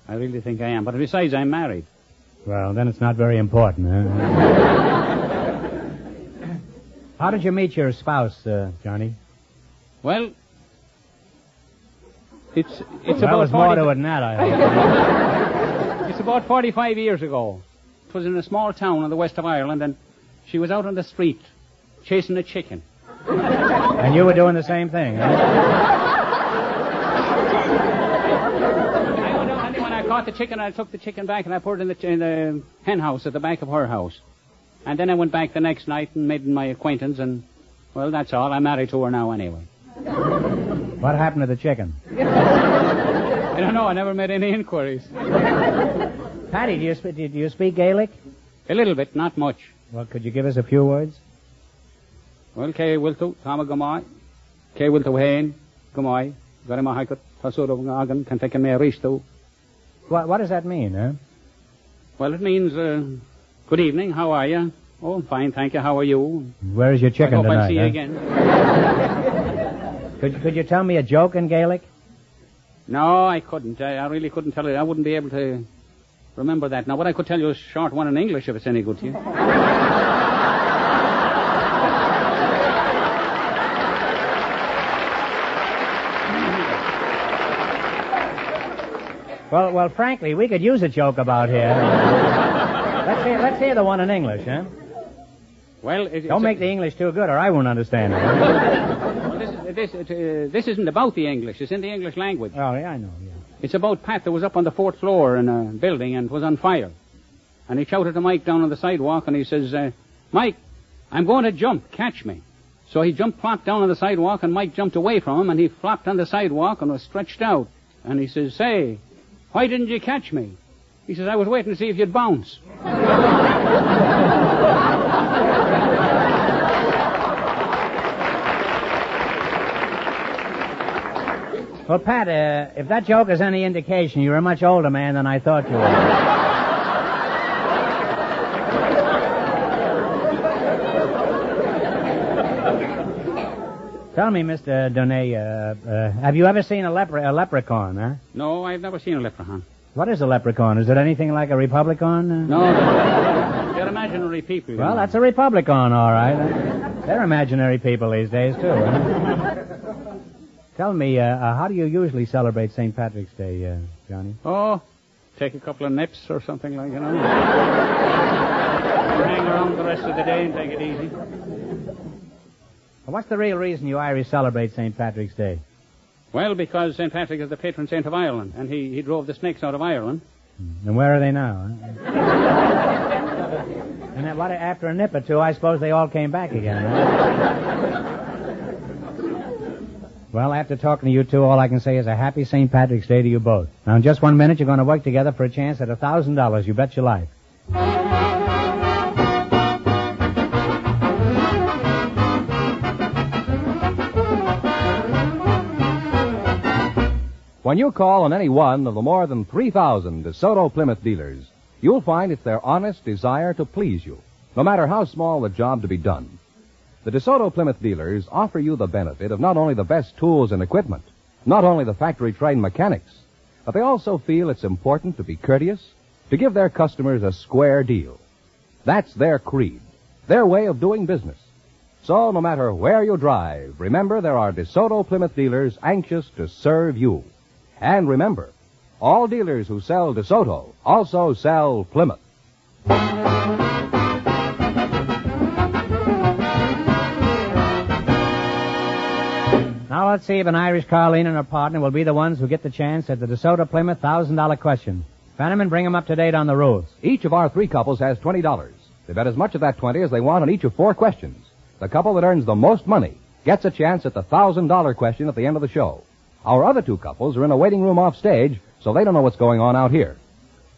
I really think I am. But besides, I'm married. Well, then it's not very important. Huh? How did you meet your spouse, uh, Johnny? Well, it's it's Well, about more 40 to it than that, I hope. it's about 45 years ago. It was in a small town in the west of Ireland, and she was out on the street chasing a chicken. and you were doing the same thing, huh? I went caught the chicken, and I took the chicken back and I put it in the, in the hen house at the back of her house. And then I went back the next night and made my acquaintance, and well, that's all. I'm married to her now anyway. What happened to the chicken? I don't know. I never made any inquiries. Patty, do you, sp- do you speak Gaelic? A little bit, not much. Well, could you give us a few words? Well, Kay Wiltu, Tama Gamai, Kay Wiltu Hain, Gamai, Garima Haikut, Tasur of take me a risto. What, what does that mean, huh? Well, it means, uh, good evening, how are you? Oh, I'm fine, thank you, how are you? Where's your chicken I hope tonight? I'll see you again. Could, could you tell me a joke in Gaelic? No, I couldn't. I, I really couldn't tell you. I wouldn't be able to remember that. Now, what I could tell you is a short one in English, if it's any good to you. Well, well, frankly, we could use a joke about here. let's hear, let's hear the one in English, huh? Well, it, Don't make a- the English too good, or I won't understand it. Well, this, this, it, uh, this isn't about the English. It's in the English language. Oh, yeah, I know. Yeah. It's about Pat that was up on the fourth floor in a building and was on fire. And he shouted to Mike down on the sidewalk and he says, uh, Mike, I'm going to jump. Catch me. So he jumped, plopped down on the sidewalk and Mike jumped away from him and he flopped on the sidewalk and was stretched out. And he says, say, why didn't you catch me? He says, I was waiting to see if you'd bounce. Well, Pat, uh, if that joke is any indication, you're a much older man than I thought you were. Tell me, Mr. Donay, uh, uh, have you ever seen a, lepre- a leprechaun, huh? No, I've never seen a leprechaun. What is a leprechaun? Is it anything like a republican? Uh, No, they're, they're imaginary people. Well, know. that's a republican, all right. They're imaginary people these days, too. huh? Tell me, uh, uh, how do you usually celebrate St. Patrick's Day, uh, Johnny? Oh, take a couple of nips or something like, you know. Hang around the rest of the day and take it easy. What's the real reason you Irish celebrate St. Patrick's Day? Well, because St. Patrick is the patron saint of Ireland, and he, he drove the snakes out of Ireland. Hmm. And where are they now? Huh? and then what, after a nip or two, I suppose they all came back again. Huh? well, after talking to you two, all I can say is a happy St. Patrick's Day to you both. Now, in just one minute, you're going to work together for a chance at a thousand dollars. You bet your life. When you call on any one of the more than 3,000 DeSoto Plymouth dealers, you'll find it's their honest desire to please you, no matter how small the job to be done. The DeSoto Plymouth dealers offer you the benefit of not only the best tools and equipment, not only the factory trained mechanics, but they also feel it's important to be courteous, to give their customers a square deal. That's their creed, their way of doing business. So no matter where you drive, remember there are DeSoto Plymouth dealers anxious to serve you. And remember, all dealers who sell DeSoto also sell Plymouth. Now let's see if an Irish Carline and her partner will be the ones who get the chance at the DeSoto Plymouth thousand dollar question. Fenneman, bring 'em up to date on the rules. Each of our three couples has $20. They bet as much of that 20 as they want on each of four questions. The couple that earns the most money gets a chance at the $1,000 question at the end of the show. Our other two couples are in a waiting room off stage, so they don't know what's going on out here.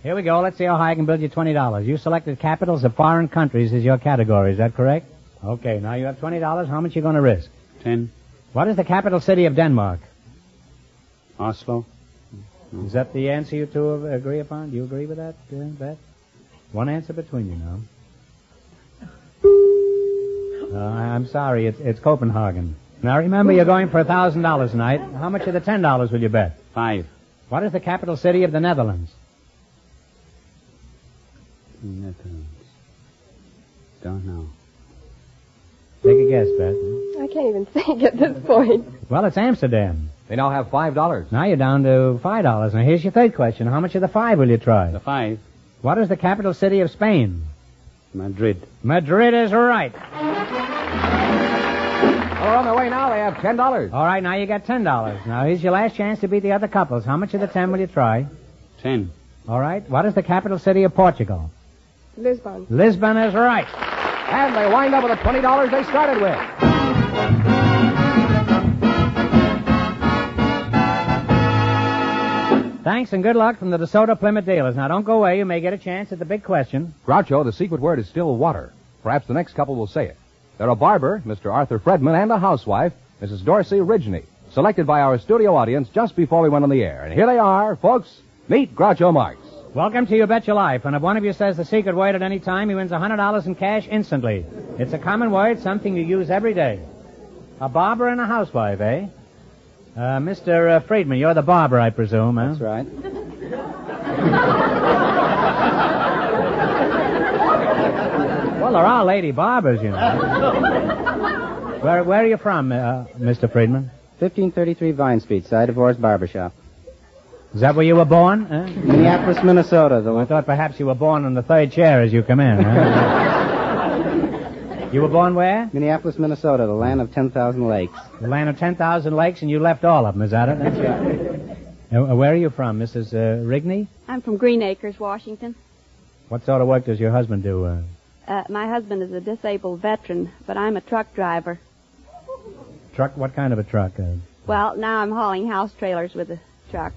Here we go. Let's see how high I can build you $20. You selected capitals of foreign countries as your category. Is that correct? Okay, now you have $20. How much are you going to risk? Ten. What is the capital city of Denmark? Oslo. Is that the answer you two agree upon? Do you agree with that, uh, Bet? One answer between you now. Uh, I'm sorry, it's, it's Copenhagen. Now remember, you're going for a thousand dollars tonight. How much of the ten dollars will you bet? Five. What is the capital city of the Netherlands? Netherlands. Don't know. Take a guess, Beth. I can't even think at this point. Well, it's Amsterdam. They now have $5. Now you're down to five dollars. Now here's your third question. How much of the five will you try? The five. What is the capital city of Spain? Madrid. Madrid is right. Well, on the way now. They have $10. All right, now you got ten dollars. Now here's your last chance to beat the other couples. How much of the ten will you try? Ten. All right. What is the capital city of Portugal? Lisbon. Lisbon is right. And they wind up with the $20 they started with. Thanks and good luck from the DeSoto Plymouth dealers. Now don't go away. You may get a chance at the big question. Groucho, the secret word is still water. Perhaps the next couple will say it. They're a barber, Mr. Arthur Fredman, and a housewife, Mrs. Dorsey Ridgeny, selected by our studio audience just before we went on the air. And here they are, folks. Meet Groucho Marx. Welcome to You Bet Your Life. And if one of you says the secret word at any time, he wins a $100 in cash instantly. It's a common word, something you use every day. A barber and a housewife, eh? Uh, Mr. Uh, Friedman, you're the barber, I presume, huh? That's right. There are lady barbers, you know. where, where are you from, uh, Mr. Friedman? 1533 Vine Street, side of Orr's Barber Shop. Is that where you were born? Huh? Minneapolis, Minnesota. The I thought perhaps you were born on the third chair as you come in. Huh? you were born where? Minneapolis, Minnesota, the land of 10,000 lakes. The land of 10,000 lakes, and you left all of them, is that it? That's right. Uh, where are you from, Mrs. Uh, Rigney? I'm from Greenacres, Washington. What sort of work does your husband do? Uh, Uh, my husband is a disabled veteran, but I'm a truck driver. truck? What kind of a truck? Uh, Well, now I'm hauling house trailers with a truck.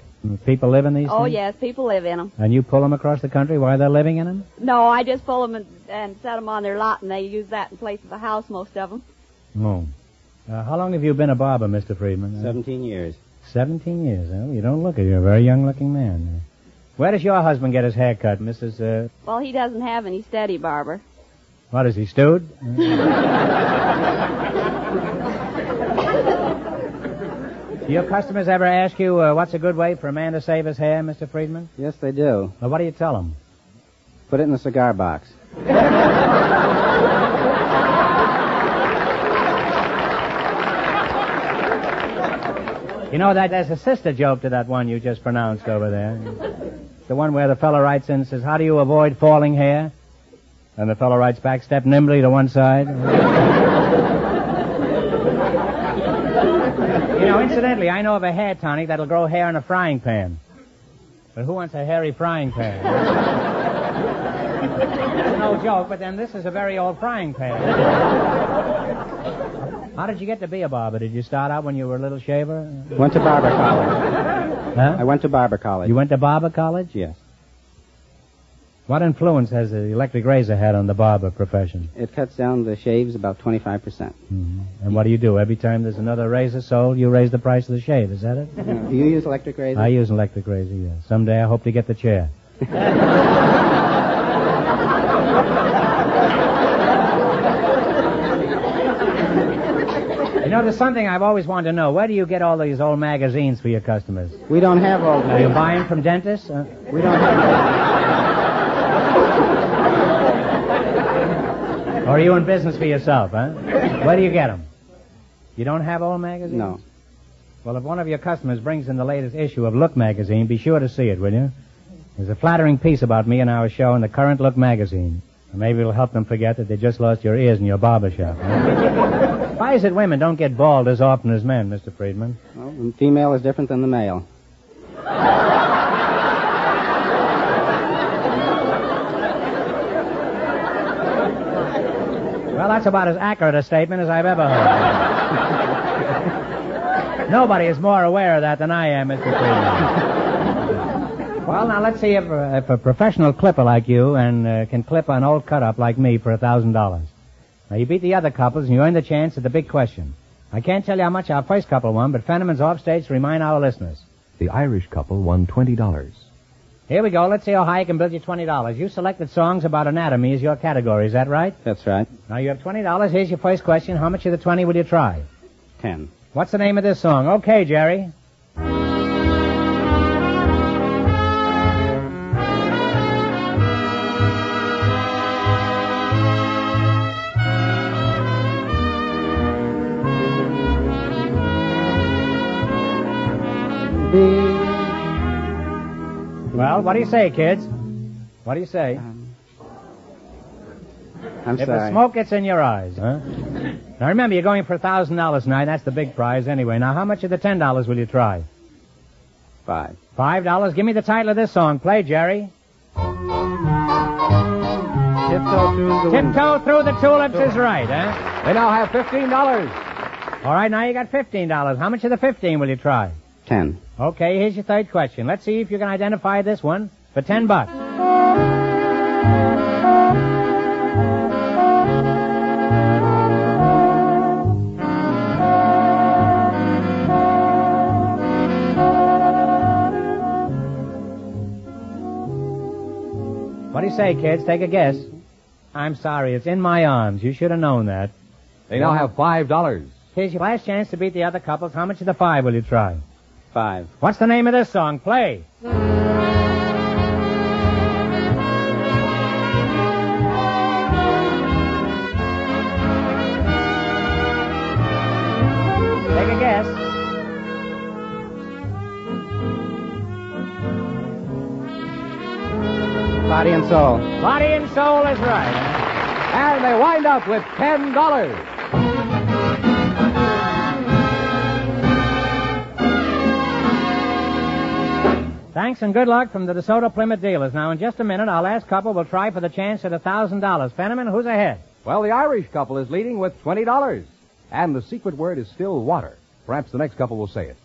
people live in these Oh, things? yes, people live in them. And you pull them across the country while they're living in them? No, I just pull them and, and set them on their lot, and they use that in place of a house, most of them. No. Uh, how long have you been a barber, Mr. Friedman? Uh, 17 years. 17 years. Well, you don't look it. You're a very young-looking man. Where does your husband get his hair cut, Mrs. Uh, Well, he doesn't have any steady barber. What is he, stewed? Do your customers ever ask you uh, what's a good way for a man to save his hair, Mr. Friedman? Yes, they do. Well, what do you tell them? Put it in the cigar box. You know that there's a sister joke to that one you just pronounced over there. the one where the fellow writes in and says, "How do you avoid falling hair?" And the fellow writes back, "Step nimbly to one side." you know, incidentally, I know of a hair tonic that'll grow hair in a frying pan. But who wants a hairy frying pan? No joke, but then this is a very old frying pan. How did you get to be a barber? Did you start out when you were a little shaver? Went to barber college. Huh? I went to barber college. You went to barber college? Yes. What influence has the electric razor had on the barber profession? It cuts down the shaves about 25%. Mm-hmm. And what do you do? Every time there's another razor sold, you raise the price of the shave. Is that it? Do you use electric razor? I use an electric razor, yes. Someday I hope to get the chair. You know, there's something I've always wanted to know. Where do you get all these old magazines for your customers? We don't have old Are you buying from dentists? Uh, We don't have. Or are you in business for yourself, huh? Where do you get them? You don't have old magazines? No. Well, if one of your customers brings in the latest issue of Look magazine, be sure to see it, will you? There's a flattering piece about me and our show in the current Look magazine. And maybe it'll help them forget that they just lost your ears in your barber shop. huh? Why is it women don't get bald as often as men, Mr. Friedman? Well, the female is different than the male. that's about as accurate a statement as I've ever heard. Nobody is more aware of that than I am, Mr. Freeman. well, now let's see if, uh, if a professional clipper like you and uh, can clip an old cut-up like me for a thousand dollars. Now you beat the other couples and you earn the chance at the big question. I can't tell you how much our first couple won, but Fenneman's off stage to remind our listeners. The Irish couple won $20. Here we go. Let's see how high I can build you twenty dollars. You selected songs about anatomy as your category. Is that right? That's right. Now you have twenty dollars. Here's your first question. How much of the twenty will you try? Ten. What's the name of this song? Okay, Jerry. Well, what do you say, kids? What do you say? Um, I'm if the smoke gets in your eyes, huh? Now remember, you're going for a thousand dollars tonight. That's the big prize anyway. Now, how much of the ten dollars will you try? Five. Five dollars. Give me the title of this song. Play, Jerry. Tiptoe through the Tiptoe through the tulips is right, huh? They now have $15. All right, now you got fifteen dollars. How much of the fifteen will you try? Ten. Okay, here's your third question. Let's see if you can identify this one for ten bucks. What do you say, kids? Take a guess. I'm sorry, it's in my arms. You should have known that. They now have $5. Here's your last chance to beat the other couples. How much of the five will you try? Five. What's the name of this song? Play. Take a guess. Body and soul. Body and soul is right. And they wind up with $10. Thanks and good luck from the DeSoto Plymouth dealers. Now, in just a minute, our last couple will try for the chance at a $1,000. Fenneman, who's ahead? Well, the Irish couple is leading with $20. And the secret word is still water. Perhaps the next couple will say it.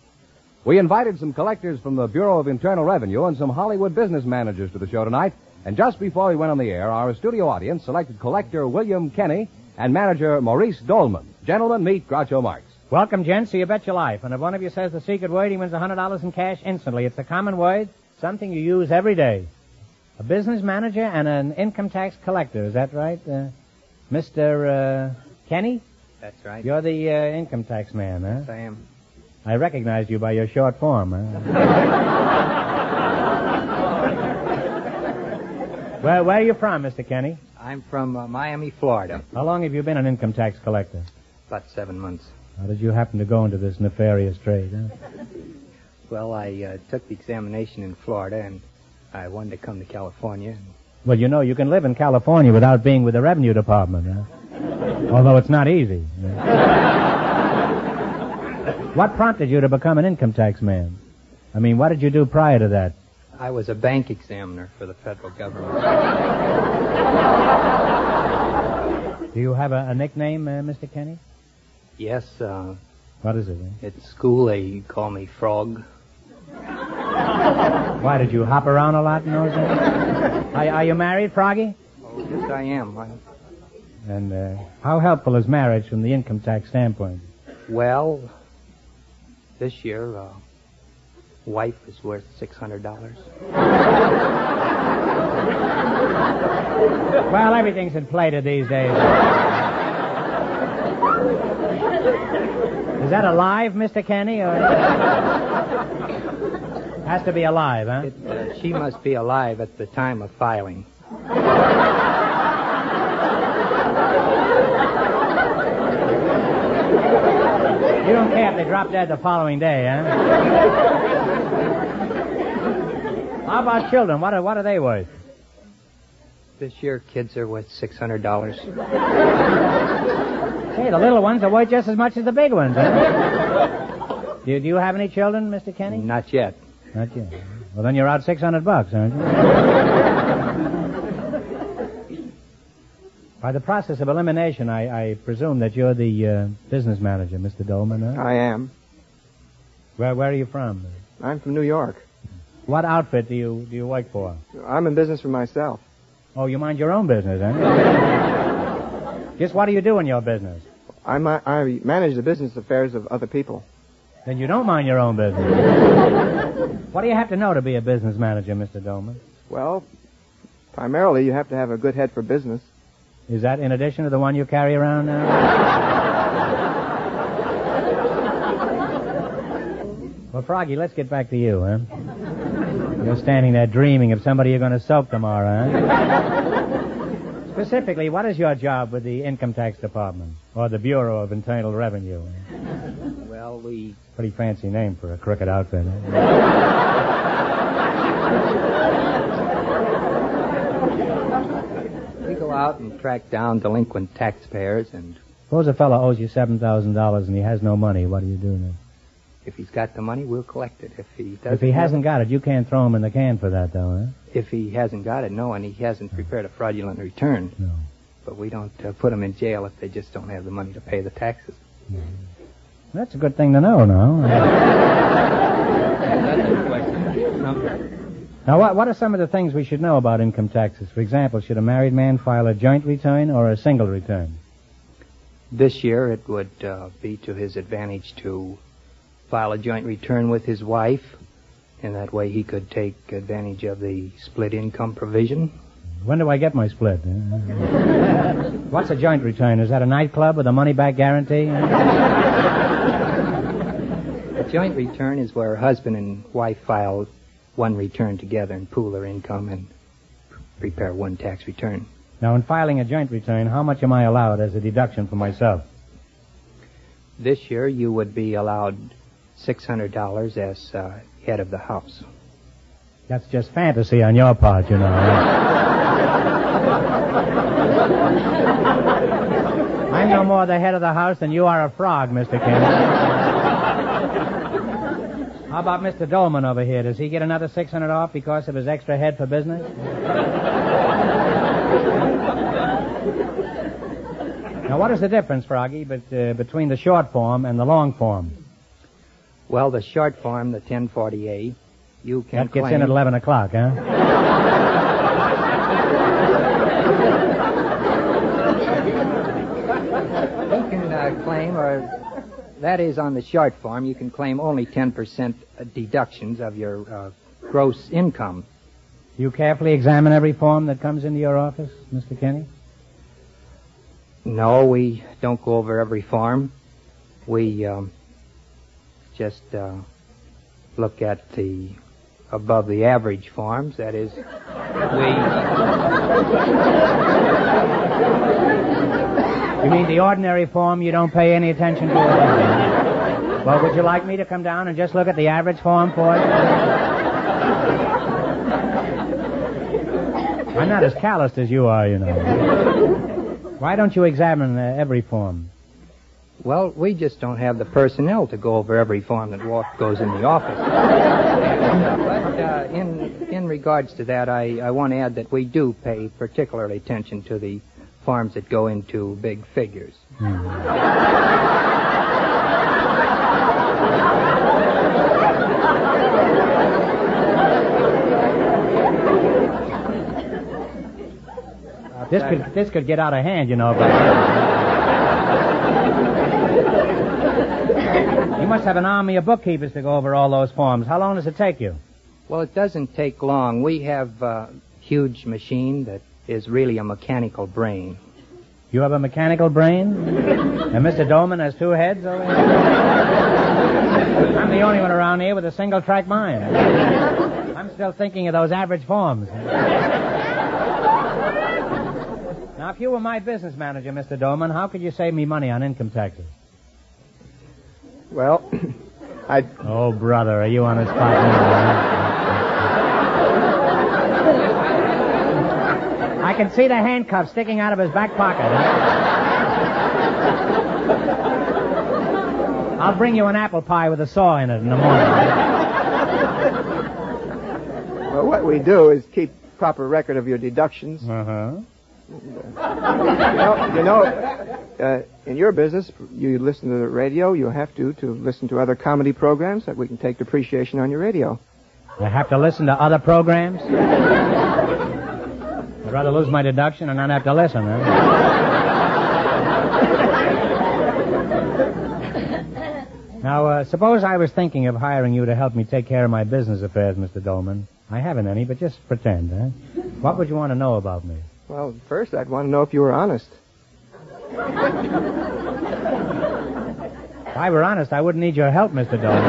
We invited some collectors from the Bureau of Internal Revenue and some Hollywood business managers to the show tonight. And just before we went on the air, our studio audience selected collector William Kenny and manager Maurice Dolman. Gentlemen, meet Groucho Marx. Welcome, gents. So you bet your life. And if one of you says the secret word, he wins $100 in cash instantly. It's a common word, something you use every day. A business manager and an income tax collector. Is that right? Uh, Mr. Uh, Kenny? That's right. You're the uh, income tax man, huh? Yes, I am. I recognized you by your short form, huh? where, where are you from, Mr. Kenny? I'm from uh, Miami, Florida. How long have you been an income tax collector? About seven months. How did you happen to go into this nefarious trade, huh? Well, I uh, took the examination in Florida, and I wanted to come to California. Well, you know, you can live in California without being with the revenue department, huh? Although it's not easy. what prompted you to become an income tax man? I mean, what did you do prior to that? I was a bank examiner for the federal government. Do you have a, a nickname, uh, Mr. Kenny? Yes, uh, What is it? eh? at school they call me Frog. Why, did you hop around a lot in those days? Are, are you married, Froggy? Oh, yes, I am. I, And uh, how helpful is marriage from the income tax standpoint? well, this year, uh, wife is worth six hundred dollars. Well, everything's inflated these days. Is that alive, Mr. Kenny, or has to be alive, huh? Uh, she must be alive at the time of filing. You don't care if they drop dead the following day, huh? How about children? What are, what are they worth? This year, kids are worth six hundred dollars. Hey, the little ones are worth just as much as the big ones, huh? do, do you have any children, Mr. Kenny? Not yet. Not yet. Well, then you're out 600 bucks, aren't you? By the process of elimination, I, I presume that you're the uh, business manager, Mr. Dolman, huh? I am. Where, where are you from? I'm from New York. What outfit do you do you work for? I'm in business for myself. Oh, you mind your own business, huh? Just what do you do in your business? I, mi- I manage the business affairs of other people. Then you don't mind your own business. what do you have to know to be a business manager, Mr. Dolman? Well, primarily you have to have a good head for business. Is that in addition to the one you carry around now? well, Froggy, let's get back to you, huh? You're standing there dreaming of somebody you're going to soak tomorrow, huh? Specifically, what is your job with the Income Tax Department or the Bureau of Internal Revenue? Well, we Pretty fancy name for a crooked outfit. Huh? we go out and track down delinquent taxpayers, and Suppose a fellow owes you seven thousand dollars and he has no money. What do you do then? if he's got the money, we'll collect it. If he doesn't, If he hasn't got it, you can't throw him in the can for that, though, huh? If he hasn't got it, no, and he hasn't prepared a fraudulent return. No. But we don't uh, put them in jail if they just don't have the money to pay the taxes. That's a good thing to know, now. That's a question. Now, what, what are some of the things we should know about income taxes? For example, should a married man file a joint return or a single return? This year, it would uh, be to his advantage to file a joint return with his wife, and that way he could take advantage of the split income provision. When do I get my split? What's a joint return? Is that a nightclub with a money back guarantee? A joint return is where husband and wife file one return together and pool their income and prepare one tax return. Now, in filing a joint return, how much am I allowed as a deduction for myself? This year, you would be allowed $600 as uh, head of the house. That's just fantasy on your part, you know. I'm no more the head of the house than you are a frog, Mr. Kennedy. How about Mr. Dolman over here? Does he get another 600 off because of his extra head for business? now, what is the difference, Froggy, but, uh, between the short form and the long form? Well, the short form, the 1040A, you can That gets claim... in at 11 o'clock, huh? You can uh, claim, or that is on the short form, you can claim only 10% deductions of your uh, gross income. You carefully examine every form that comes into your office, Mr. Kenny? No, we don't go over every form. We um, just uh, look at the above the average farms. That is, we. You mean the ordinary farm you don't pay any attention to? well, would you like me to come down and just look at the average farm for you? I'm not as calloused as you are, you know. Why don't you examine uh, every form? Well, we just don't have the personnel to go over every form that walk, goes in the office. but uh, in in regards to that, I, I want to add that we do pay particular attention to the forms that go into big figures. This could this could get out of hand, you know. But must have an army of bookkeepers to go over all those forms. How long does it take you? Well, it doesn't take long. We have a huge machine that is really a mechanical brain. You have a mechanical brain, and Mr. Dolman has two heads. Oh, over here? I'm the only one around here with a single track mind. I'm still thinking of those average forms. Now, if you were my business manager, Mr. Dolman, how could you save me money on income taxes? Well, I. Oh, brother, are you on the spot now? I can see the handcuffs sticking out of his back pocket. I'll bring you an apple pie with a saw in it in the morning. Well, what we do is keep proper record of your deductions. Uh huh. You know uh, in your business, you listen to the radio. You have to to listen to other comedy programs that we can take depreciation on your radio. I have to listen to other programs? I'd rather lose my deduction and not have to listen, huh? now, uh, suppose I was thinking of hiring you to help me take care of my business affairs, Mr. Dolman. I haven't any, but just pretend, huh? What would you want to know about me? Well, first, I'd want to know if you were honest. If I were honest, I wouldn't need your help, Mr. Dolman.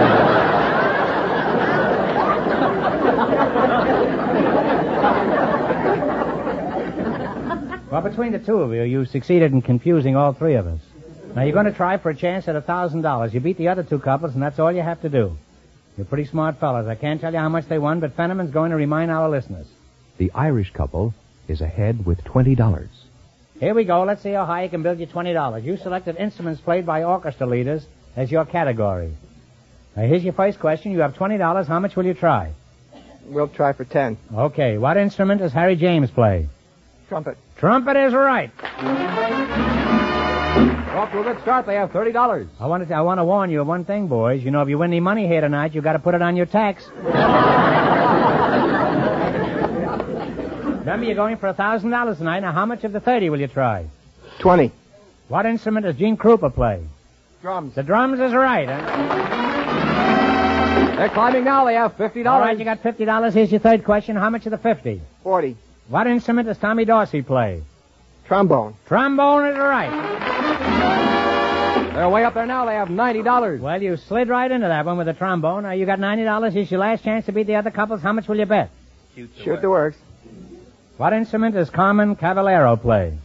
well, between the two of you, you succeeded in confusing all three of us. Now, you're going to try for a chance at a $1,000. You beat the other two couples, and that's all you have to do. You're pretty smart fellows. I can't tell you how much they won, but Fenneman's going to remind our listeners. The Irish couple is ahead with $20. Here we go. Let's see how high you can build your $20. You selected instruments played by orchestra leaders as your category. Now, here's your first question. You have $20. How much will you try? We'll try for 10. Okay. What instrument does Harry James play? Trumpet. Trumpet is right. Off to a good start. They have $30. I want to, I want to warn you of one thing, boys. You know, if you win any money here tonight, you got to put it on your tax. Remember, you're going for a thousand dollars tonight. Now, how much of the thirty will you try? 20. What instrument does Gene Krupa play? Drums. The drums is right. Huh? They're climbing now. They have $50. All right, you got fifty dollars. Here's your third question. How much of the fifty? 40. What instrument does Tommy Dorsey play? Trombone. Trombone is right. They're way up there now. They have $90. Well, you slid right into that one with the trombone. Now, you got ninety dollars. Here's your last chance to beat the other couples. How much will you bet? Shoot the works. What instrument does Carmen Cavallaro play?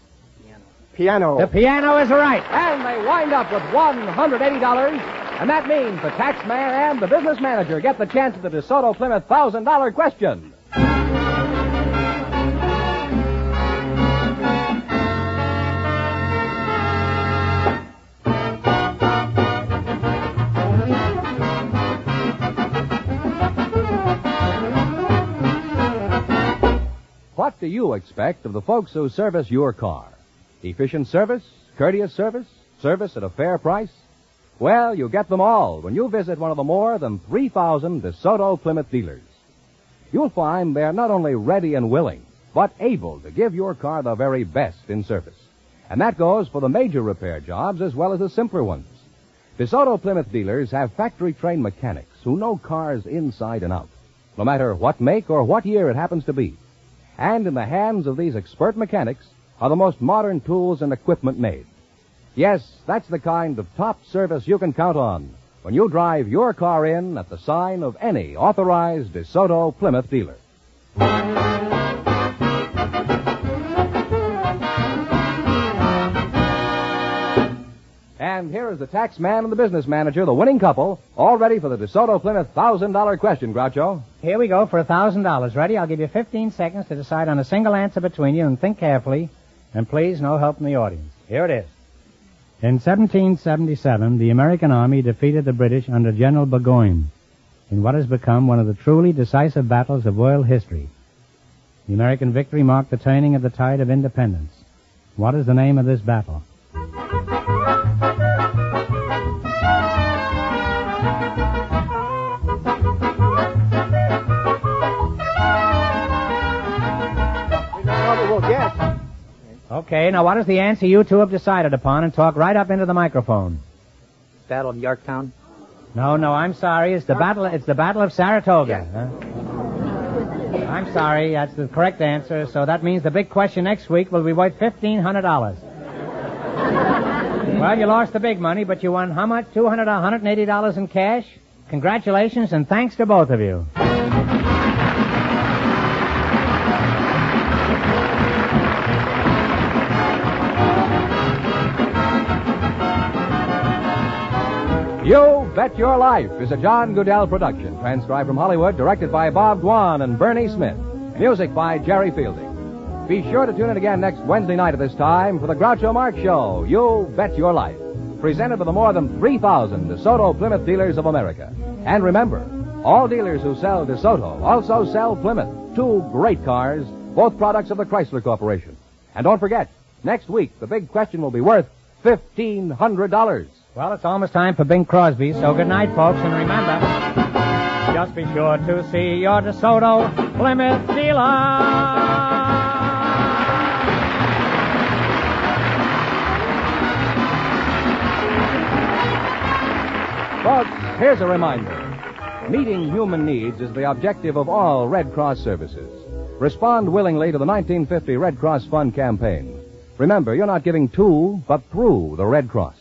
Piano. The piano is right. And they wind up with $180. And that means the tax man and the business manager get the chance at the DeSoto Plymouth $1,000 question. What do you expect of the folks who service your car? Efficient service? Courteous service? Service at a fair price? Well, you get them all when you visit one of the more than 3,000 DeSoto Plymouth dealers. You'll find they're not only ready and willing, but able to give your car the very best in service. And that goes for the major repair jobs as well as the simpler ones. DeSoto Plymouth dealers have factory trained mechanics who know cars inside and out, no matter what make or what year it happens to be. And in the hands of these expert mechanics are the most modern tools and equipment made. Yes, that's the kind of top service you can count on when you drive your car in at the sign of any authorized DeSoto Plymouth dealer. And here is the tax man and the business manager, the winning couple, all ready for the DeSoto Plymouth $1,000 question, Groucho. Here we go for a thousand dollars. Ready? I'll give you 15 seconds to decide on a single answer between you and think carefully. And please, no help from the audience. Here it is. In 1777, the American Army defeated the British under General Burgoyne in what has become one of the truly decisive battles of world history. The American victory marked the turning of the tide of independence. What is the name of this battle? Okay, now what is the answer you two have decided upon and talk right up into the microphone? Battle of Yorktown. No, no, I'm sorry. It's the battle. It's the Battle of Saratoga. Huh? I'm sorry. That's the correct answer. So that means the big question next week will be worth fifteen hundred dollars. well, you lost the big money, but you won how much? Two hundred, one hundred and eighty dollars in cash. Congratulations and thanks to both of you. You Bet Your Life is a John Guedel production, transcribed from Hollywood, directed by Bob Dwan and Bernie Smith. Music by Jerry Fielding. Be sure to tune in again next Wednesday night at this time for the Groucho Marx Show, You Bet Your Life, presented by the more than 3,000 DeSoto Plymouth dealers of America. And remember, all dealers who sell DeSoto also sell Plymouth, two great cars, both products of the Chrysler Corporation. And don't forget, next week the big question will be worth $1,500. Well, it's almost time for Bing Crosby, so good night, folks, and remember, just be sure to see your DeSoto Plymouth dealer. Folks, here's a reminder. Meeting human needs is the objective of all Red Cross services. Respond willingly to the 1950 Red Cross Fund campaign. Remember, you're not giving to, but through the Red Cross.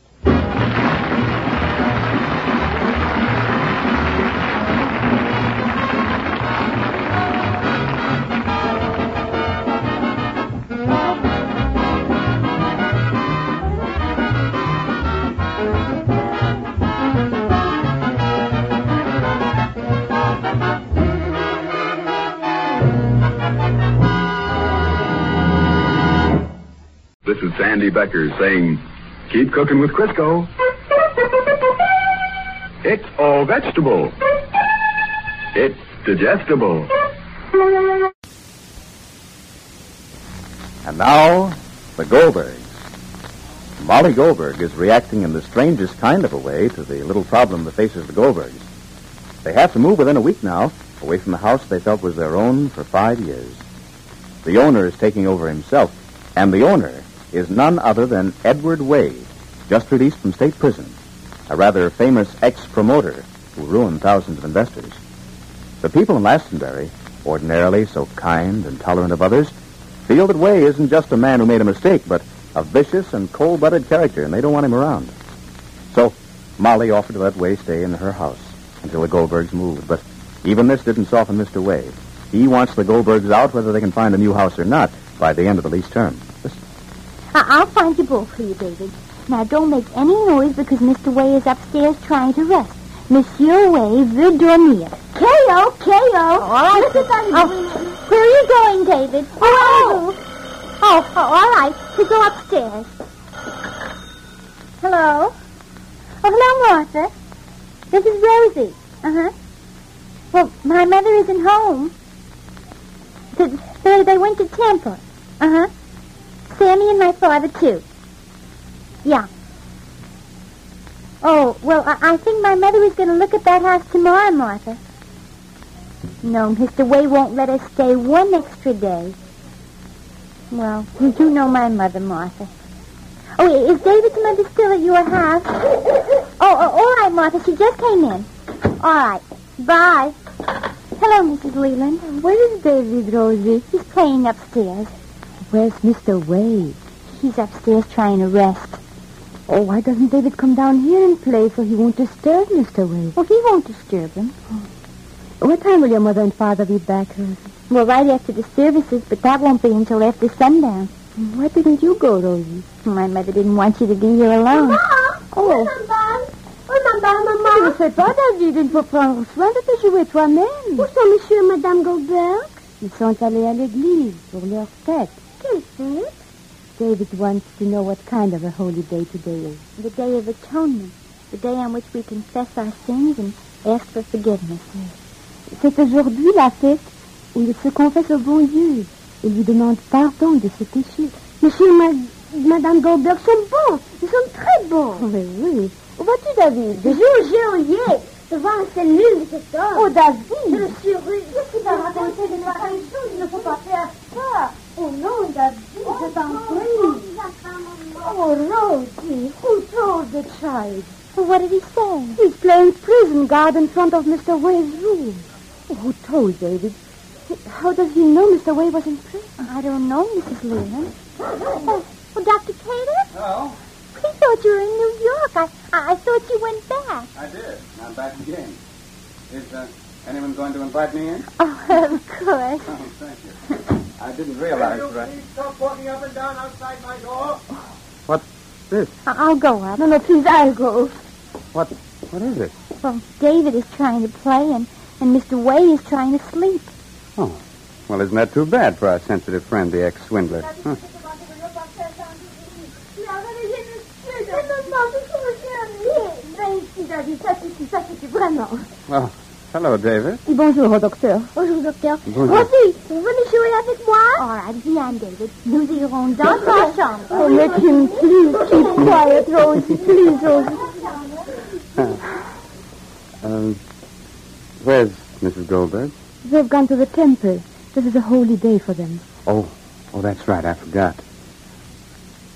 Sandy Becker saying, keep cooking with Crisco. It's all vegetable. It's digestible. And now, the Goldbergs. Molly Goldberg is reacting in the strangest kind of a way to the little problem that faces the Goldbergs. They have to move within a week now, away from the house they felt was their own for five years. The owner is taking over himself, and the owner is none other than Edward Wade, just released from state prison, a rather famous ex-promoter who ruined thousands of investors. The people in Lastonbury, ordinarily so kind and tolerant of others, feel that Way isn't just a man who made a mistake, but a vicious and cold-blooded character, and they don't want him around. So, Molly offered to let Way stay in her house until the Goldbergs moved, but even this didn't soften Mr. Way. He wants the Goldbergs out whether they can find a new house or not by the end of the lease term. I- I'll find you both for you, David. Now, don't make any noise because Mr. Way is upstairs trying to rest. Monsieur Way veut dormir. K.O., K.O. All right. Oh, where are you going, David? Oh, oh, oh, all right. To go upstairs. Hello? Oh, hello, Martha. This is Rosie. Uh-huh. Well, my mother isn't home. Th- They, they went to Temple. Uh-huh. Sammy and my father, too. Yeah. Oh, well, I, I think my mother is going to look at that house tomorrow, Martha. No, Mr. Way won't let us stay one extra day. Well, you do know my mother, Martha. Oh, is David's mother still at your house? Oh, oh, all right, Martha. She just came in. All right. Bye. Hello, Mrs. Leland. Where is David, Rosie? He's playing upstairs. Where's Mr. Wade? He's upstairs trying to rest. Oh, why doesn't David come down here and play so he won't disturb Mr. Wade? Oh, he won't disturb him. Oh. What time will your mother and father be back, Rosie? Well, right after the services, but that won't be until after sundown. Why didn't you go, Rosie? My mother didn't want you to be here alone. Oh. Oh, maman, maman. Ne le fais pas, David. Il faut prendre soin de te jouer toi-même. Où sont monsieur et madame Goldberg? Ils sont allés à l'église pour leur fête. Quelle fête? David wants to know what kind of a holy day today is. The Day of Atonement. The day on which we confess our sins and ask for forgiveness. C'est aujourd'hui la fête où il se confesse au bon Dieu et lui demande pardon de ses péchés. Monsieur et ma- madame Goldberg sont bons. Ils sont très bons. Mais oui. Où vas-tu, David? Je joue au géolier devant la cellule de cet homme. Oh, David! Je suis rude. Qu'est-ce qu'il va raconter de pareilles choses? Il ne faut pas faire ça. Oh non, David, je t'en prie. Oh, Rosie, who told the child? What did he say? He's playing prison guard in front of Mr. Way's room. Who told David? How does he know Mr. Way was in prison? I don't know, Mrs. Leland. Oh, oh, Dr. Taylor? No, We thought you were in New York. I, I, I thought you went back. I did. I'm back again. Is uh, anyone going to invite me in? Oh, of course. Oh, thank you. I didn't realize, right? Stop walking up and down outside my door. What's this? I- I'll go up. No, no, please, I'll go. What? What is it? Well, David is trying to play, and, and Mr. Way is trying to sleep. Oh. Well, isn't that too bad for our sensitive friend, the ex-swindler? Huh. Merci, David. Ça suffit, ça suffit, vraiment. Well, Hello, David. Et bonjour docteur. Bonjour, docteur. Bonjour. Rosie, vous venez jouer avec moi? All right, viens, David. Nous irons dans ta chambre. Oh, make him please keep quiet, Rosie. Please, Rosie. Um, where's Mrs. Goldberg? They've gone to the temple. This is a holy day for them. Oh, oh, that's right. I forgot.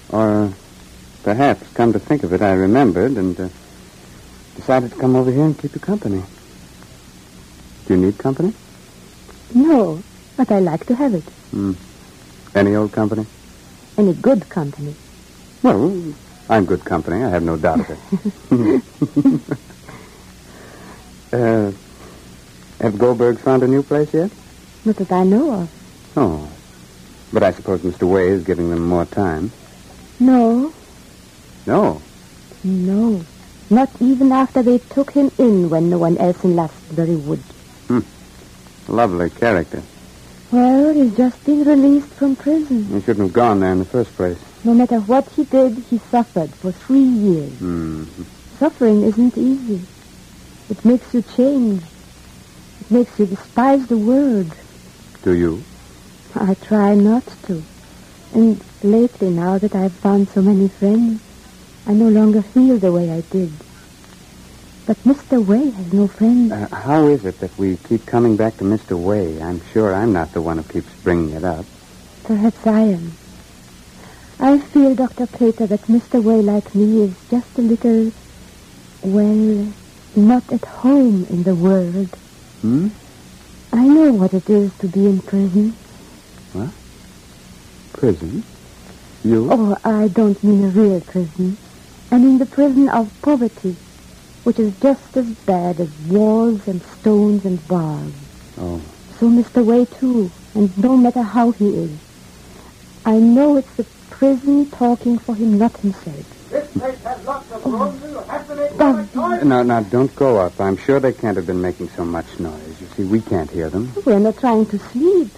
Or uh, perhaps, come to think of it, I remembered and uh, decided to come over here and keep you company. Do you need company? No, but I like to have it. Hmm. Any old company? Any good company. Well, I'm good company. I have no doubt of it. uh, have Goldbergs found a new place yet? Not that I know of. Oh. But I suppose Mr. Way is giving them more time. No, No. no. Not even after they took him in when no one else in Lastbury would. Lovely character. Well, he's just been released from prison. He shouldn't have gone there in the first place. No matter what he did, he suffered for three years. Hmm. Suffering isn't easy. It makes you change. It makes you despise the world. Do you? I try not to. And lately, now that I've found so many friends, I no longer feel the way I did. But Mr. Way has no friends. Uh, how is it that we keep coming back to Mr. Way? I'm sure I'm not the one who keeps bringing it up. Perhaps I am. I feel, Dr. Plater, that Mr. Way, like me, is just a little, well, not at home in the world. Hmm? I know what it is to be in prison. What? Prison? You? Oh, I don't mean a real prison. I mean the prison of poverty, which is just as bad as walls and stones and bars. Oh. So Mr. Way, too, and no matter how he is. I know it's the prison talking for him, not himself. This place has lots of oh. rooms. You have to make David. noise. No, no, don't go up. I'm sure they can't have been making so much noise. You see, we can't hear them. We're not trying to sleep.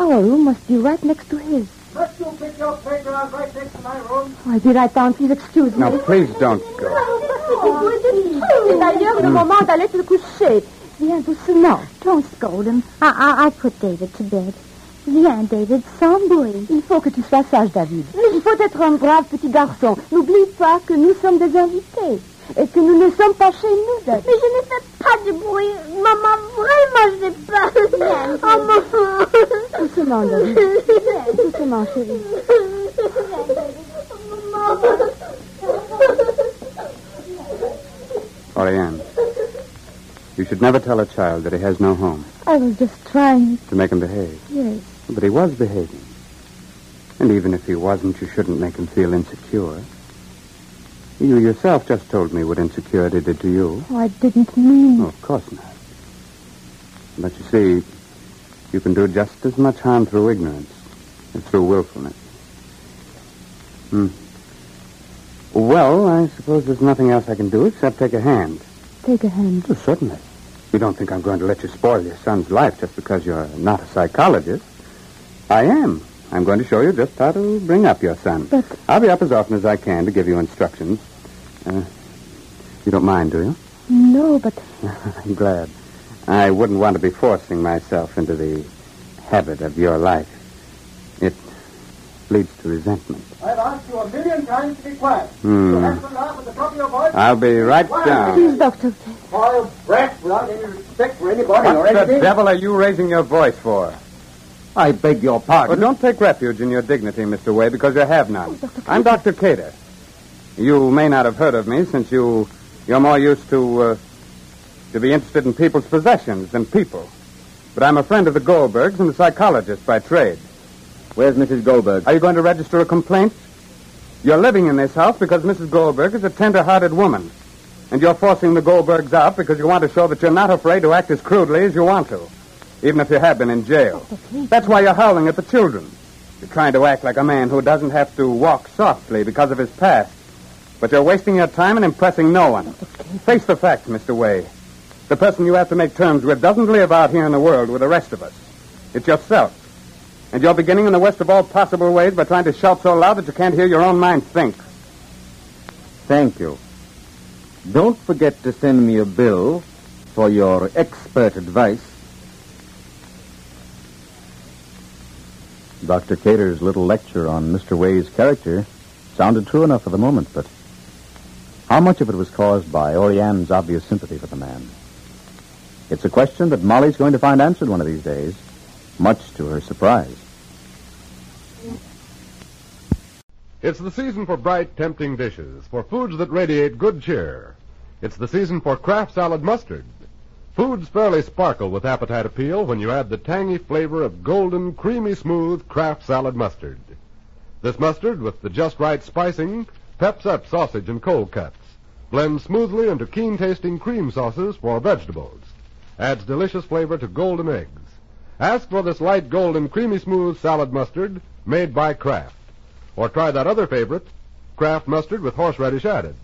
Our room must be right next to his. Let you pick your playground right next to my room. Oh, I'll be right down. Please excuse me. No, please don't go. C'est d'ailleurs le moment d'aller se coucher. Viens doucement. Don't scold him. I, I, I'll put David to bed. Viens, David, sans bruit. Il faut que tu sois sage, David. Il faut être un brave petit garçon. N'oublie pas que nous sommes des invités. Et que nous ne sommes pas chez nous, David. Mais je ne fais pas de bruit. Maman, vraiment, je n'ai pas. Oh, maman. Doucement, David. Doucement, chérie. Oriane, you should never tell a child that he has no home I was just trying. to make him behave. Yes. But he was behaving. And even if he wasn't, you shouldn't make him feel insecure. You yourself just told me what insecurity did to you. Oh, I didn't mean. Oh, of course not. But you see, you can do just as much harm through ignorance as through willfulness. Hmm. Well, I suppose there's nothing else I can do except take a hand. Take a hand. Oh, certainly. You don't think I'm going to let you spoil your son's life just because you're not a psychologist? I am. I'm going to show you just how to bring up your son. But I'll be up as often as I can to give you instructions. Uh, you don't mind, do you? no, but I'm glad. I wouldn't want to be forcing myself into the habit of your life. It leads to resentment. I've asked you a million times to be quiet. Hmm. You have to laugh at the top of your voice. I'll be right Quiet. down. please, Doctor. Spoiled brat without any respect for anybody or anything. What the devil are you raising your voice for? I beg your pardon. Well, don't take refuge in your dignity, Mr. Way, because you have none. I'm Dr. Cater. You may not have heard of me since you you're more used to uh, to be interested in people's possessions than people. But I'm a friend of the Goldbergs and a psychologist by trade. Where's Mrs. Goldberg? Are you going to register a complaint? You're living in this house because Mrs. Goldberg is a tender-hearted woman. And you're forcing the Goldbergs out because you want to show that you're not afraid to act as crudely as you want to. Even if you have been in jail. That's why you're howling at the children. You're trying to act like a man who doesn't have to walk softly because of his past. But you're wasting your time and impressing no one. Face the facts, Mr. Way. The person you have to make terms with doesn't live out here in the world with the rest of us. It's yourself. And you're beginning in the worst of all possible ways by trying to shout so loud that you can't hear your own mind think. Thank you. Don't forget to send me a bill for your expert advice. Dr. Cater's little lecture on Mr. Way's character sounded true enough for the moment, but how much of it was caused by Oriane's obvious sympathy for the man? It's a question that Molly's going to find answered one of these days, much to her surprise. It's the season for bright, tempting dishes, for foods that radiate good cheer. It's the season for Kraft salad mustard. Foods fairly sparkle with appetite appeal when you add the tangy flavor of golden, creamy smooth Kraft salad mustard. This mustard, with the just right spicing, peps up sausage and cold cuts, blends smoothly into keen tasting cream sauces for vegetables, adds delicious flavor to golden eggs. Ask for this light golden, creamy smooth salad mustard made by Kraft. Or try that other favorite, Kraft mustard with horseradish added.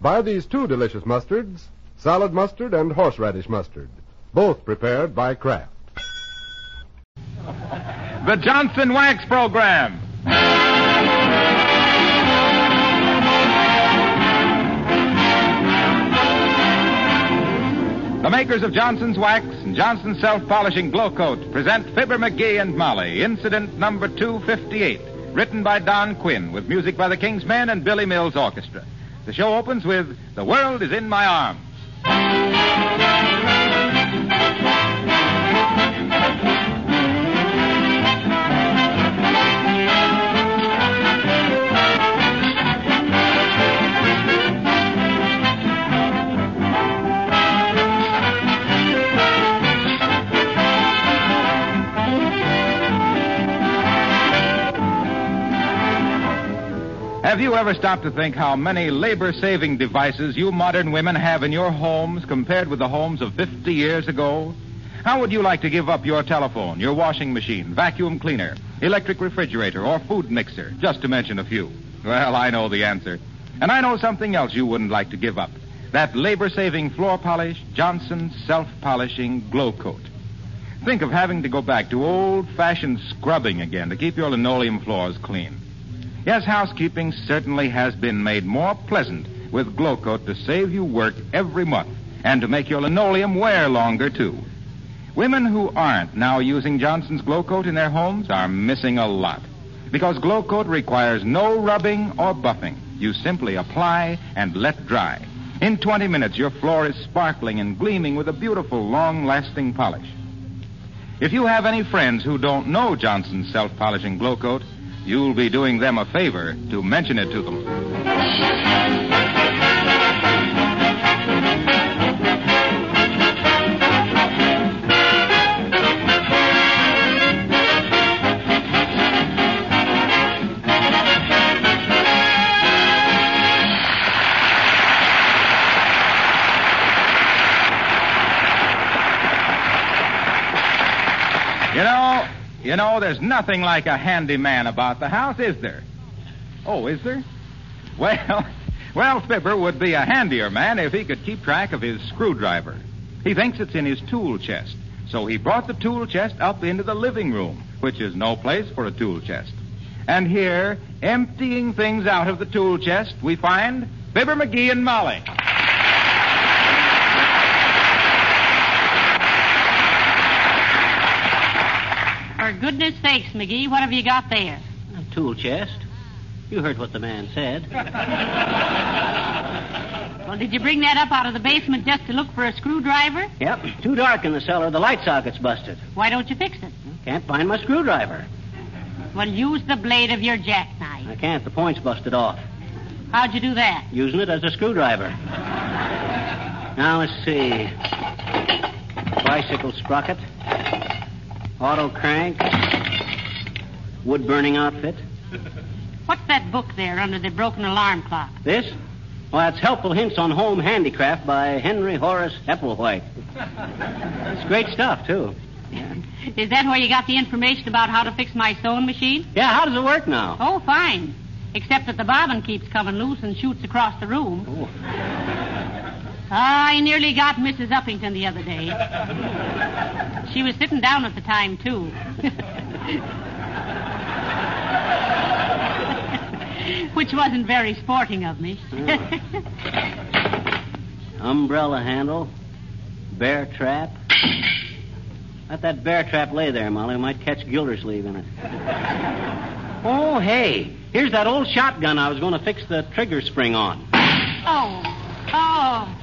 Buy these two delicious mustards, salad mustard and horseradish mustard, both prepared by Kraft. The Johnson Wax Program. The makers of Johnson's Wax and Johnson's Self Polishing Glow Coat present Fibber McGee and Molly, incident number 258, written by Don Quinn, with music by the King's Men and Billy Mills Orchestra. The show opens with The World is in My Arms. Have you ever stopped to think how many labor saving devices you modern women have in your homes compared with the homes of 50 years ago? How would you like to give up your telephone, your washing machine, vacuum cleaner, electric refrigerator, or food mixer, just to mention a few? Well, I know the answer. And I know something else you wouldn't like to give up. That labor saving floor polish, Johnson self polishing glow coat. Think of having to go back to old fashioned scrubbing again to keep your linoleum floors clean. Yes, housekeeping certainly has been made more pleasant with Glow Coat to save you work every month and to make your linoleum wear longer, too. Women who aren't now using Johnson's Glow Coat in their homes are missing a lot. Because Glow Coat requires no rubbing or buffing. You simply apply and let dry. In 20 minutes, your floor is sparkling and gleaming with a beautiful, long lasting polish. If you have any friends who don't know Johnson's self polishing Glow Coat, you'll be doing them a favor to mention it to them. You know, there's nothing like a handy man about the house, is there? Oh, is there? Well, well, Fibber would be a handier man if he could keep track of his screwdriver. He thinks it's in his tool chest, so he brought the tool chest up into the living room, which is no place for a tool chest. And here, emptying things out of the tool chest, we find Fibber McGee and Molly. Goodness sakes, McGee, what have you got there? A tool chest. You heard what the man said. Well, did you bring that up out of the basement just to look for a screwdriver? Yep. Too dark in the cellar. The light socket's busted. Why don't you fix it? Can't find my screwdriver. Well, use the blade of your jackknife. I can't. The point's busted off. How'd you do that? Using it as a screwdriver. Now, let's see. Bicycle sprocket. Auto crank. Wood burning outfit. What's that book there under the broken alarm clock? This? Well, that's Helpful Hints on Home Handicraft by Henry Horace Epplewhite. It's great stuff, too. Is that where you got the information about how to fix my sewing machine? Yeah, how does it work now? Oh, fine. Except that the bobbin keeps coming loose and shoots across the room. Oh. Ah, I nearly got Mrs. Uppington the other day. She was sitting down at the time, too. Which wasn't very sporting of me. Umbrella handle. Bear trap? Let that bear trap lay there, Molly. We might catch Gildersleeve in it. oh, hey, here's that old shotgun I was going to fix the trigger spring on. Oh. Oh.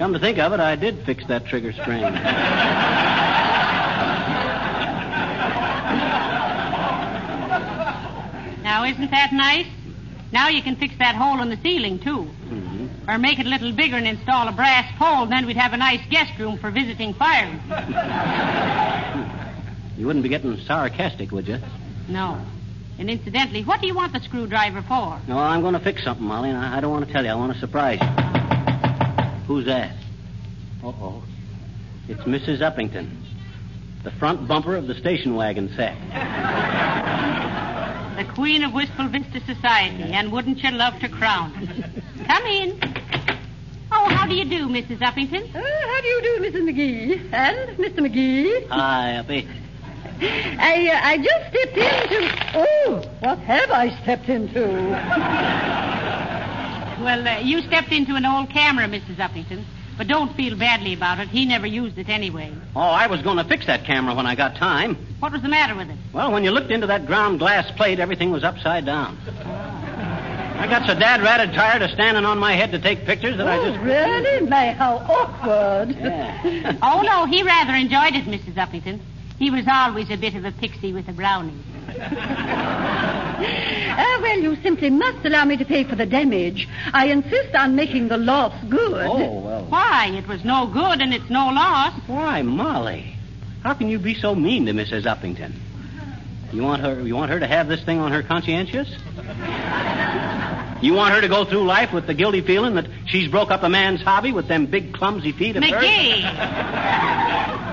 Come to think of it, I did fix that trigger spring. Now, isn't that nice? Now you can fix that hole in the ceiling, too. Mm-hmm. Or make it a little bigger and install a brass pole, then we'd have a nice guest room for visiting firemen. You wouldn't be getting sarcastic, would you? No. And incidentally, what do you want the screwdriver for? No, I'm going to fix something, Molly, and I I don't want to tell you. I want to surprise you. Who's that? Uh-oh. It's Mrs. Uppington, the front bumper of the station wagon set. The Queen of Wistful Vista Society, and wouldn't you love to crown her? Come in. Oh, how do you do, Mrs. Uppington? Uh, how do you do, Mrs. McGee? And Mr. McGee? Hi, Uppy. I, uh, I just stepped into. Oh, what have I stepped into? Well, uh, you stepped into an old camera, Mrs. Uppington. But don't feel badly about it. He never used it anyway. Oh, I was going to fix that camera when I got time. What was the matter with it? Well, when you looked into that ground glass plate, everything was upside down. I got so dad ratted tired of standing on my head to take pictures that I Oh, just. really? My, how awkward. oh, no, he rather enjoyed it, Mrs. Uppington. He was always a bit of a pixie with a brownie. Ah, well, you simply must allow me to pay for the damage. I insist on making the loss good. Oh, well. Why? It was no good and it's no loss. Why, Molly? How can you be so mean to Mrs. Uppington? You want her you want her to have this thing on her conscientious? You want her to go through life with the guilty feeling that she's broke up a man's hobby with them big clumsy feet of hers?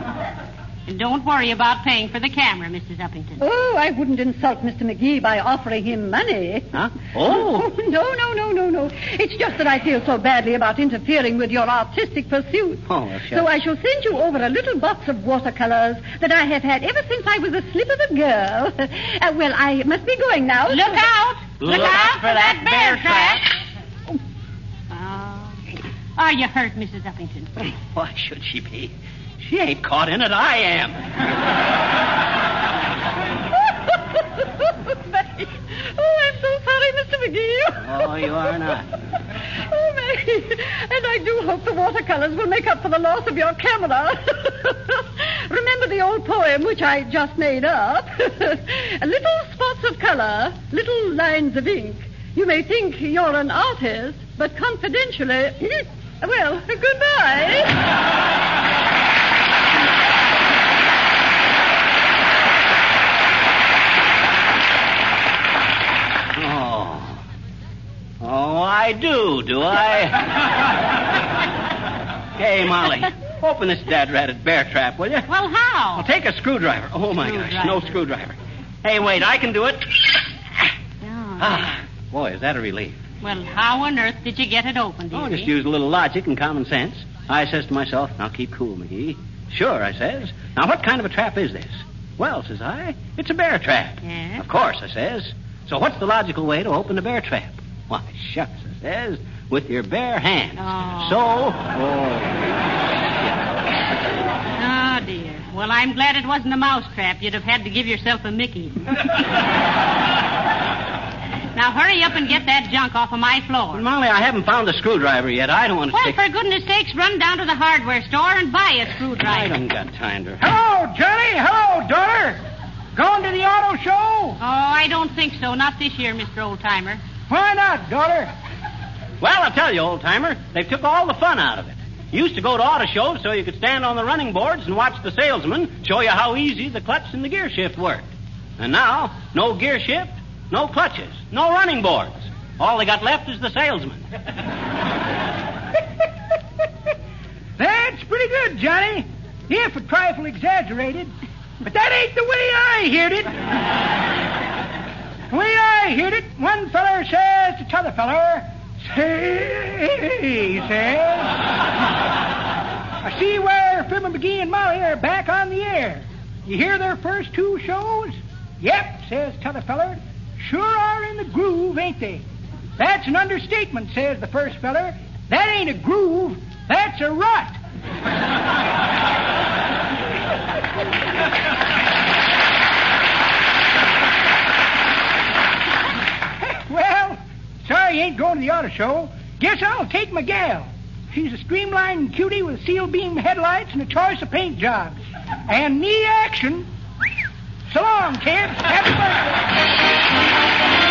McGee! and don't worry about paying for the camera, Mrs. Uppington. Oh, I wouldn't insult Mr. McGee by offering him money. Huh? Oh. no, no, no, no, no. It's just that I feel so badly about interfering with your artistic pursuit. Oh, well, sure. So I shall send you over a little box of watercolors that I have had ever since I was a slip of a girl. Uh, well, I must be going now. Look out! Look out for that bear trap! Oh. Are you hurt, Mrs. Uppington? Why should she be? She ain't caught in it. I am. oh, I'm so sorry, Mr. McGee. Oh, you are not. Oh, Maggie. And I do hope the watercolors will make up for the loss of your camera. Remember the old poem which I just made up? little spots of color, little lines of ink. You may think you're an artist, but confidentially, well, goodbye. Oh. Oh, I do, do I? hey, Molly, open this dad ratted bear trap, will you? Well, how? Take a screwdriver. Oh, my gosh, no screwdriver. Hey, wait, I can do it. Ah, boy, is that a relief. Well, how on earth did you get it open, Oh, dearie? just use a little logic and common sense. I says to myself, now keep cool, McGee. Sure, I says. Now, what kind of a trap is this? Well, says I, it's a bear trap. Yeah? Of course, I says. So what's the logical way to open a bear trap? Why, shucks, I says, with your bare hands. Oh. So, oh, Oh, dear. Well, I'm glad it wasn't a mouse trap. You'd have had to give yourself a Mickey. now, hurry up and get that junk off of my floor. Molly, I haven't found the screwdriver yet. I don't want to Well, stick. for goodness sakes, run down to the hardware store and buy a screwdriver. I don't got time to. Hello, Johnny. Hello, daughter. Going to the auto show? Oh, I don't think so. Not this year, Mr. Oldtimer. Why not, daughter? Well, I'll tell you, old timer, they've took all the fun out of it. You used to go to auto shows so you could stand on the running boards and watch the salesman show you how easy the clutch and the gear shift worked. And now, no gear shift, no clutches, no running boards. All they got left is the salesman. That's pretty good, Johnny. If a trifle exaggerated. But that ain't the way I heard it. Way I heard it, one feller says to t'other feller, say, he says, I see where Fibber McGee and Molly are back on the air. You hear their first two shows? Yep, says t'other feller. Sure are in the groove, ain't they? That's an understatement, says the first feller. That ain't a groove. That's a rut. sorry you ain't going to the auto show. Guess I'll take my gal. She's a streamlined cutie with seal beam headlights and a choice of paint jobs. And knee action. So long, kids. Happy birthday.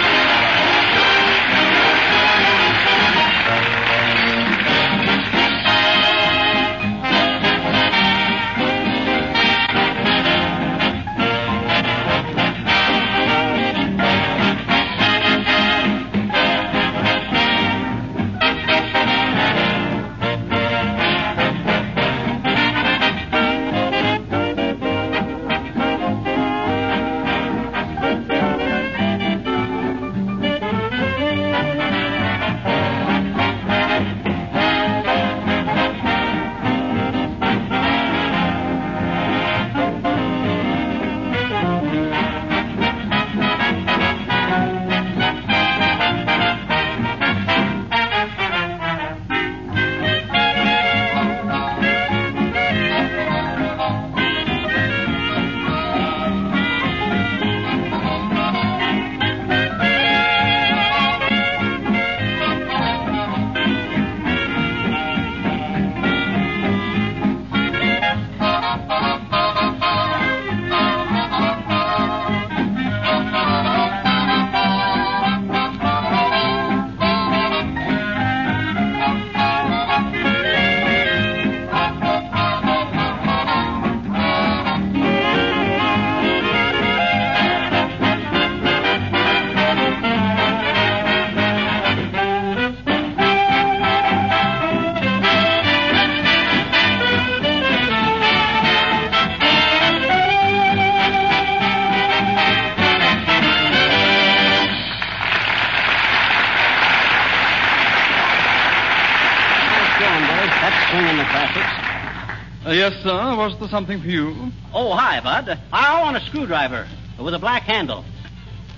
Yes, sir. Was there something for you? Oh, hi, Bud. I want a screwdriver with a black handle.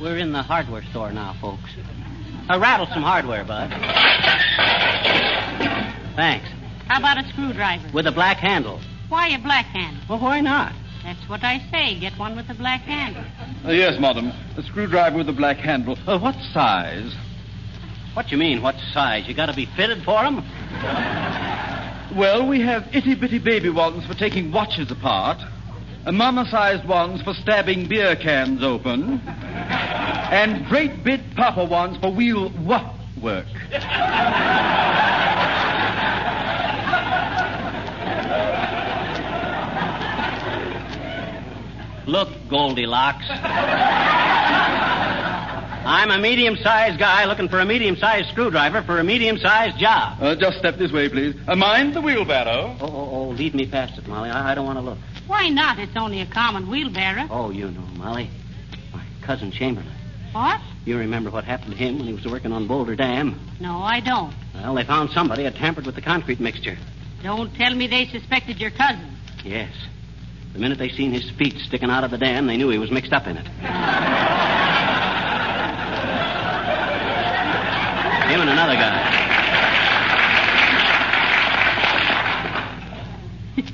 We're in the hardware store now, folks. I rattled some hardware, Bud. Thanks. How about a screwdriver? With a black handle. Why a black handle? Well, why not? That's what I say. Get one with a black handle. Uh, yes, madam. A screwdriver with a black handle. Uh, what size? What do you mean, what size? You gotta be fitted for 'em? Well, we have itty bitty baby ones for taking watches apart, mama sized ones for stabbing beer cans open, and great big papa ones for wheel wa work. Look, Goldilocks. I'm a medium sized guy looking for a medium sized screwdriver for a medium sized job. Uh, just step this way, please. Uh, mind the wheelbarrow. Oh, oh, oh, lead me past it, Molly. I, I don't want to look. Why not? It's only a common wheelbarrow. Oh, you know, Molly. My cousin Chamberlain. What? You remember what happened to him when he was working on Boulder Dam? No, I don't. Well, they found somebody had tampered with the concrete mixture. Don't tell me they suspected your cousin. Yes. The minute they seen his feet sticking out of the dam, they knew he was mixed up in it. Him and another guy.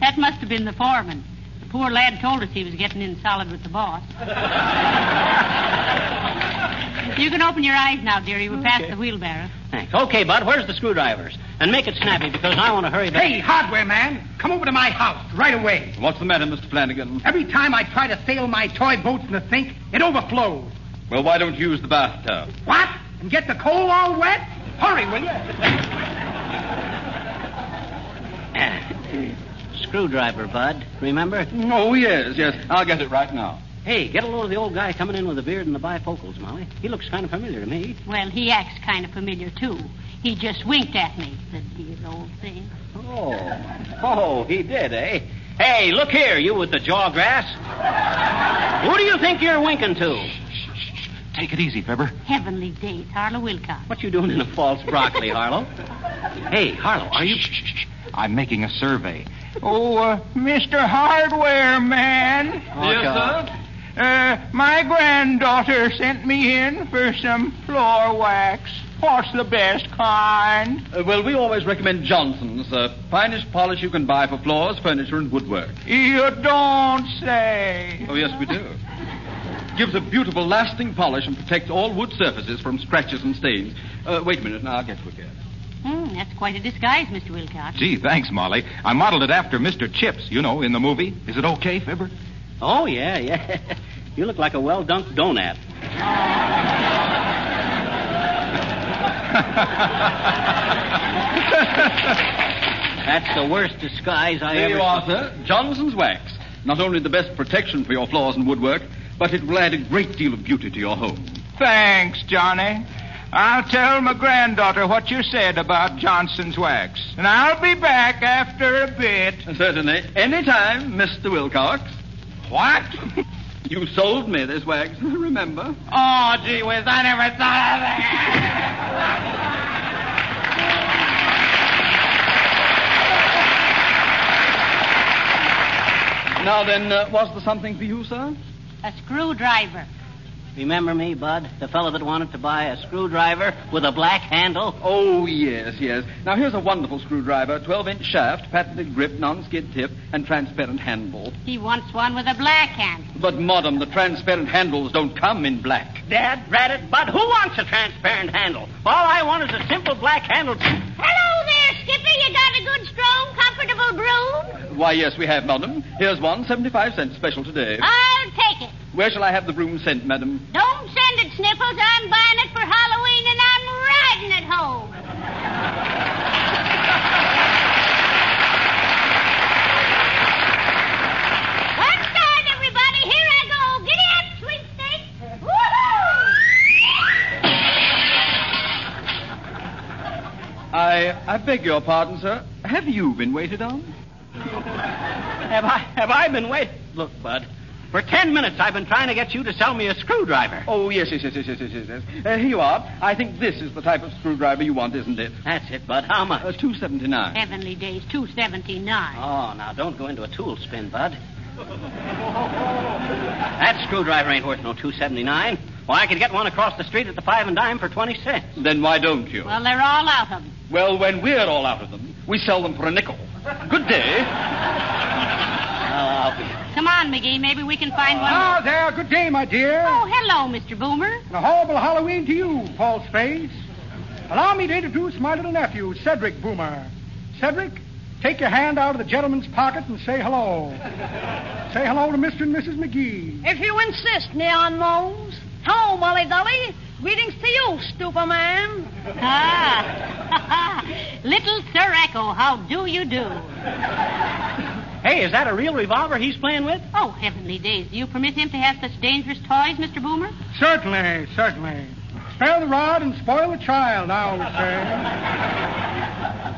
That must have been the foreman. The poor lad told us he was getting in solid with the boss. you can open your eyes now, dearie. We're past the wheelbarrow. Thanks. Okay, Bud, where's the screwdrivers? And make it snappy because I want to hurry back. Hey, hardware man, come over to my house right away. What's the matter, Mr. Flanagan? Every time I try to sail my toy boats in the sink, it overflows. Well, why don't you use the bathtub? What? And get the coal all wet? Hurry, will you? Screwdriver, Bud. Remember? Oh, yes, yes. I'll get it right now. Hey, get a load of the old guy coming in with the beard and the bifocals, Molly. He looks kind of familiar to me. Well, he acts kind of familiar, too. He just winked at me, the dear old thing. Oh. Oh, he did, eh? Hey, look here, you with the jaw grass. Who do you think you're winking to? Take it easy, Fibber. Heavenly days, Harlow Wilcox. What you doing in a false broccoli, Harlow? Hey, Harlow, are you... I'm making a survey. Oh, uh, Mr. Hardware Man. Yes, sir? Uh, my granddaughter sent me in for some floor wax. What's the best kind? Uh, well, we always recommend Johnson's, the finest polish you can buy for floors, furniture, and woodwork. You don't say. Oh, yes, we do. Gives a beautiful, lasting polish and protects all wood surfaces from scratches and stains. Uh, wait a minute, now I'll get to it again. Hmm, that's quite a disguise, Mr. Wilcox. Gee, thanks, Molly. I modeled it after Mr. Chips, you know, in the movie. Is it okay, Fibber? Oh, yeah, yeah. You look like a well dunked donut. That's the worst disguise I there ever you are, sir. Johnson's wax. Not only the best protection for your floors and woodwork, but it will add a great deal of beauty to your home. Thanks, Johnny. I'll tell my granddaughter what you said about Johnson's wax. And I'll be back after a bit. Certainly. Anytime, Mr. Wilcox. What? You sold me this wax, remember? Oh, gee whiz, I never thought of that. Now then, uh, was there something for you, sir? A screwdriver. Remember me, Bud? The fellow that wanted to buy a screwdriver with a black handle? Oh, yes, yes. Now, here's a wonderful screwdriver 12 inch shaft, patented grip, non skid tip, and transparent handle. He wants one with a black handle. But, Madam, the transparent handles don't come in black. Dad, rat it, Bud. Who wants a transparent handle? All I want is a simple black handle. Hello there, Skipper. You got a good, strong, comfortable broom? Why, yes, we have, Madam. Here's one, 75 cents special today. I'll take it. Where shall I have the broom sent, Madam? Don't send it, Sniffles. I'm buying it for Halloween and I'm riding it home. I, I beg your pardon, sir. Have you been waited on? Have I have I been waiting? Look, Bud. For ten minutes I've been trying to get you to sell me a screwdriver. Oh, yes, yes, yes, yes, yes, yes, yes. yes. Uh, here you are. I think this is the type of screwdriver you want, isn't it? That's it, Bud. How much? Uh, two seventy nine. Heavenly days, two seventy nine. Oh, now don't go into a tool spin, Bud. That screwdriver ain't worth no two seventy nine. Why, I could get one across the street at the five and dime for twenty cents. Then why don't you? Well, they're all out of them. Well, when we're all out of them, we sell them for a nickel. Good day. I'll be. Come on, McGee. Maybe we can find one. Ah, there. Good day, my dear. Oh, hello, Mr. Boomer. And a horrible Halloween to you, false face. Allow me to introduce my little nephew, Cedric Boomer. Cedric, take your hand out of the gentleman's pocket and say hello. say hello to Mr. and Mrs. McGee. If you insist, Neon Nose. Hello, Molly Dolly. Greetings to you, stupid man. Ah. Little Sir Echo, how do you do? Hey, is that a real revolver he's playing with? Oh, heavenly days. Do you permit him to have such dangerous toys, Mr. Boomer? Certainly, certainly. Spare the rod and spoil the child, I always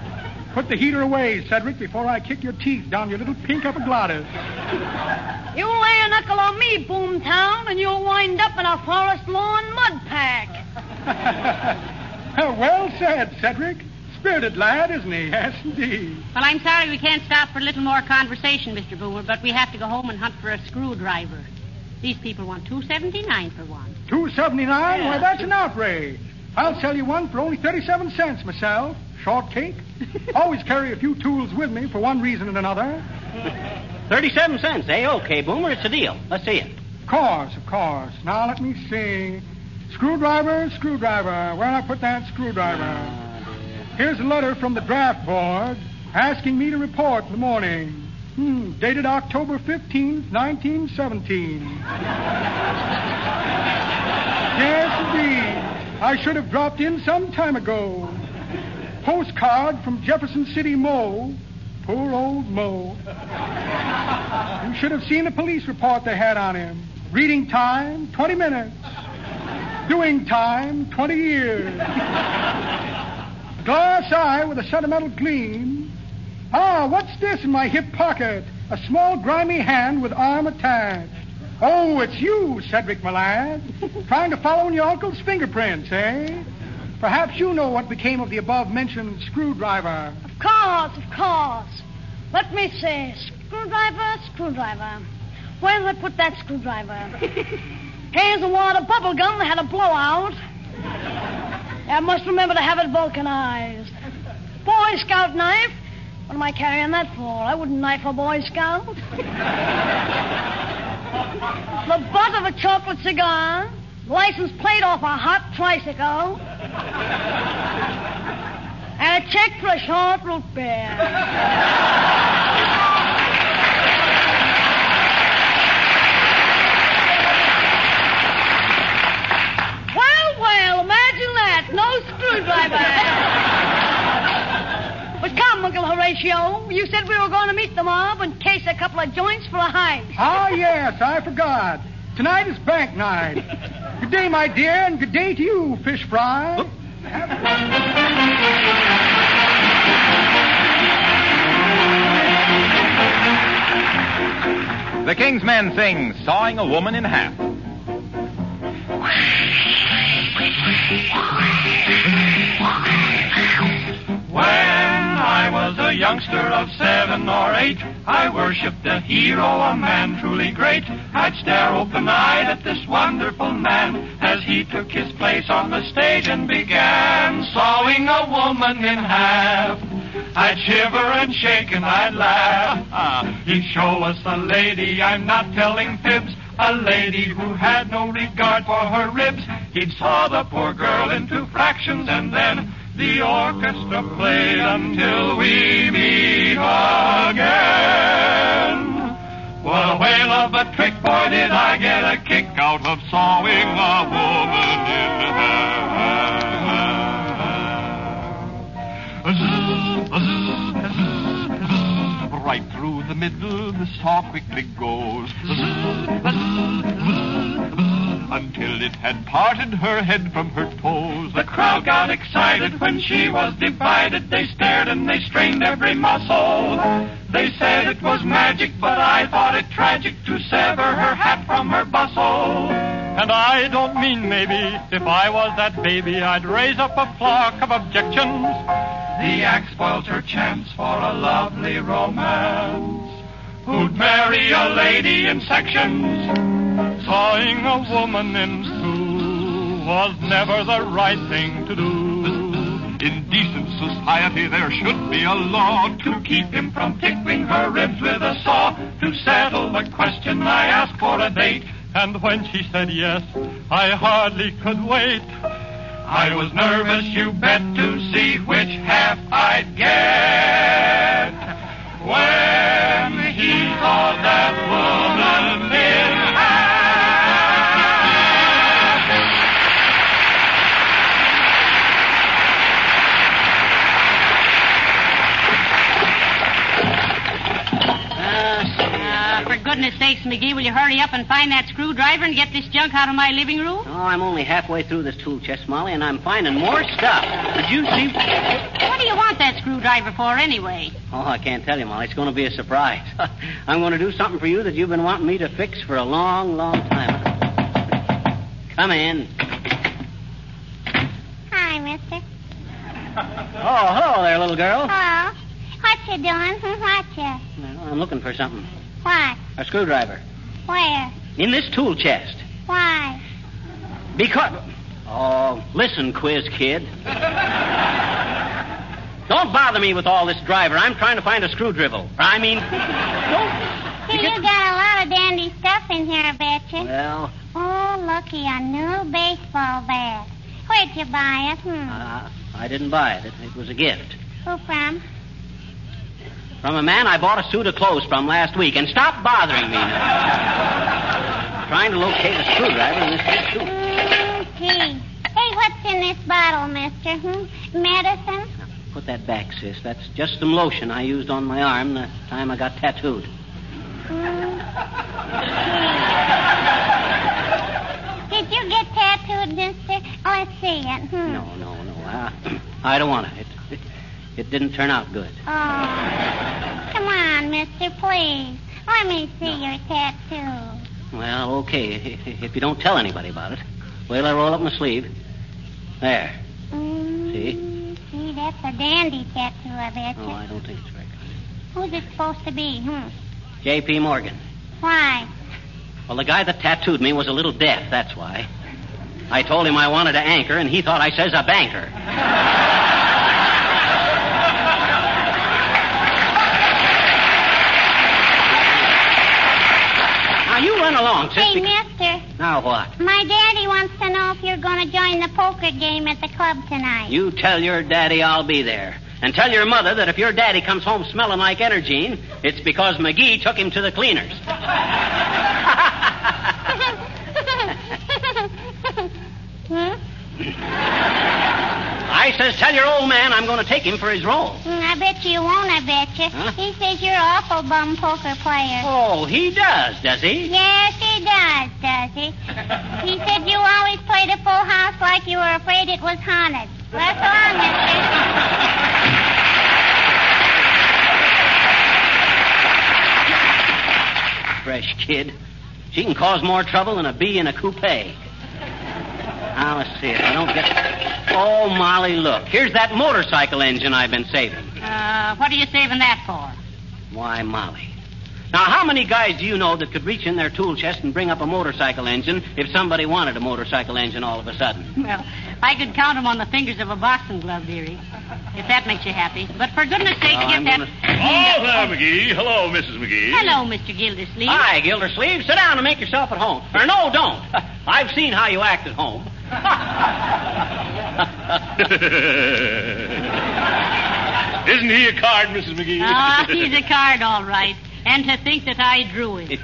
say. Put the heater away, Cedric, before I kick your teeth down your little pink epiglottis. You lay a knuckle on me, Boomtown, and you'll wind up in a forest lawn mud pack. well said, Cedric. Spirited lad, isn't he? Yes, indeed. Well, I'm sorry we can't stop for a little more conversation, Mr. Boomer, but we have to go home and hunt for a screwdriver. These people want two seventy nine for one. Two seventy nine? Yeah. Why, that's an outrage. I'll sell you one for only thirty-seven cents myself. Shortcake. Always carry a few tools with me for one reason and another. Thirty-seven cents, eh? Okay, Boomer, it's a deal. Let's see it. Of course, of course. Now let me see. Screwdriver, screwdriver. Where'd I put that screwdriver? Here's a letter from the draft board asking me to report in the morning. Hmm, dated October 15th, 1917. yes, indeed. I should have dropped in some time ago. Postcard from Jefferson City Mo. Poor old Mo. You should have seen the police report they had on him. Reading time, 20 minutes. Doing time, 20 years. Glass eye with a sentimental gleam. Ah, what's this in my hip pocket? A small grimy hand with arm attached. Oh, it's you, Cedric, my lad. Trying to follow in your uncle's fingerprints, eh? Perhaps you know what became of the above-mentioned screwdriver. Of course, of course. Let me see. Screwdriver, screwdriver. Where did I put that screwdriver? Here's a wad of bubble gum that had a blowout. I must remember to have it vulcanized. Boy Scout knife? What am I carrying that for? I wouldn't knife a Boy Scout. the butt of a chocolate cigar. License plate off a hot tricycle. And a check for a short root beer. Well, well, imagine that. No screwdriver. but come, Uncle Horatio. You said we were going to meet the mob and case a couple of joints for a heist. Ah, yes, I forgot. Tonight is bank night. Good day, my dear, and good day to you, fish fry. The King's Men sing Sawing a Woman in Half. When I was a youngster of seven or eight, I worshipped a hero, a man truly great. I'd stare open-eyed at this wonderful man as he took his place on the stage and began sawing a woman in half. I'd shiver and shake and I'd laugh. He'd show us a lady, I'm not telling fibs, a lady who had no regard for her ribs. He'd saw the poor girl into fractions and then the orchestra played until we meet again. What a whale of a trick, boy, did I get a kick out of sawing a woman in half. Right through the middle, the saw quickly goes. Until it had parted her head from her toes. The crowd got excited when she was divided. They stared and they strained every muscle. They said it was magic, but I thought it tragic to sever her hat from her bustle. And I don't mean maybe, if I was that baby, I'd raise up a flock of objections. The act spoils her chance for a lovely romance. Who'd marry a lady in sections? Sawing a woman in two was never the right thing to do. In decent society, there should be a law to keep him from tickling her ribs with a saw. To settle the question, I asked for a date. And when she said yes, I hardly could wait. I was nervous, you bet, to see which half I'd get. When he saw that woman goodness sakes, McGee, will you hurry up and find that screwdriver and get this junk out of my living room? Oh, I'm only halfway through this tool chest, Molly, and I'm finding more stuff. Did you see? What do you want that screwdriver for, anyway? Oh, I can't tell you, Molly. It's going to be a surprise. I'm going to do something for you that you've been wanting me to fix for a long, long time. Come in. Hi, mister. Oh, hello there, little girl. Hello. What you doing? What you? Well, I'm looking for something. What? A screwdriver. Where? In this tool chest. Why? Because. Oh, listen, quiz kid. Don't bother me with all this driver. I'm trying to find a screwdriver. I mean, Hey, you got a lot of dandy stuff in here, I bet you. well, Oh, looky, a new baseball bat. Where'd you buy it? Hmm. uh, I didn't buy it. it. It was a gift. Who from? From a man I bought a suit of clothes from last week. And stop bothering me now. Trying to locate a screwdriver in this big suit. Mm. Hey, what's in this bottle, mister? Hmm? Medicine? Put that back, sis. That's just some lotion I used on my arm the time I got tattooed. Did you get tattooed, mister? Oh, let's see it. Hmm. No, no, no. Uh, I don't want it. It, it. didn't turn out good. Oh. Come on, mister, please. Let me see your tattoo. Well, okay. If, you don't tell anybody about it. Wait till I roll up my sleeve. There. See? See, that's a dandy tattoo, I bet you. Oh, I don't think it's very good. Who's it supposed to be? Hmm. J.P. Morgan. Why? Well, the guy that tattooed me was a little deaf, that's why. I told him I wanted to anchor, and he thought I says a banker. now you run along, sis. Hey, because- mister, Now what? my daddy wants to know if you're going to join the poker game at the club tonight. You tell your daddy I'll be there. And tell your mother that if your daddy comes home smelling like Energine, it's because McGee took him to the cleaners. Hmm? I says, tell your old man I'm going to take him for his role. Mm, I bet you won't, I bet you. Huh? He says you're an awful bum poker player. Oh, he does, does he? Yes, he does, does he? He said you always played a full house like you were afraid it was haunted. That's all, mister. Fresh kid. She can cause more trouble than a bee in a coupe. Now, let's see if I don't get. Oh, Molly, look. Here's that motorcycle engine I've been saving. Uh, what are you saving that for? Why, Molly. Now, how many guys do you know that could reach in their tool chest and bring up a motorcycle engine if somebody wanted a motorcycle engine all of a sudden? Well, I could count them on the fingers of a boxing glove, dearie. If that makes you happy. But for goodness sake, Oh, get I'm that. gonna- Oh, there, McGee. Hello, Mrs. McGee. Hello, Mr. Gildersleeve. Hi, Gildersleeve. Sit down and make yourself at home. Or no, don't. I've seen how you act at home. Isn't he a card, Mrs. McGee? Ah, he's a card, all right. And to think that I drew him. sure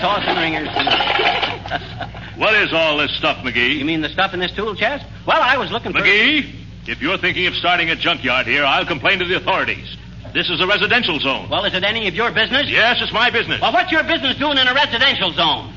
tossing ringers. what is all this stuff, McGee? You mean the stuff in this tool chest? Well, I was looking for. McGee, if you're thinking of starting a junkyard here, I'll complain to the authorities. This is a residential zone. Well, is it any of your business? Yes, it's my business. Well, what's your business doing in a residential zone?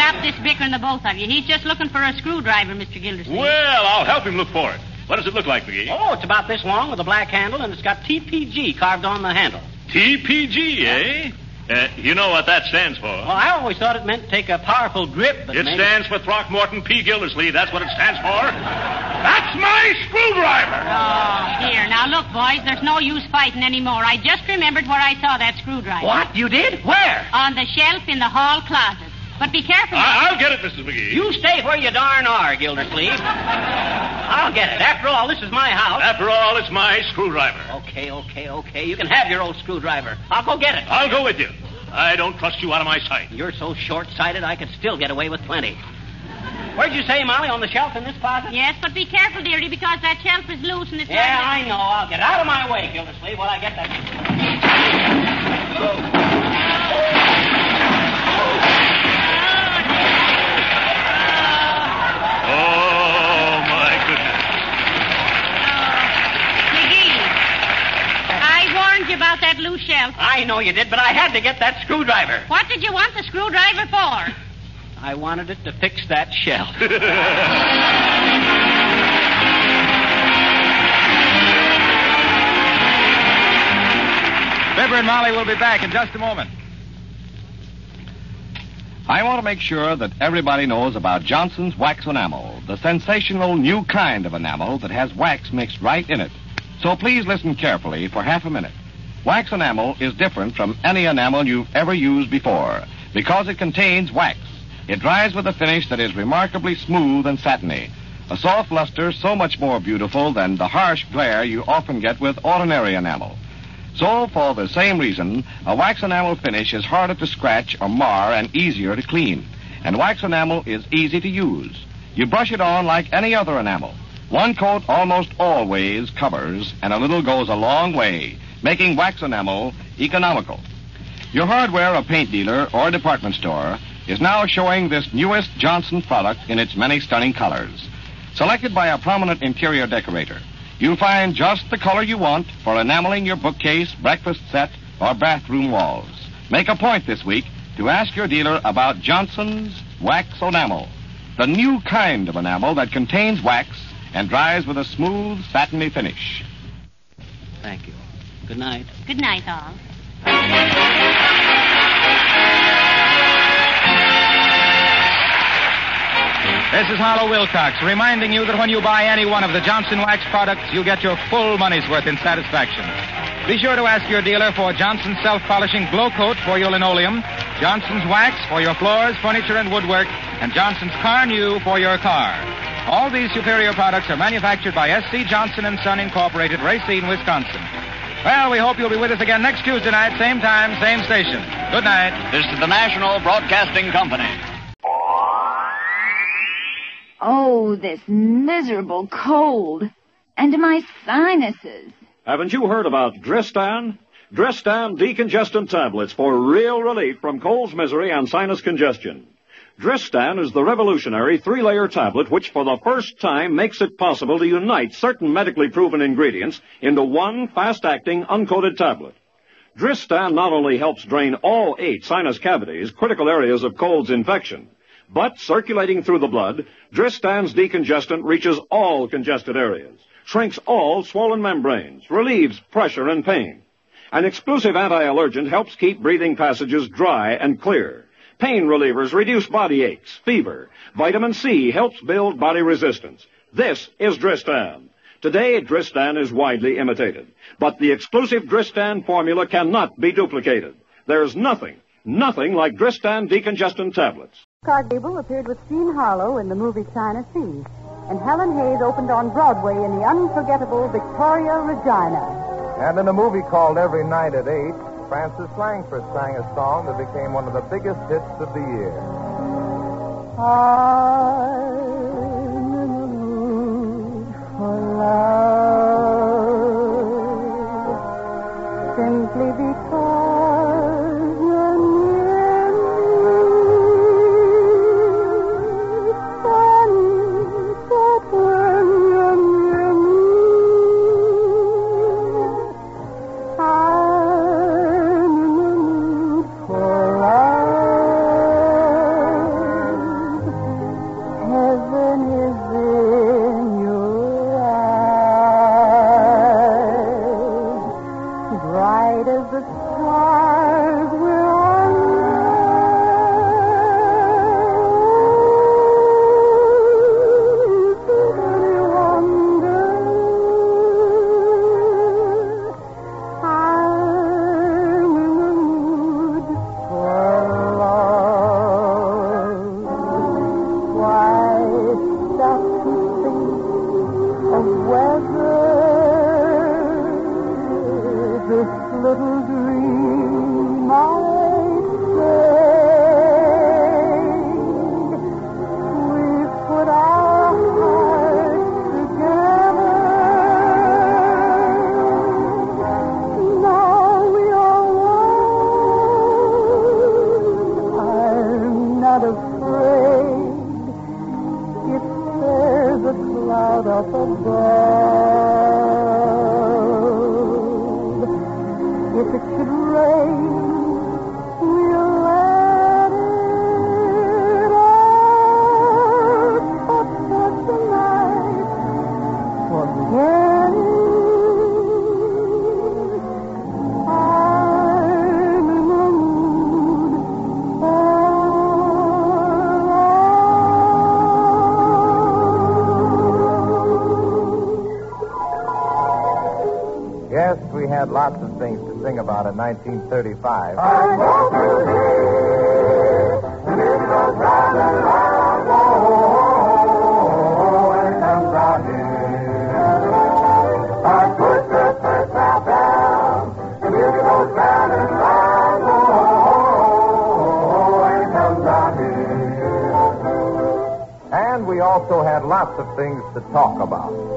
Stop this bickering, the both of you. He's just looking for a screwdriver, Mr. Gildersleeve. Well, I'll help him look for it. What does it look like, McGee? Oh, it's about this long with a black handle, and it's got TPG carved on the handle. TPG, eh? Uh, you know what that stands for. Well, I always thought it meant take a powerful grip, but It maybe... stands for Throckmorton P. Gildersleeve. That's what it stands for. That's my screwdriver. Oh, here. Now, look, boys, there's no use fighting anymore. I just remembered where I saw that screwdriver. What? You did? Where? On the shelf in the hall closet. But be careful. I- I'll get it, Mrs. McGee. You stay where you darn are, Gildersleeve. I'll get it. After all, this is my house. After all, it's my screwdriver. Okay, okay, okay. You can have your old screwdriver. I'll go get it. I'll go with you. I don't trust you out of my sight. You're so short-sighted, I could still get away with plenty. Where'd you say, Molly? On the shelf in this closet? Yes, but be careful, dearie, because that shelf is loose and it's Yeah, right I know. I'll get out of my way, Gildersleeve, while I get that. You about that loose shelf. I know you did, but I had to get that screwdriver. What did you want the screwdriver for? I wanted it to fix that shelf. Fibber and Molly will be back in just a moment. I want to make sure that everybody knows about Johnson's Wax Enamel, the sensational new kind of enamel that has wax mixed right in it. So please listen carefully for half a minute. Wax enamel is different from any enamel you've ever used before because it contains wax. It dries with a finish that is remarkably smooth and satiny. A soft luster so much more beautiful than the harsh glare you often get with ordinary enamel. So, for the same reason, a wax enamel finish is harder to scratch or mar and easier to clean. And wax enamel is easy to use. You brush it on like any other enamel. One coat almost always covers, and a little goes a long way, making wax enamel economical. Your hardware or paint dealer or department store is now showing this newest Johnson product in its many stunning colors. Selected by a prominent interior decorator, you'll find just the color you want for enameling your bookcase, breakfast set, or bathroom walls. Make a point this week to ask your dealer about Johnson's Wax Enamel, the new kind of enamel that contains wax and dries with a smooth, satiny finish. Thank you. Good night. Good night, all. This is Harlow Wilcox reminding you that when you buy any one of the Johnson Wax products, you get your full money's worth in satisfaction. Be sure to ask your dealer for Johnson's self-polishing Glo-Coat for your linoleum, Johnson's wax for your floors, furniture, and woodwork, and Johnson's Carnu for your car. All these superior products are manufactured by S.C. Johnson and Son Incorporated, Racine, Wisconsin. Well, we hope you'll be with us again next Tuesday night, same time, same station. Good night. This is the National Broadcasting Company. Oh, this miserable cold. And my sinuses. Haven't you heard about Dristan? Dristan decongestant tablets for real relief from cold's misery and sinus congestion. Dristan is the revolutionary three-layer tablet which for the first time makes it possible to unite certain medically proven ingredients into one fast-acting uncoated tablet. Dristan not only helps drain all eight sinus cavities, critical areas of cold's infection, but circulating through the blood, Dristan's decongestant reaches all congested areas, shrinks all swollen membranes, relieves pressure and pain. An exclusive anti-allergent helps keep breathing passages dry and clear. Pain relievers reduce body aches, fever. Vitamin C helps build body resistance. This is Dristan. Today, Dristan is widely imitated. But the exclusive Dristan formula cannot be duplicated. There's nothing, nothing like Dristan decongestant tablets. Clark Gable appeared with Jean Harlow in the movie China Sea, and Helen Hayes opened on Broadway in the unforgettable Victoria Regina. And in a movie called Every Night at Eight, Frances Langford sang a song that became one of the biggest hits of the year. I'm in the mood for love dream fade? Had lots of things to sing about in 1935. And we also had lots of things to talk about.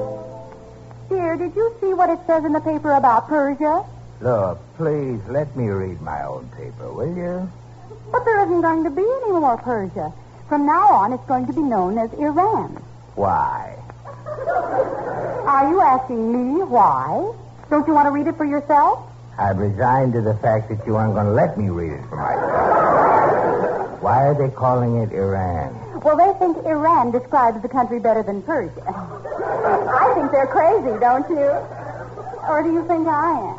Did you see what it says in the paper about Persia? Look, please let me read my own paper, will you? But there isn't going to be any more Persia. From now on, it's going to be known as Iran. Why? Are you asking me why? Don't you want to read it for yourself? I've resigned to the fact that you aren't going to let me read it for myself. Why are they calling it Iran? Well, they think Iran describes the country better than Persia. I think they're crazy, don't you? Or do you think I am?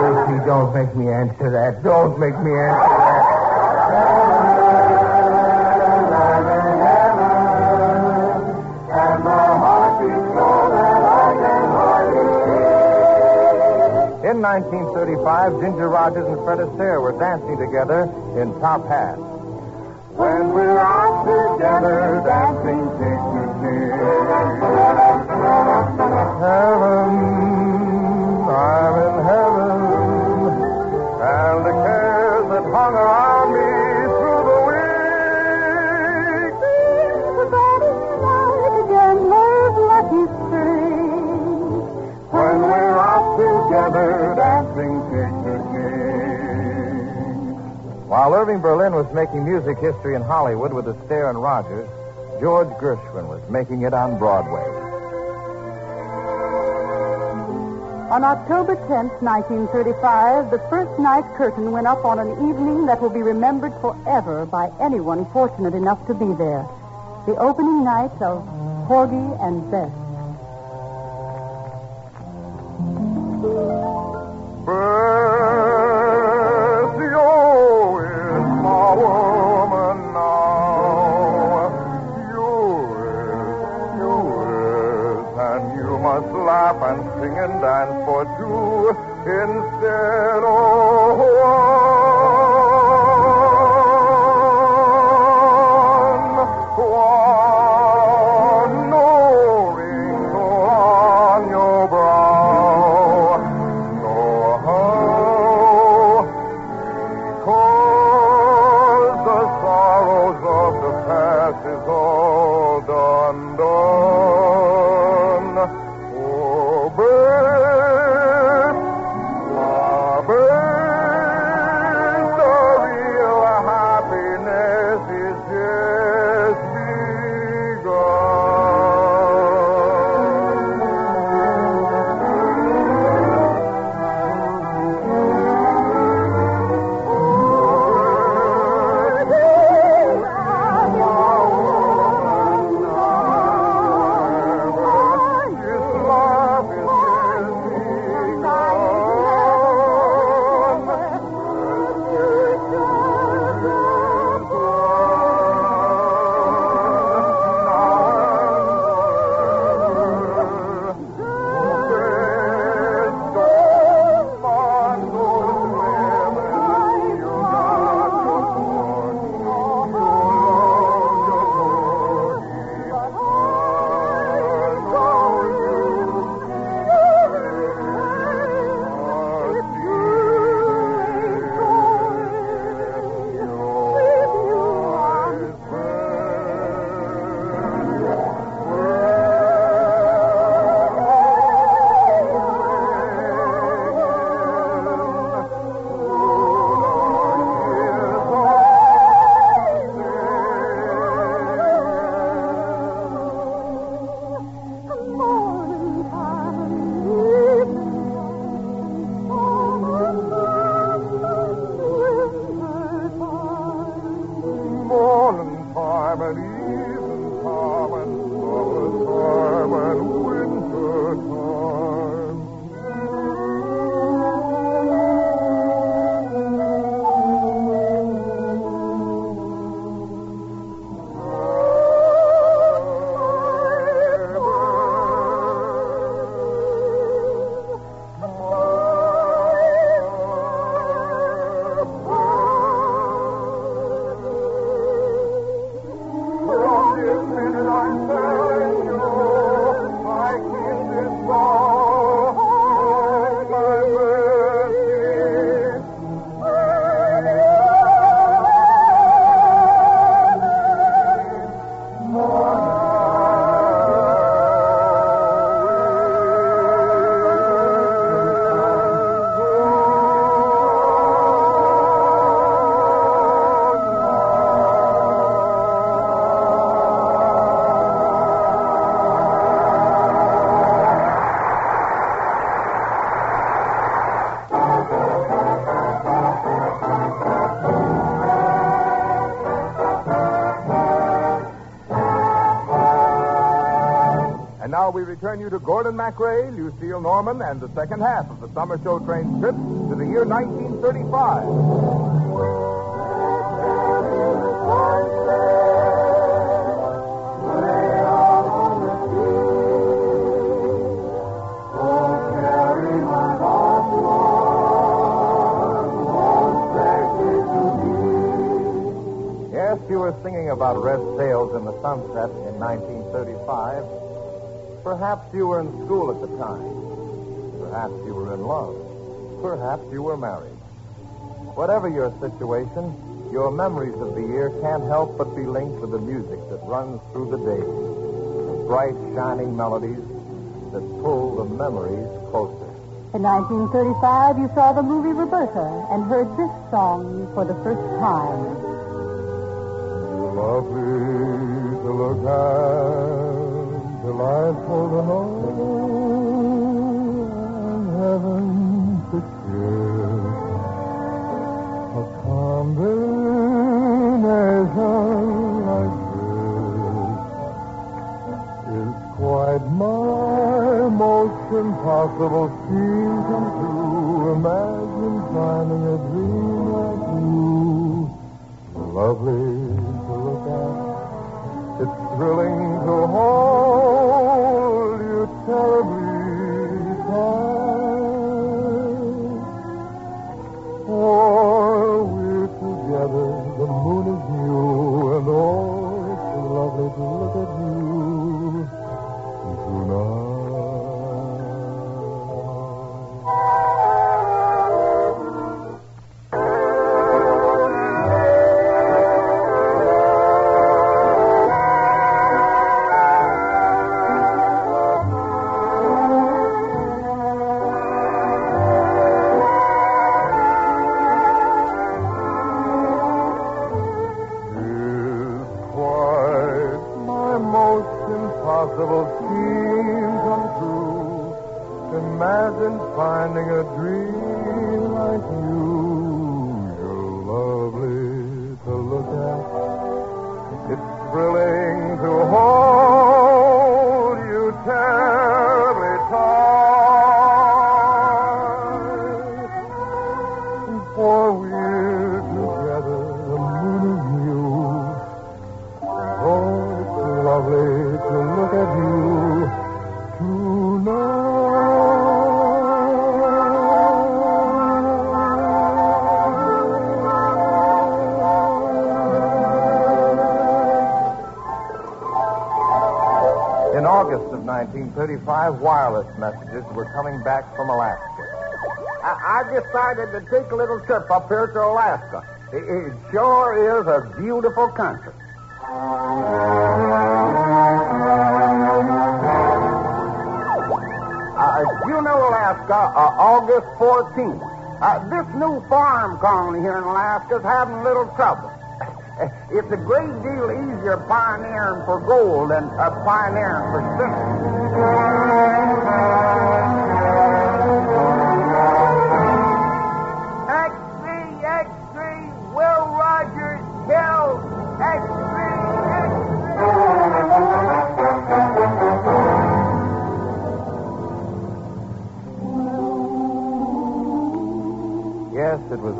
Lucy, don't make me answer that. Don't make me answer that. In 1935, Ginger Rogers and Fred Astaire were dancing together in top hats. When we're out together dancing cheek to cheek. Heaven, I'm in heaven. And the cares that hung around me through the week. When we're out together While Irving Berlin was making music history in Hollywood with Astaire and Rogers, George Gershwin was making it on Broadway. On October 10th, 1935, the first night curtain went up on an evening that will be remembered forever by anyone fortunate enough to be there. The opening night of Porgy and Bess. Bessie, two instead of we return you to Gordon MacRae, Lucille Norman, and the second half of the summer show train trip to the year 1935. singing about red sails in the sunset in 1935 Perhaps you were in school at the time. Perhaps you were in love. Perhaps you were married. Whatever your situation, your memories of the year can't help but be linked to the music that runs through the days. The bright, shining melodies that pull the memories closer. In 1935, you saw the movie Roberta and heard this song for the first time. Lovely to look at, delightful to know, and heaven to kiss. A combination like this is quite my most impossible scheme to. Imagine finding a dream like you, lovely to look at. It's thrilling to hold 135 wireless messages were coming back from Alaska. I, I decided to take a little trip up here to Alaska. It, it sure is a beautiful country. Uh, you know Alaska, uh, August 14th. Uh, this new farm colony here in Alaska is having a little trouble. It's a great deal easier pioneering for gold than uh, pioneering for silver.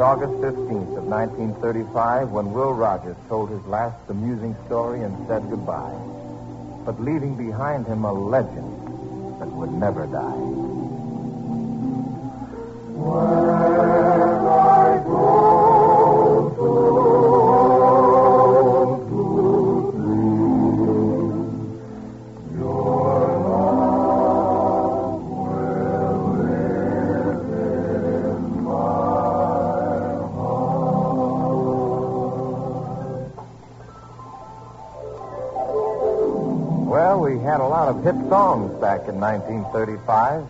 Was August 15th of 1935 when Will Rogers told his last amusing story and said goodbye. But leaving behind him a legend that would never die. Well, 1935.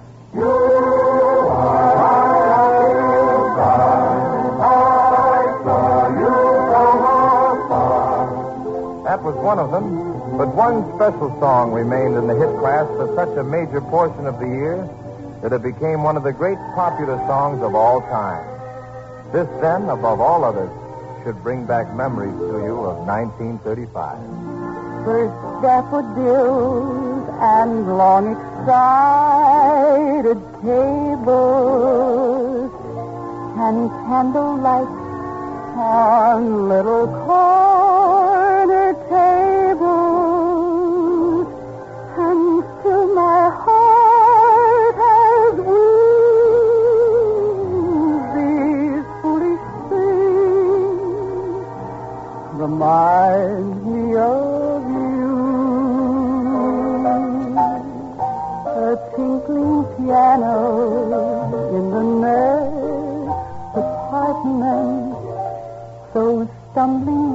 That was one of them, but one special song remained in the hit class for such a major portion of the year that it became one of the great popular songs of all time. This, then, above all others, should bring back memories to you of 1935. First daffodils and long excited tables and candlelight on little corner tables. And still my heart has weaved these foolish things reminds me stumbling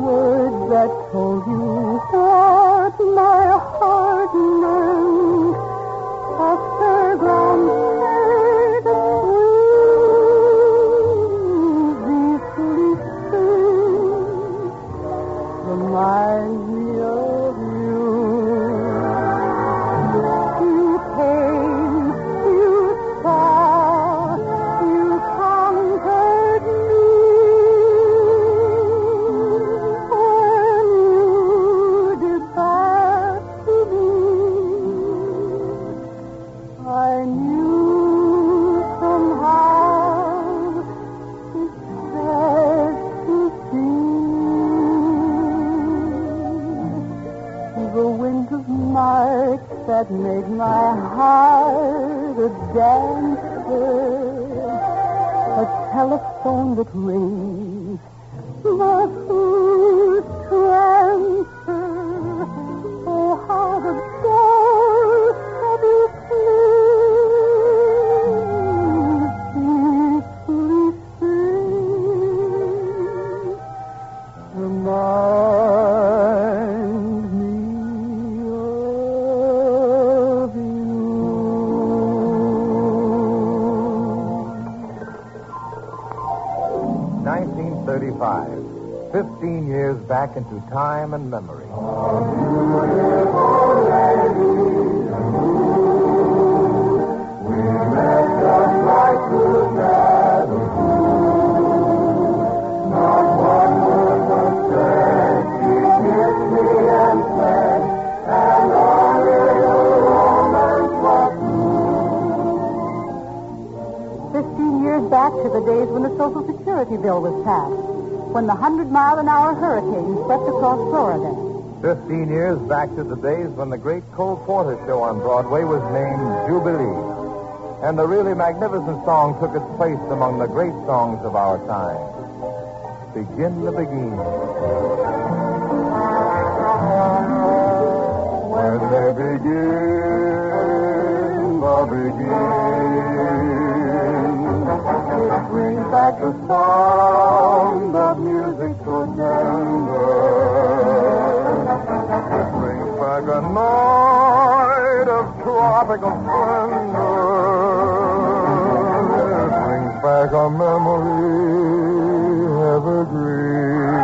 telephone that Back into time and memory. Fifteen years back to the days when the Social Security bill was passed, when the hundred mile an hour hurricane swept across Florida. Fifteen years back to the days when the great Cole Porter show on Broadway was named Jubilee. And the really magnificent song took its place among the great songs of our time. Begin the Beguine. When they begin, the Beguine. It brings back the sound tropical splendor. It brings back a memory evergreen.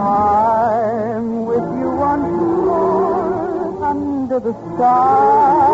I'm with you once more under the stars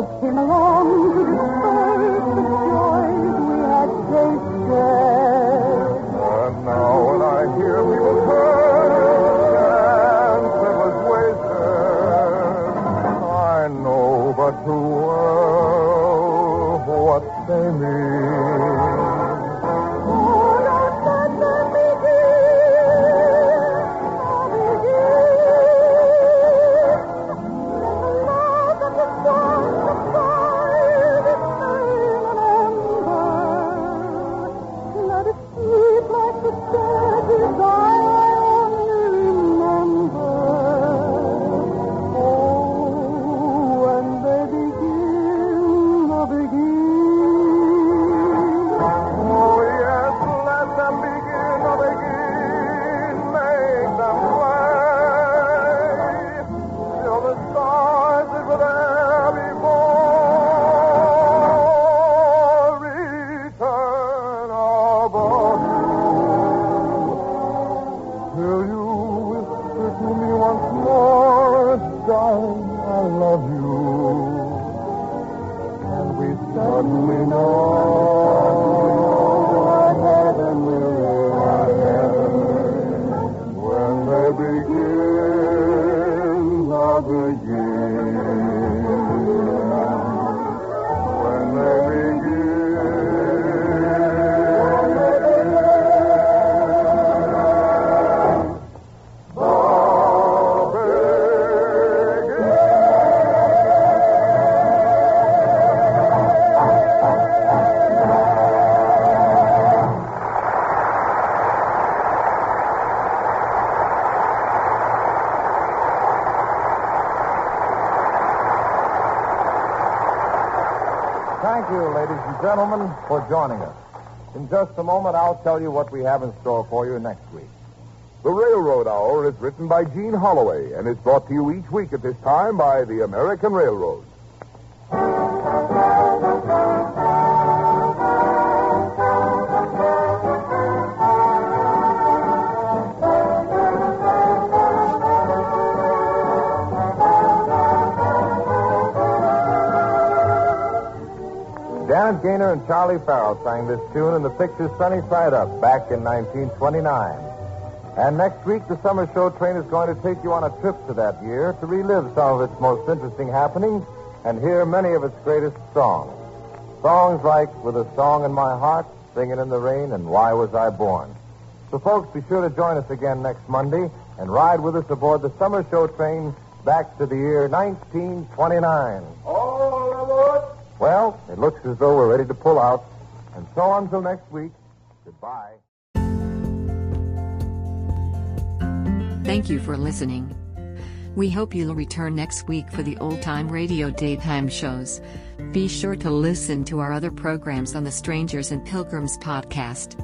came along to gentlemen, for joining us. In just a moment, I'll tell you what we have in store for you next week. The Railroad Hour is written by Jean Holloway and is brought to you each week at this time by the American Railroad. And Charlie Farrell sang this tune in the picture Sunny Side Up back in 1929. And next week, the summer show train is going to take you on a trip to that year to relive some of its most interesting happenings and hear many of its greatest songs. Songs like With a Song in My Heart, Singing in the Rain, and Why Was I Born? So, folks, be sure to join us again next Monday and ride with us aboard the summer show train back to the year 1929. Well, it looks as though we're ready to pull out. And so until next week, goodbye. Thank you for listening. We hope you'll return next week for the old time radio daytime shows. Be sure to listen to our other programs on the Strangers and Pilgrims podcast.